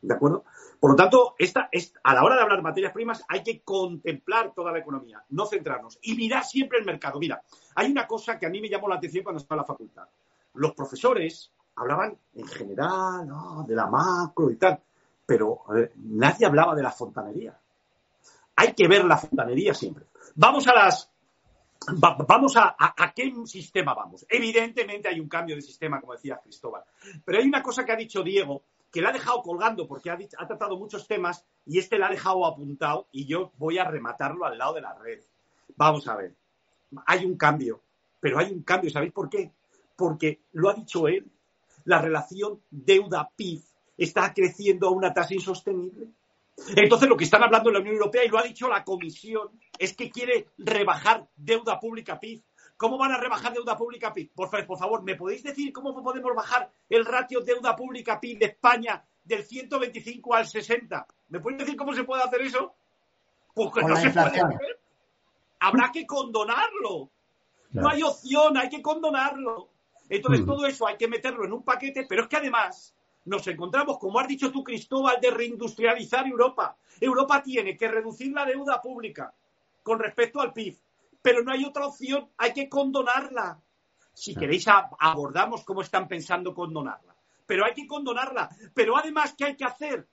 ¿De acuerdo? Por lo tanto, esta, a la hora de hablar de materias primas hay que contemplar toda la economía, no centrarnos y mirar siempre el mercado. Mira, hay una cosa que a mí me llamó la atención cuando estaba en la facultad. Los profesores hablaban en general de la macro y tal, pero nadie hablaba de la fontanería. Hay que ver la fontanería siempre. Vamos a las vamos a, a, qué sistema vamos. Evidentemente hay un cambio de sistema, como decía Cristóbal. Pero hay una cosa que ha dicho Diego, que la ha dejado colgando porque ha, ha tratado muchos temas y este la ha dejado apuntado y yo voy a rematarlo al lado de la red. Vamos a ver. Hay un cambio, pero hay un cambio. ¿Sabéis por qué? Porque lo ha dicho él. La relación deuda-PIB está creciendo a una tasa insostenible. Entonces, lo que están hablando en la Unión Europea, y lo ha dicho la Comisión, es que quiere rebajar deuda pública PIB. ¿Cómo van a rebajar deuda pública PIB? Por, por favor, ¿me podéis decir cómo podemos bajar el ratio deuda pública PIB de España del 125 al 60? ¿Me podéis decir cómo se puede hacer eso? Pues que no se puede hacer. Habrá que condonarlo. No hay opción, hay que condonarlo. Entonces, mm. todo eso hay que meterlo en un paquete, pero es que además nos encontramos, como has dicho tú, Cristóbal, de reindustrializar Europa. Europa tiene que reducir la deuda pública con respecto al PIB, pero no hay otra opción, hay que condonarla. Si queréis, abordamos cómo están pensando condonarla. Pero hay que condonarla. Pero además, ¿qué hay que hacer?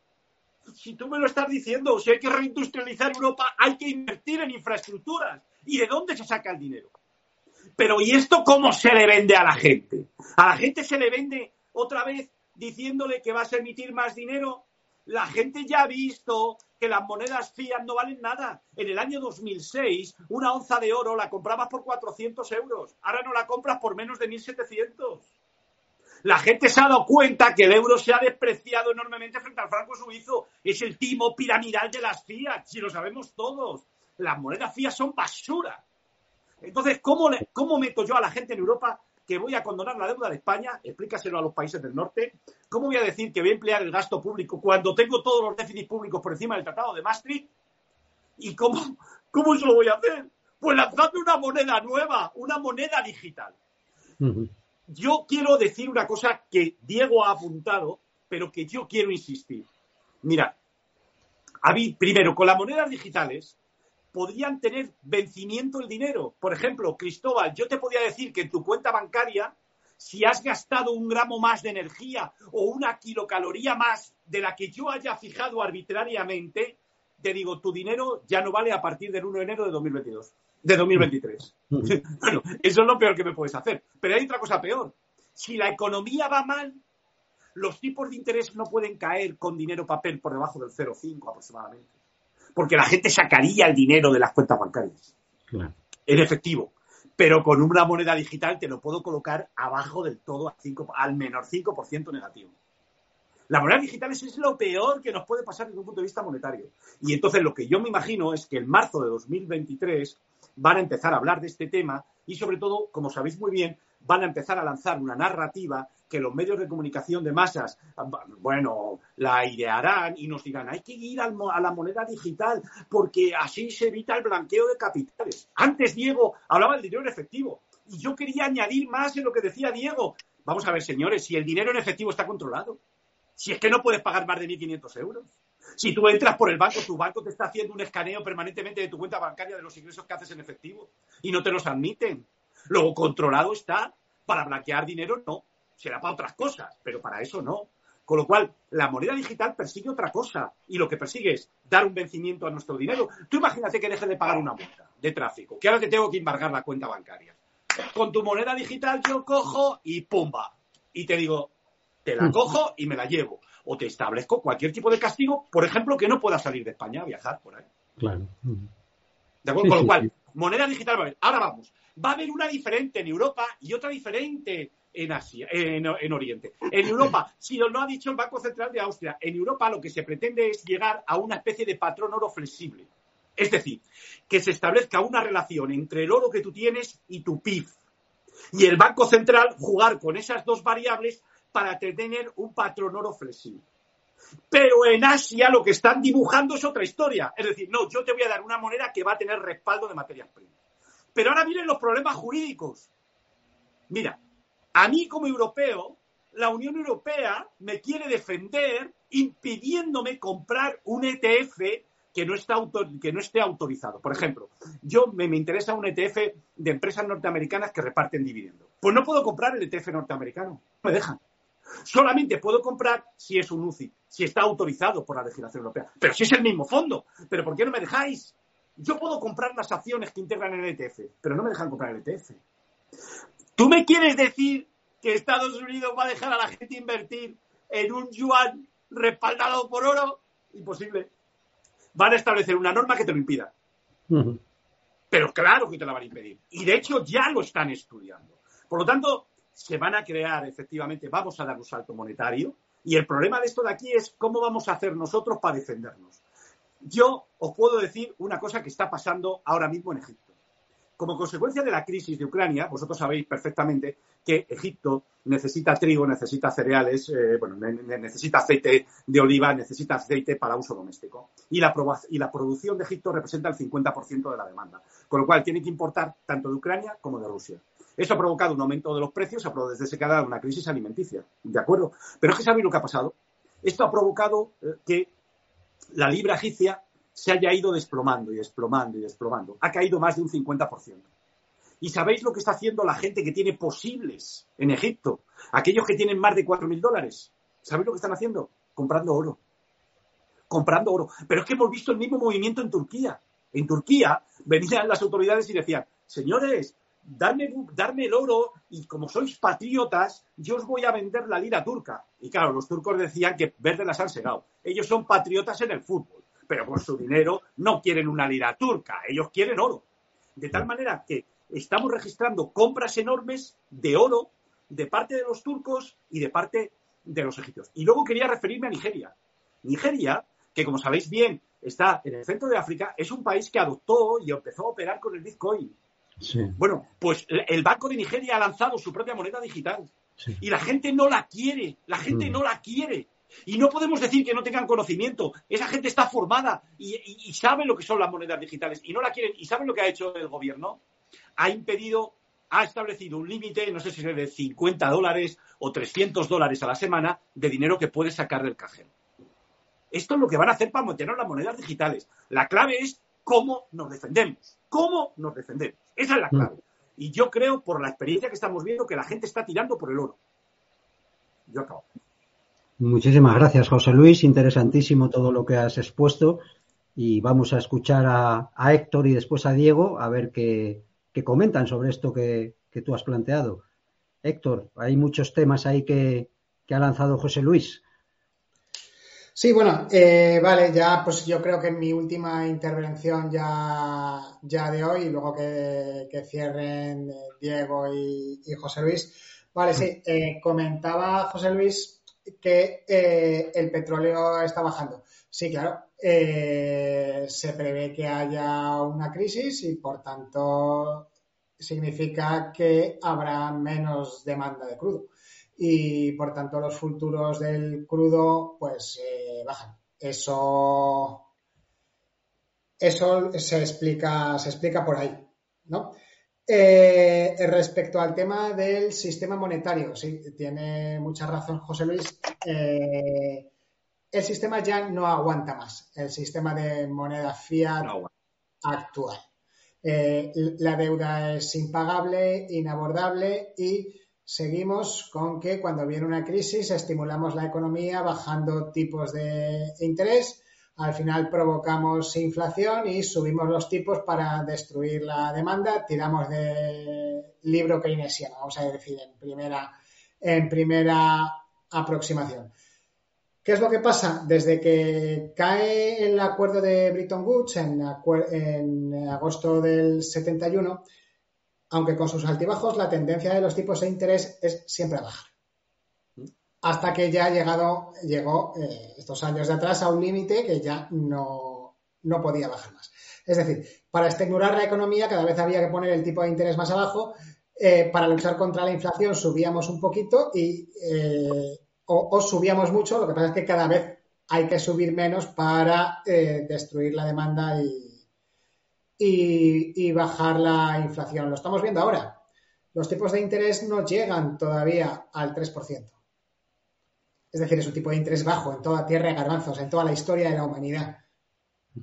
Si tú me lo estás diciendo, si hay que reindustrializar Europa, hay que invertir en infraestructuras. ¿Y de dónde se saca el dinero? Pero ¿y esto cómo se le vende a la gente? A la gente se le vende otra vez diciéndole que vas a emitir más dinero, la gente ya ha visto que las monedas fiat no valen nada. En el año 2006, una onza de oro la comprabas por 400 euros. Ahora no la compras por menos de 1.700. La gente se ha dado cuenta que el euro se ha despreciado enormemente frente al franco suizo. Es el timo piramidal de las fiat, si lo sabemos todos. Las monedas fiat son basura. Entonces, ¿cómo, ¿cómo meto yo a la gente en Europa que voy a condonar la deuda de España, explícaselo a los países del norte. ¿Cómo voy a decir que voy a emplear el gasto público cuando tengo todos los déficits públicos por encima del Tratado de Maastricht? ¿Y cómo, cómo eso lo voy a hacer? Pues lanzando una moneda nueva, una moneda digital. Yo quiero decir una cosa que Diego ha apuntado, pero que yo quiero insistir. Mira, primero, con las monedas digitales, podrían tener vencimiento el dinero. Por ejemplo, Cristóbal, yo te podía decir que en tu cuenta bancaria, si has gastado un gramo más de energía o una kilocaloría más de la que yo haya fijado arbitrariamente, te digo, tu dinero ya no vale a partir del 1 de enero de 2022, de 2023. bueno, eso es lo peor que me puedes hacer. Pero hay otra cosa peor. Si la economía va mal, los tipos de interés no pueden caer con dinero papel por debajo del 0,5 aproximadamente porque la gente sacaría el dinero de las cuentas bancarias en efectivo. Pero con una moneda digital te lo puedo colocar abajo del todo al menor 5% negativo. La moneda digital es lo peor que nos puede pasar desde un punto de vista monetario. Y entonces lo que yo me imagino es que en marzo de 2023 van a empezar a hablar de este tema y sobre todo, como sabéis muy bien, van a empezar a lanzar una narrativa que los medios de comunicación de masas, bueno, la idearán y nos dirán, hay que ir a la moneda digital porque así se evita el blanqueo de capitales. Antes Diego hablaba del dinero en efectivo y yo quería añadir más en lo que decía Diego. Vamos a ver, señores, si el dinero en efectivo está controlado, si es que no puedes pagar más de 1.500 euros, si tú entras por el banco, tu banco te está haciendo un escaneo permanentemente de tu cuenta bancaria de los ingresos que haces en efectivo y no te los admiten. Luego, controlado está. Para blanquear dinero, no. Será para otras cosas, pero para eso no. Con lo cual, la moneda digital persigue otra cosa. Y lo que persigue es dar un vencimiento a nuestro dinero. Tú imagínate que deje de pagar una multa de tráfico, que ahora te tengo que embargar la cuenta bancaria. Con tu moneda digital yo cojo y pumba. Y te digo, te la cojo y me la llevo. O te establezco cualquier tipo de castigo, por ejemplo, que no pueda salir de España a viajar por ahí. Claro. ¿De acuerdo? Con lo cual, moneda digital Ahora vamos va a haber una diferente en Europa y otra diferente en Asia, en, Oriente. En Europa, si lo ha dicho el Banco Central de Austria, en Europa lo que se pretende es llegar a una especie de patrón oro flexible. Es decir, que se establezca una relación entre el oro que tú tienes y tu PIB. Y el Banco Central jugar con esas dos variables para tener un patrón oro flexible. Pero en Asia lo que están dibujando es otra historia. Es decir, no, yo te voy a dar una moneda que va a tener respaldo de materias primas. Pero ahora vienen los problemas jurídicos. Mira, a mí como europeo, la Unión Europea me quiere defender impidiéndome comprar un ETF que no, está que no esté autorizado. Por ejemplo, yo me, me, interesa un ETF de empresas norteamericanas que reparten dividendos. Pues no puedo comprar el ETF norteamericano, no me dejan. Solamente puedo comprar si es un UCI, si está autorizado por la legislación europea. Pero si es el mismo fondo. ¿Pero por qué no me dejáis? Yo puedo comprar las acciones que integran el ETF, pero no me dejan comprar el ETF. ¿Tú me quieres decir que Estados Unidos va a dejar a la gente invertir en un yuan respaldado por oro? Imposible. Van a establecer una norma que te lo impida. Pero claro que te la van a impedir. Y de hecho ya lo están estudiando. Por lo tanto, se van a crear, efectivamente, vamos a dar un salto monetario. Y el problema de esto de aquí es cómo vamos a hacer nosotros para defendernos. Yo os puedo decir una cosa que está pasando ahora mismo en Egipto. Como consecuencia de la crisis de Ucrania, vosotros sabéis perfectamente que Egipto necesita trigo, necesita cereales, eh, bueno, necesita aceite de oliva, necesita aceite para uso doméstico. Y la, y la producción de Egipto representa el 50% de la demanda. Con lo cual tiene que importar tanto de Ucrania como de Rusia. Eso ha provocado un aumento de los precios, ha provocado desde que ha dado una crisis alimenticia. ¿De acuerdo? Pero es que sabéis lo que ha pasado. Esto ha provocado eh, que la libra egipcia se haya ido desplomando y desplomando y desplomando. Ha caído más de un 50%. ¿Y sabéis lo que está haciendo la gente que tiene posibles en Egipto? Aquellos que tienen más de 4.000 dólares. ¿Sabéis lo que están haciendo? Comprando oro. Comprando oro. Pero es que hemos visto el mismo movimiento en Turquía. En Turquía venían las autoridades y decían, señores, darme, darme el oro y como sois patriotas, yo os voy a vender la lira turca. Y claro, los turcos decían que verde las han segado. Ellos son patriotas en el fútbol pero por su dinero no quieren una lira turca, ellos quieren oro. De tal manera que estamos registrando compras enormes de oro de parte de los turcos y de parte de los egipcios. Y luego quería referirme a Nigeria. Nigeria, que como sabéis bien, está en el centro de África, es un país que adoptó y empezó a operar con el Bitcoin. Bueno, pues el Banco de Nigeria ha lanzado su propia moneda digital. Y la gente no la quiere, la gente mm. no la quiere. Y no podemos decir que no tengan conocimiento. Esa gente está formada y, sabe lo que son las monedas digitales y no la quieren. ¿Y saben lo que ha hecho el gobierno? Ha impedido, ha establecido un límite, no sé si es de 50 dólares o 300 dólares a la semana de dinero que puedes sacar del cajero. Esto es lo que van a hacer para mantener las monedas digitales. La clave es cómo nos defendemos. ¿Cómo nos defendemos? Esa es la clave. Mm. Y yo creo, por la experiencia que estamos viendo, que la gente está tirando por el oro. Yo acabo. Muchísimas gracias, José Luis. Interesantísimo todo lo que has expuesto. Y vamos a escuchar a, Héctor y después a Diego a ver qué, comentan sobre esto que, tú has planteado. Héctor, hay muchos temas ahí que, ha lanzado José Luis. Sí, bueno, eh, vale, ya pues yo creo que en mi última intervención ya, ya de hoy, y luego que, cierren eh, Diego y, José Luis, vale, sí, eh, comentaba José Luis que eh, el petróleo está bajando. Sí, claro, eh, se prevé que haya una crisis y por tanto significa que habrá menos demanda de crudo y por tanto los futuros del crudo pues eh, bajan. Eso, eso se explica, se explica por ahí, ¿no? Eh, respecto al tema del sistema monetario, sí, tiene mucha razón José Luis. Eh, el sistema ya no aguanta más, el sistema de moneda fiat actual. Eh, la deuda es impagable, inabordable y seguimos con que cuando viene una crisis estimulamos la economía bajando tipos de interés al final provocamos inflación y subimos los tipos para destruir la demanda, tiramos de libro keynesiano, vamos a decir, en primera, en primera aproximación. ¿Qué es lo que pasa? Desde que cae el acuerdo de Bretton Woods en, en agosto del 71, aunque con sus altibajos, la tendencia de los tipos de interés es siempre a bajar hasta que ya ha llegado, llegó eh, estos años de atrás a un límite que ya no, podía bajar más. Es decir, para estimular la economía cada vez había que poner el tipo de interés más abajo. Eh, para luchar contra la inflación subíamos un poquito y eh, o, subíamos mucho, lo que pasa es que cada vez hay que subir menos para destruir la demanda y, y bajar la inflación. Lo estamos viendo ahora. Los tipos de interés no llegan todavía al 3%. Es decir, es un tipo de interés bajo en toda tierra de garbanzos, en toda la historia de la humanidad.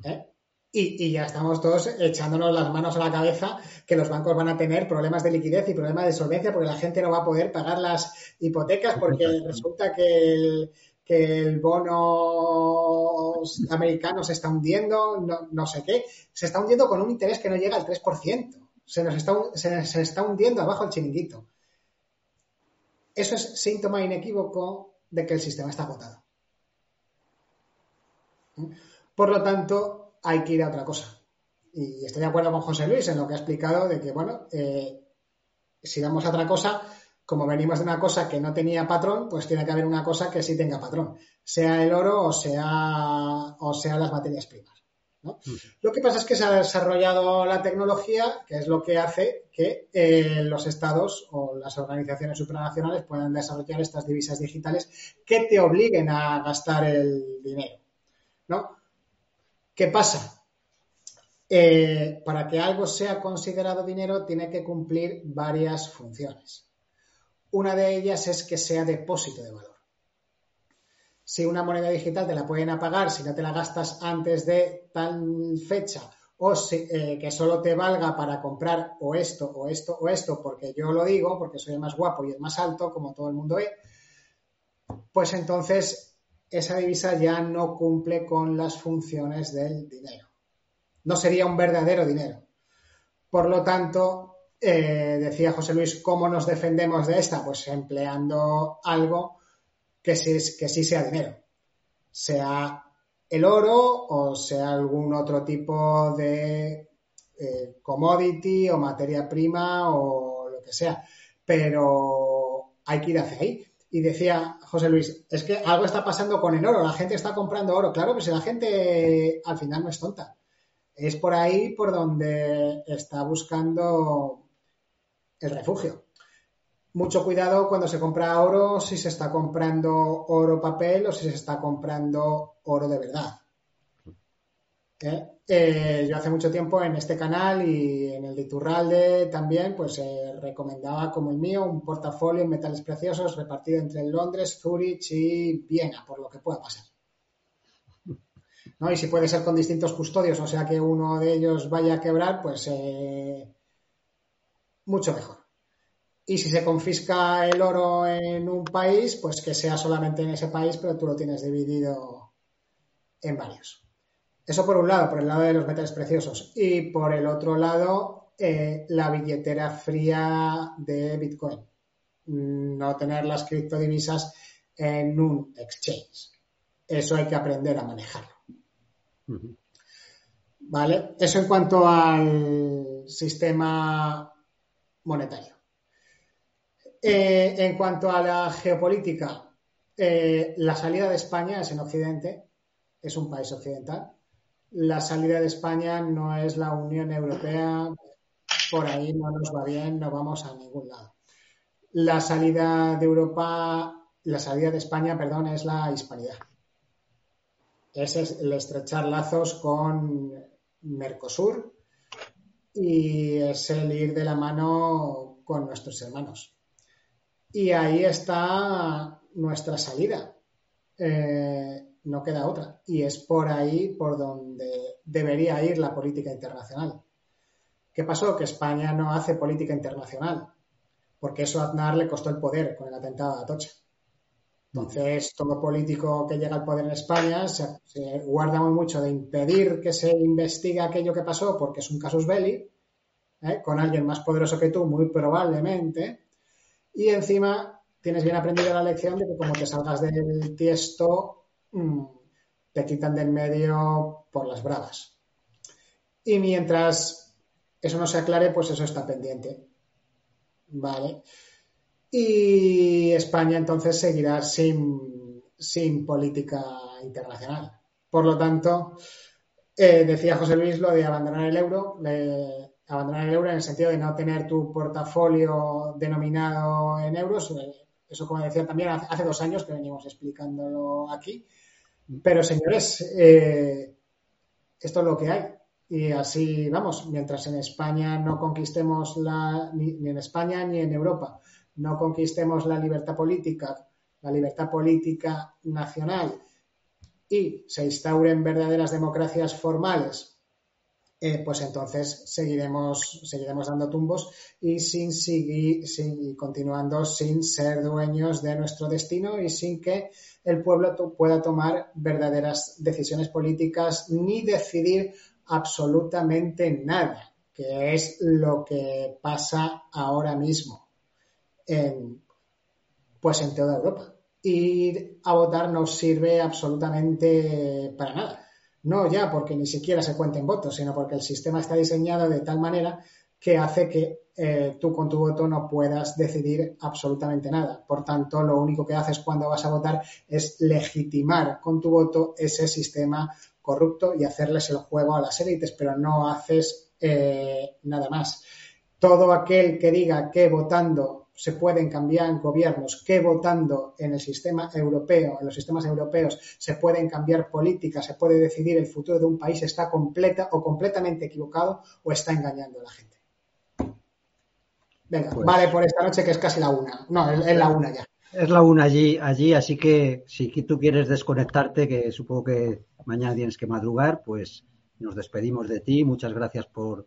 ¿eh? Y, ya estamos todos echándonos las manos a la cabeza que los bancos van a tener problemas de liquidez y problemas de solvencia porque la gente no va a poder pagar las hipotecas porque resulta que que el bono americano se está hundiendo, no, no sé qué, se está hundiendo con un interés que no llega al 3%. Se nos está, se, se está hundiendo abajo el chiringuito. Eso es síntoma inequívoco de que el sistema está agotado. Por lo tanto, hay que ir a otra cosa. Y estoy de acuerdo con José Luis en lo que ha explicado de que, bueno, eh, si vamos a otra cosa, como venimos de una cosa que no tenía patrón, pues tiene que haber una cosa que sí tenga patrón, sea el oro o sea, o sea las materias primas. Lo que pasa es que se ha desarrollado la tecnología, que es lo que hace que eh, los estados o las organizaciones supranacionales puedan desarrollar estas divisas digitales que te obliguen a gastar el dinero. ¿no? ¿Qué pasa? Eh, para que algo sea considerado dinero tiene que cumplir varias funciones. Una de ellas es que sea depósito de valor. Si una moneda digital te la pueden apagar si no te la gastas antes de tal fecha o eh, que solo te valga para comprar o esto o esto o esto porque yo lo digo, porque soy el más guapo y el más alto, como todo el mundo ve, pues entonces esa divisa ya no cumple con las funciones del dinero. No sería un verdadero dinero. Por lo tanto, eh, decía José Luis, ¿cómo nos defendemos de esta? Pues empleando algo que sí, que sí sea dinero, sea el oro o sea algún otro tipo de eh, commodity o materia prima o lo que sea, pero hay que ir hacia ahí. Y decía José Luis, es que algo está pasando con el oro, la gente está comprando oro, claro, pues la gente al final no es tonta. Es por ahí por donde está buscando el refugio. Mucho cuidado cuando se compra oro, si se está comprando oro papel o si se está comprando oro de verdad. ¿Eh? Eh, yo hace mucho tiempo en este canal y en el de Iturralde también, pues eh, recomendaba como el mío un portafolio en metales preciosos repartido entre Londres, Zurich y Viena, por lo que pueda pasar. ¿No? Y si puede ser con distintos custodios, o sea que uno de ellos vaya a quebrar, pues mucho mejor. Y si se confisca el oro en un país, pues que sea solamente en ese país, pero tú lo tienes dividido en varios. Eso por un lado, por el lado de los metales preciosos. Y por el otro lado, eh, la billetera fría de Bitcoin. No tener las criptodivisas en un exchange. Eso hay que aprender a manejarlo. ¿Vale? Eso en cuanto al sistema monetario. Eh, en cuanto a la geopolítica, eh, la salida de España es en Occidente, es un país occidental. La salida de España no es la Unión Europea, por ahí no nos va bien, no vamos a ningún lado. La salida de Europa, la salida de España, perdón, es la hispanidad. Es el estrechar lazos con Mercosur y es el ir de la mano con nuestros hermanos. Y ahí está nuestra salida. Eh, no queda otra. Y es por ahí por donde debería ir la política internacional. ¿Qué pasó? Que España no hace política internacional, porque eso a Aznar le costó el poder con el atentado a Atocha. Entonces, todo político que llega al poder en España se, guarda muy mucho de impedir que se investigue aquello que pasó porque es un casus belli, ¿eh? con alguien más poderoso que tú, muy probablemente, y encima tienes bien aprendido la lección de que como te salgas del tiesto, mm, te quitan del medio por las bravas. Y mientras eso no se aclare, pues eso está pendiente. Vale. Y España entonces seguirá sin, sin política internacional. Por lo tanto, eh, decía José Luis lo de abandonar el euro, abandonar el euro en el sentido de no tener tu portafolio denominado en euros. Eh, eso, como decía también, hace, dos años que venimos explicándolo aquí. Pero, señores, eh, esto es lo que hay. Y así vamos, mientras en España no conquistemos la, ni, en España ni en Europa, no conquistemos la libertad política, la libertad política nacional y se instauren verdaderas democracias formales eh, pues entonces seguiremos, seguiremos dando tumbos y sin seguir, sin, continuando sin ser dueños de nuestro destino y sin que el pueblo pueda tomar verdaderas decisiones políticas ni decidir absolutamente nada, que es lo que pasa ahora mismo en, pues en toda Europa. Ir a votar no sirve absolutamente para nada no ya porque ni siquiera se cuenten votos, sino porque el sistema está diseñado de tal manera que hace que eh, tú con tu voto no puedas decidir absolutamente nada. Por tanto, lo único que haces cuando vas a votar es legitimar con tu voto ese sistema corrupto y hacerles el juego a las élites, pero no haces eh, nada más. Todo aquel que diga que votando se pueden cambiar gobiernos, que votando en el sistema europeo, en los sistemas europeos, se pueden cambiar políticas, se puede decidir el futuro de un país, está completa o completamente equivocado o está engañando a la gente. Venga, pues vale por esta noche que es casi la una. No, es, la una ya. Es la una allí, allí, así que si tú quieres desconectarte, que supongo que mañana tienes que madrugar, pues nos despedimos de ti. Muchas gracias por,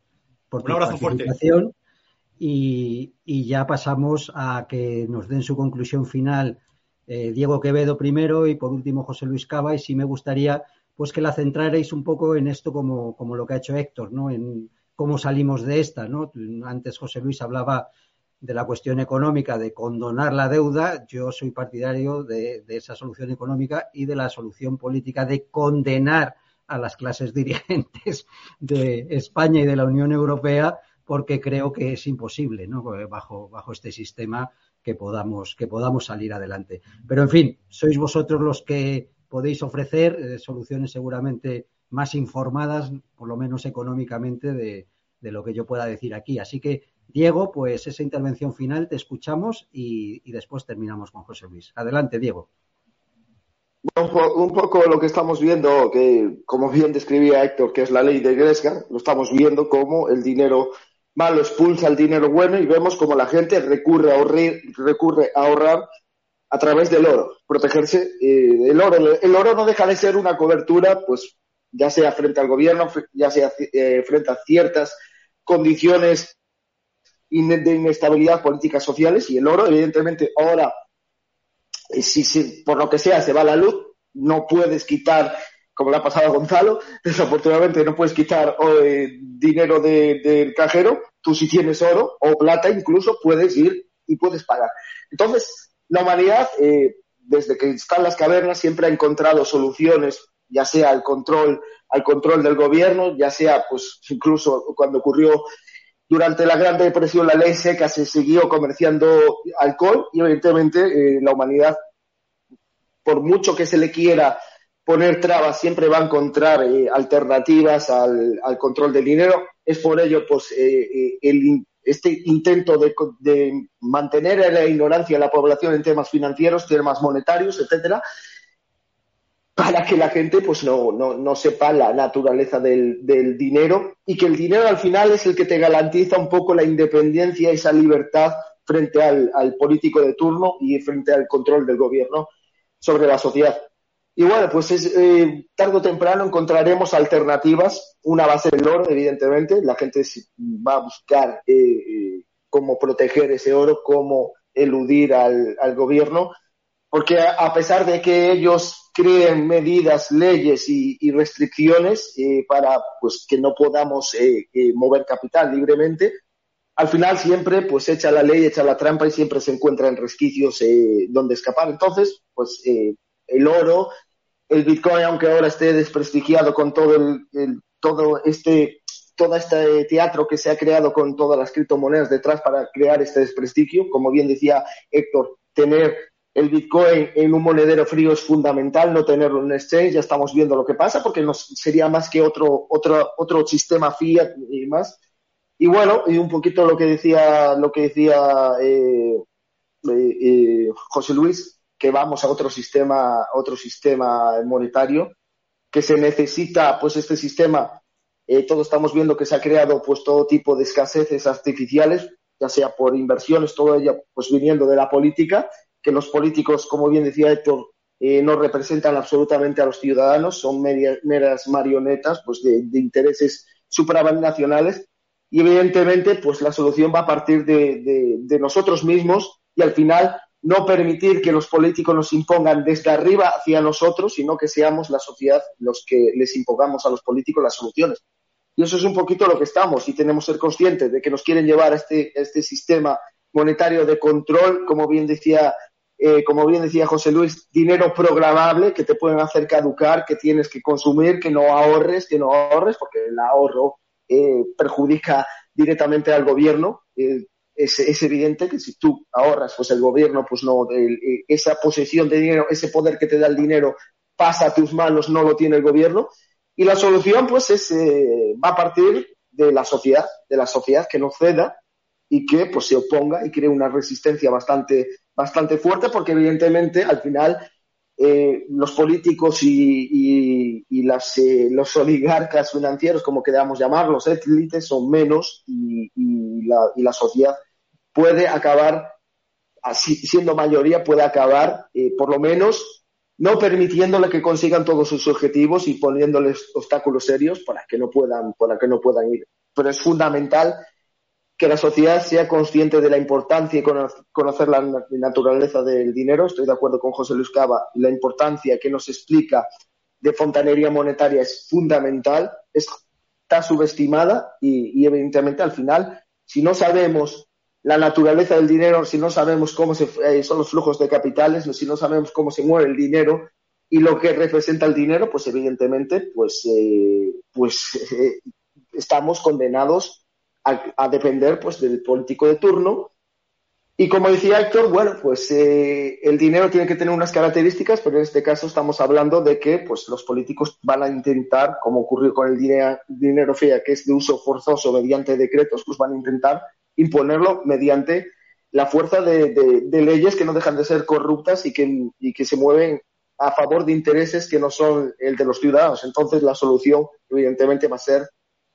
por tu participación. Y, ya pasamos a que nos den su conclusión final eh, Diego Quevedo primero y por último José Luis Cava. Y sí me gustaría pues que la centrarais un poco en esto como, como lo que ha hecho Héctor, ¿no? En cómo salimos de esta, ¿no? Antes José Luis hablaba de la cuestión económica, de condonar la deuda. Yo soy partidario de, de esa solución económica y de la solución política de condenar a las clases dirigentes de España y de la Unión Europea porque creo que es imposible, ¿no? Bajo, bajo este sistema que podamos, que podamos salir adelante. Pero, en fin, sois vosotros los que podéis ofrecer eh, soluciones seguramente más informadas, por lo menos económicamente, de, lo que yo pueda decir aquí. Así que, Diego, pues esa intervención final te escuchamos y, después terminamos con José Luis. Adelante, Diego. Un, poco lo que estamos viendo, que como bien describía Héctor, que es la ley de Gresca, lo estamos viendo como el dinero malo expulsa el dinero bueno y vemos como la gente recurre a, ahorrar, recurre a ahorrar a través del oro, protegerse eh, el oro. El oro no deja de ser una cobertura, pues ya sea frente al gobierno, ya sea eh, frente a ciertas condiciones de inestabilidad políticas sociales y el oro, evidentemente, ahora, eh, si, por lo que sea se va la luz, no puedes quitar como le ha pasado a Gonzalo, desafortunadamente no puedes quitar eh, dinero del cajero, tú si tienes oro o plata incluso puedes ir y puedes pagar. Entonces, la humanidad, eh, desde que están las cavernas, siempre ha encontrado soluciones, ya sea al control, al control del gobierno, ya sea, pues, incluso cuando ocurrió durante la Gran Depresión la ley seca se siguió comerciando alcohol y evidentemente eh, la humanidad, por mucho que se le quiera poner trabas, siempre va a encontrar eh, alternativas al, control del dinero. Es por ello, pues, eh, eh, este intento de, mantener en la ignorancia a la población en temas financieros, temas monetarios, etcétera, para que la gente, pues, no, sepa la naturaleza del, dinero y que el dinero al final es el que te garantiza un poco la independencia, esa libertad frente al político de turno y frente al control del gobierno sobre la sociedad. Y bueno, pues es, eh, tarde o temprano encontraremos alternativas. Una va a ser el oro, evidentemente. La gente va a buscar eh, eh, cómo proteger ese oro, cómo eludir al, gobierno. Porque a, pesar de que ellos creen medidas, leyes y, restricciones para pues que no podamos mover capital libremente, al final siempre pues echa la ley, echa la trampa y siempre se encuentra en resquicios donde escapar. Entonces, pues el oro el Bitcoin, aunque ahora esté desprestigiado con todo el, todo este todo este teatro que se ha creado con todas las criptomonedas detrás para crear este desprestigio, como bien decía Héctor, tener el Bitcoin en un monedero frío es fundamental, no tenerlo en exchange, ya estamos viendo lo que pasa, porque nos, sería más que otro, otro, otro sistema fiat y más. Y bueno, y un poquito lo que decía, lo que decía eh, eh, eh José Luis, que vamos a otro sistema, otro sistema monetario, que se necesita, pues este sistema, eh, todos estamos viendo que se ha creado pues todo tipo de escaseces artificiales, ya sea por inversiones, todo ello pues viniendo de la política, que los políticos, como bien decía Héctor, eh, no representan absolutamente a los ciudadanos, son meras marionetas pues de, intereses supranacionales y evidentemente pues la solución va a partir de, de, nosotros mismos y al final no permitir que los políticos nos impongan desde arriba hacia nosotros, sino que seamos la sociedad los que les impongamos a los políticos las soluciones. Y eso es un poquito lo que estamos y tenemos que ser conscientes de que nos quieren llevar a este, este sistema monetario de control, como bien decía eh, como bien decía José Luis, dinero programable que te pueden hacer caducar, que tienes que consumir, que no ahorres, que no ahorres, porque el ahorro eh, perjudica directamente al gobierno. Eh, es, evidente que si tú ahorras, pues el gobierno, pues no, esa posesión de dinero, ese poder que te da el dinero pasa a tus manos, no lo tiene el gobierno. Y la solución, pues, es, va a partir de la sociedad, de la sociedad que no ceda y que pues se oponga y cree una resistencia bastante, bastante fuerte porque evidentemente al final eh, los políticos y, y, las, eh, los oligarcas financieros, como queramos llamarlos, élites, son menos y, y, la, sociedad puede acabar, siendo mayoría, puede acabar, eh, por lo menos, no permitiéndole que consigan todos sus objetivos y poniéndoles obstáculos serios para que no puedan, para que no puedan ir. Pero es fundamental que la sociedad sea consciente de la importancia y conocer la naturaleza del dinero. Estoy de acuerdo con José Luis Cava. La importancia que nos explica de fontanería monetaria es fundamental, está subestimada y, evidentemente al final, si no sabemos la naturaleza del dinero, si no sabemos cómo se, eh, son los flujos de capitales, si no sabemos cómo se mueve el dinero y lo que representa el dinero, pues evidentemente, pues, eh, pues eh, estamos condenados a, depender pues del político de turno. Y como decía Héctor, bueno, pues el dinero tiene que tener unas características, pero en este caso estamos hablando de que pues los políticos van a intentar, como ocurrió con el dinero, dinero FEA, que es de uso forzoso mediante decretos, pues van a intentar imponerlo mediante la fuerza de, leyes que no dejan de ser corruptas y que, y que se mueven a favor de intereses que no son el de los ciudadanos. Entonces la solución, evidentemente, va a ser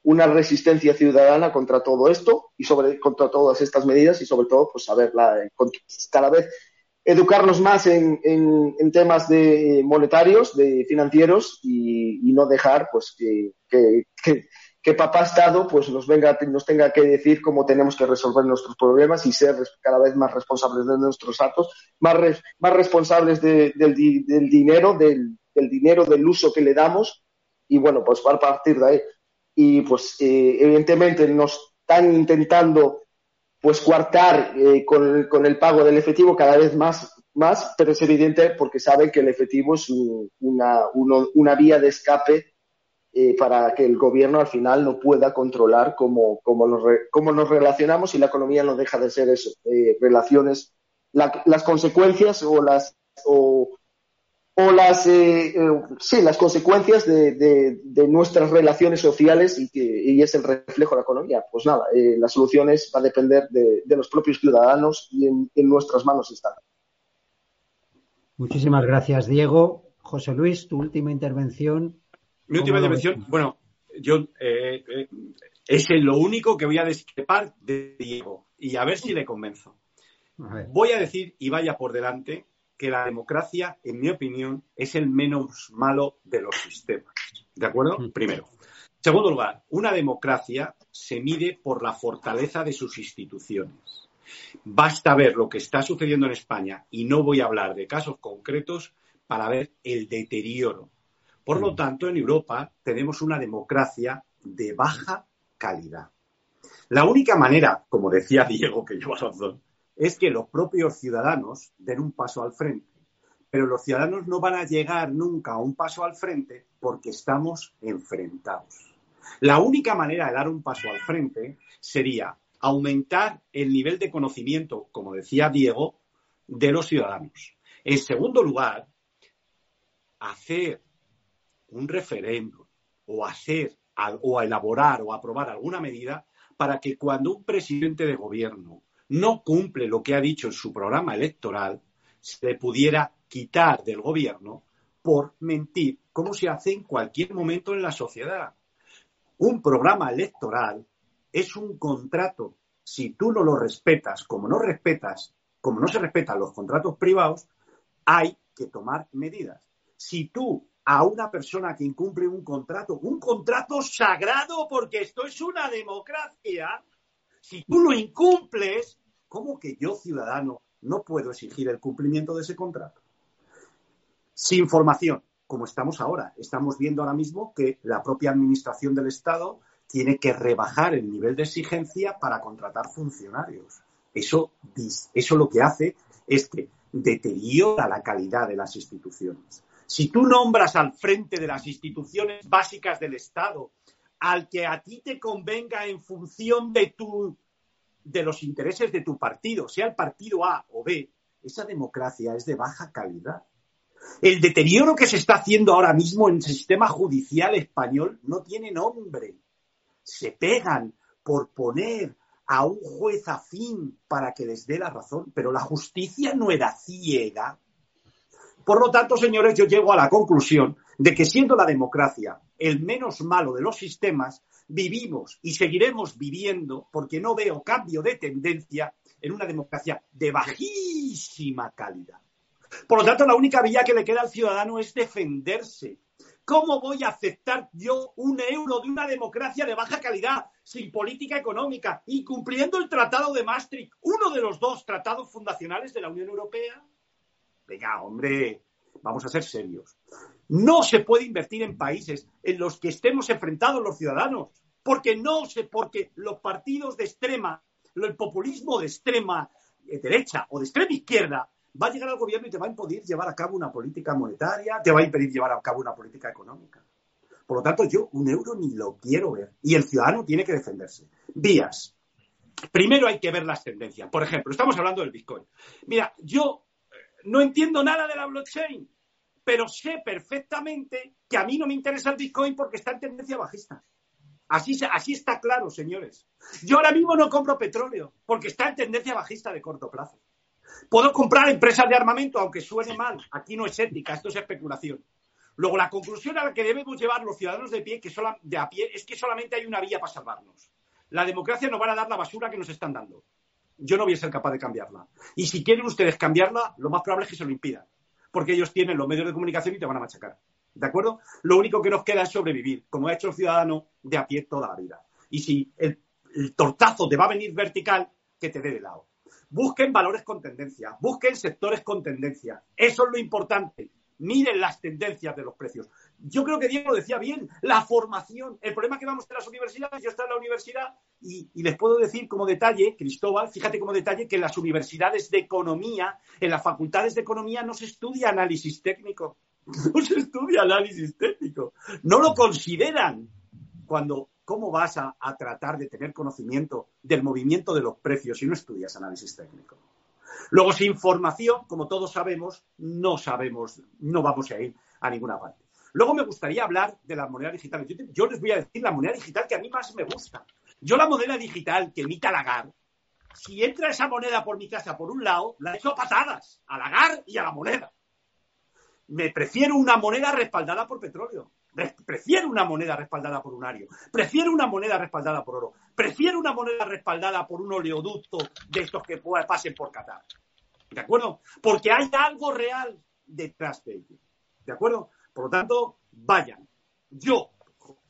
una resistencia ciudadana contra todo esto y sobre contra todas estas medidas y sobre todo pues saberla cada vez educarnos más en, en, temas de monetarios, de financieros y, no dejar pues que, papá Estado pues nos venga nos tenga que decir cómo tenemos que resolver nuestros problemas y ser cada vez más responsables de nuestros actos, más, más responsables del, del, dinero, del, del dinero, del uso que le damos. Y bueno, pues a partir de ahí. Y pues eh, evidentemente nos están intentando pues coartar eh, con, con, el pago del efectivo cada vez más, más, pero es evidente porque saben que el efectivo es una, una, vía de escape eh, para que el gobierno al final no pueda controlar cómo, cómo, nos, cómo nos relacionamos y la economía no deja de ser eso, relaciones, las consecuencias o las o, o las, eh, eh, sí, las consecuencias de, de, nuestras relaciones sociales y, que, y es el reflejo de la economía. Pues nada, eh, las soluciones va a depender de, de los propios ciudadanos y en, en, nuestras manos están. Muchísimas gracias, Diego. José Luis, tu última intervención. Mi última intervención, bueno, yo eh, eh, es lo único que voy a discrepar de Diego y a ver si le convenzo. A voy a decir, y vaya por delante, que la democracia, en mi opinión, es el menos malo de los sistemas. ¿De acuerdo? Mm. Primero. Segundo lugar, una democracia se mide por la fortaleza de sus instituciones. Basta ver lo que está sucediendo en España, y no voy a hablar de casos concretos, para ver el deterioro. Por lo mm. tanto, en Europa tenemos una democracia de baja calidad. La única manera, como decía Diego, que lleva razón, es que los propios ciudadanos den un paso al frente. Pero los ciudadanos no van a llegar nunca a un paso al frente porque estamos enfrentados. La única manera de dar un paso al frente sería aumentar el nivel de conocimiento, como decía Diego, de los ciudadanos. En segundo lugar, hacer un referéndum o hacer o elaborar o aprobar alguna medida para que cuando un presidente de gobierno no cumple lo que ha dicho en su programa electoral, se le pudiera quitar del gobierno por mentir, como se hace en cualquier momento en la sociedad. Un programa electoral es un contrato. Si tú no lo respetas, como no respetas, como no se respetan los contratos privados, hay que tomar medidas. Si tú a una persona que incumple un contrato, un contrato sagrado porque esto es una democracia, si tú lo incumples, ¿cómo que yo, ciudadano, no puedo exigir el cumplimiento de ese contrato? Sin formación, como estamos ahora. Estamos viendo ahora mismo que la propia Administración del Estado tiene que rebajar el nivel de exigencia para contratar funcionarios. Eso, eso lo que hace es que deteriora la calidad de las instituciones. Si tú nombras al frente de las instituciones básicas del Estado al que a ti te convenga en función de tu de los intereses de tu partido, sea el partido A o B, esa democracia es de baja calidad. El deterioro que se está haciendo ahora mismo en el sistema judicial español no tiene nombre. Se pegan por poner a un juez afín para que les dé la razón, pero la justicia no era ciega. Por lo tanto, señores, yo llego a la conclusión de que siendo la democracia el menos malo de los sistemas, vivimos y seguiremos viviendo, porque no veo cambio de tendencia en una democracia de bajísima calidad. Por lo tanto, la única vía que le queda al ciudadano es defenderse. ¿Cómo voy a aceptar yo un euro de una democracia de baja calidad, sin política económica, incumpliendo el Tratado de Maastricht, uno de los dos tratados fundacionales de la Unión Europea? Venga, hombre, vamos a ser serios. No se puede invertir en países en los que estemos enfrentados los ciudadanos, porque no se, porque los partidos de extrema, el populismo de extrema derecha o de extrema izquierda va a llegar al gobierno y te va a impedir llevar a cabo una política monetaria, te va a impedir llevar a cabo una política económica. Por lo tanto, yo un euro ni lo quiero ver. Y el ciudadano tiene que defenderse. Vías. Primero hay que ver las tendencias. Por ejemplo, estamos hablando del Bitcoin. Mira, yo eh, no entiendo nada de la blockchain, pero sé perfectamente que a mí no me interesa el Bitcoin porque está en tendencia bajista. Así, así está claro, señores. Yo ahora mismo no compro petróleo porque está en tendencia bajista de corto plazo. Puedo comprar empresas de armamento, aunque suene mal. Aquí no es ética, esto es especulación. Luego, la conclusión a la que debemos llevar los ciudadanos de pie, a pie, es que solamente hay una vía para salvarnos. La democracia nos va a dar la basura que nos están dando. Yo no voy a ser capaz de cambiarla. Y si quieren ustedes cambiarla, lo más probable es que se lo impidan. Porque ellos tienen los medios de comunicación y te van a machacar. ¿De acuerdo? Lo único que nos queda es sobrevivir, como ha hecho el ciudadano de a pie toda la vida. Y si el, el tortazo te va a venir vertical, que te dé de lado. Busquen valores con tendencia, busquen sectores con tendencia. Eso es lo importante. Miren las tendencias de los precios. Yo creo que Diego decía bien, la formación. El problema que vamos en las universidades, yo estoy en la universidad y, les puedo decir como detalle, Cristóbal, fíjate como detalle que en las universidades de economía, en las facultades de economía no se estudia análisis técnico. No se estudia análisis técnico. No lo consideran cuando ¿cómo vas a, tratar de tener conocimiento del movimiento de los precios si no estudias análisis técnico? Luego, sin información, como todos sabemos, no sabemos, no vamos a ir a ninguna parte. Luego me gustaría hablar de las monedas digitales. Yo, les voy a decir la moneda digital que a mí más me gusta. Yo la moneda digital que emita Lagar, si entra esa moneda por mi casa por un lado, la he hecho patadas a Lagar y a la moneda. Me prefiero una moneda respaldada por petróleo. Prefiero una moneda respaldada por un ario. Prefiero una moneda respaldada por oro. Prefiero una moneda respaldada por un oleoducto de estos que pasen por Qatar. ¿De acuerdo? Porque hay algo real detrás de ello. ¿De acuerdo? Por lo tanto, vayan. Yo,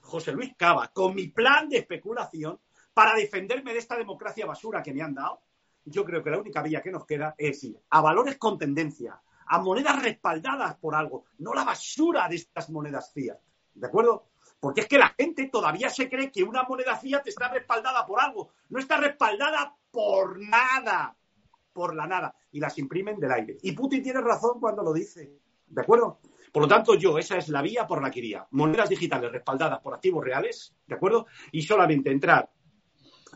José Luis Cava, con mi plan de especulación para defenderme de esta democracia basura que me han dado, yo creo que la única vía que nos queda es ir a valores con tendencia, a monedas respaldadas por algo, no la basura de estas monedas fiat. ¿De acuerdo? Porque es que la gente todavía se cree que una moneda fiat está respaldada por algo. No está respaldada por nada. Por la nada. Y las imprimen del aire. Y Putin tiene razón cuando lo dice. ¿De acuerdo? Por lo tanto, yo, esa es la vía por la que iría. Monedas digitales respaldadas por activos reales, ¿de acuerdo? Y solamente entrar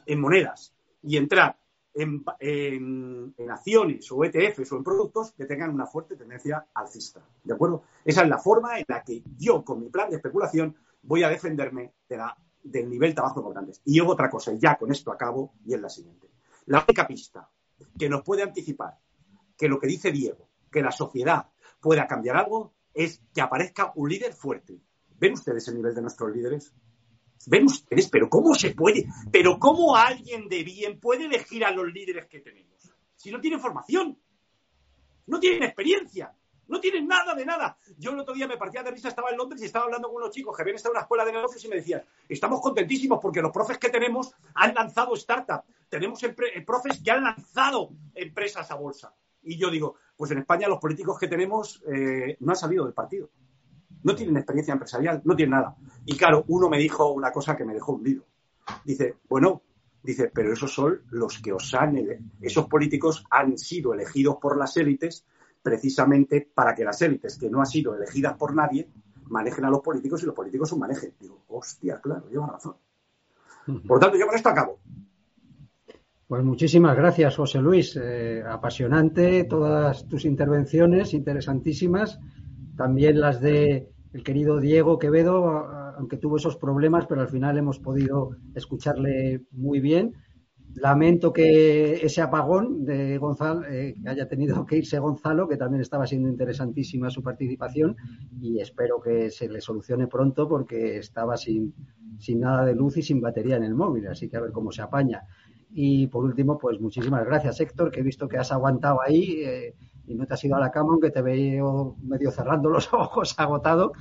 en monedas y entrar en, en, acciones o ETFs o en productos que tengan una fuerte tendencia alcista. ¿De acuerdo? Esa es la forma en la que yo, con mi plan de especulación, voy a defenderme de la, del nivel trabajo importante. Y luego otra cosa, ya con esto acabo, y es la siguiente. La única pista que nos puede anticipar que lo que dice Diego, que la sociedad pueda cambiar algo, es que aparezca un líder fuerte. ¿Ven ustedes el nivel de nuestros líderes? ven ustedes, pero ¿cómo se puede? Pero ¿cómo alguien de bien puede elegir a los líderes que tenemos? Si no tiene formación, no tienen experiencia. No tienen nada de nada. Yo el otro día me partía de risa, estaba en Londres y estaba hablando con unos chicos que habían estado en una escuela de negocios y me decían, estamos contentísimos porque los profes que tenemos han lanzado startups. Tenemos eh, profes que han lanzado empresas a bolsa. Y yo digo, pues en España los políticos que tenemos eh, no han salido del partido. No tienen experiencia empresarial, no tienen nada. Y claro, uno me dijo una cosa que me dejó hundido. Dice, bueno, dice, pero esos son los que os han, esos políticos han sido elegidos por las élites precisamente para que las élites, que no han sido elegidas por nadie, manejen a los políticos y los políticos os manejen. Digo, hostia, claro, lleva razón. Por tanto, yo con esto acabo. Pues muchísimas gracias, José Luis. Eh, apasionante todas tus intervenciones, interesantísimas. También las de el querido Diego Quevedo, aunque tuvo esos problemas, pero al final hemos podido escucharle muy bien. Lamento que ese apagón de Gonzalo, eh, que haya tenido que irse Gonzalo, que también estaba siendo interesantísima su participación, y espero que se le solucione pronto porque estaba sin, sin nada de luz y sin batería en el móvil, así que a ver cómo se apaña. Y por último, pues muchísimas gracias, Héctor, que he visto que has aguantado ahí eh, y no te has ido a la cama, aunque te veo medio cerrando los ojos, agotado.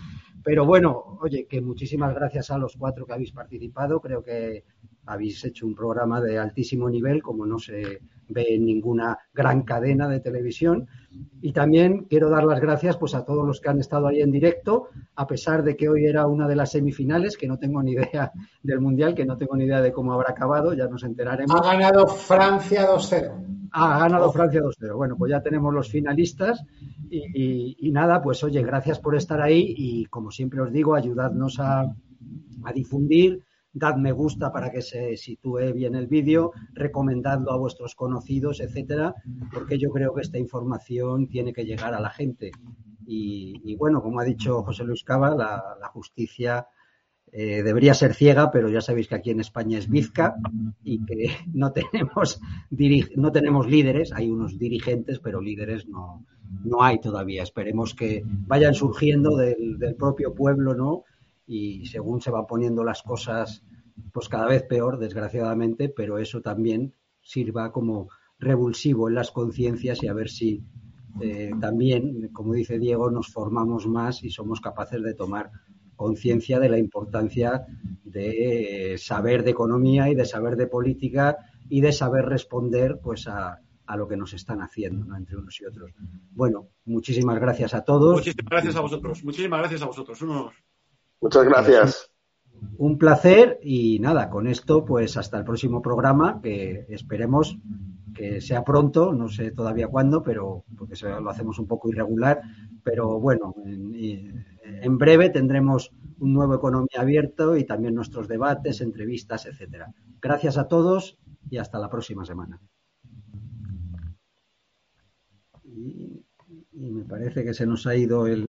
Pero bueno, oye, que muchísimas gracias a los cuatro que habéis participado. Creo que habéis hecho un programa de altísimo nivel, como no se ve en ninguna gran cadena de televisión. Y también quiero dar las gracias pues, a todos los que han estado ahí en directo, a pesar de que hoy era una de las semifinales, que no tengo ni idea del Mundial, que no tengo ni idea de cómo habrá acabado, ya nos enteraremos. Ha ganado Francia 2-0. Ha ganado Francia 2-0. Bueno, pues ya tenemos los finalistas y, nada, pues oye, gracias por estar ahí y como siempre os digo, ayudadnos a, a difundir dad me gusta para que se sitúe bien el vídeo, recomendadlo a vuestros conocidos, etcétera, porque yo creo que esta información tiene que llegar a la gente. Y, bueno, como ha dicho José Luis Cava, la, justicia eh, debería ser ciega, pero ya sabéis que aquí en España es bizca y que no tenemos, no tenemos líderes, hay unos dirigentes, pero líderes no, no hay todavía. Esperemos que vayan surgiendo del, del propio pueblo, ¿no? Y según se van poniendo las cosas, pues cada vez peor, desgraciadamente, pero eso también sirva como revulsivo en las conciencias y a ver si eh, también, como dice Diego, nos formamos más y somos capaces de tomar conciencia de la importancia de saber de economía y de saber de política y de saber responder pues a, a lo que nos están haciendo ¿no? entre unos y otros. Bueno, muchísimas gracias a todos. Muchísimas gracias a vosotros. Muchísimas gracias a vosotros. Unos Muchas gracias. Un placer y nada, con esto pues hasta el próximo programa que esperemos que sea pronto, no sé todavía cuándo, pero porque lo hacemos un poco irregular, pero bueno, en, en breve tendremos un nuevo Economía Abierto y también nuestros debates, entrevistas, etcétera. Gracias a todos y hasta la próxima semana. y me parece que se nos ha ido el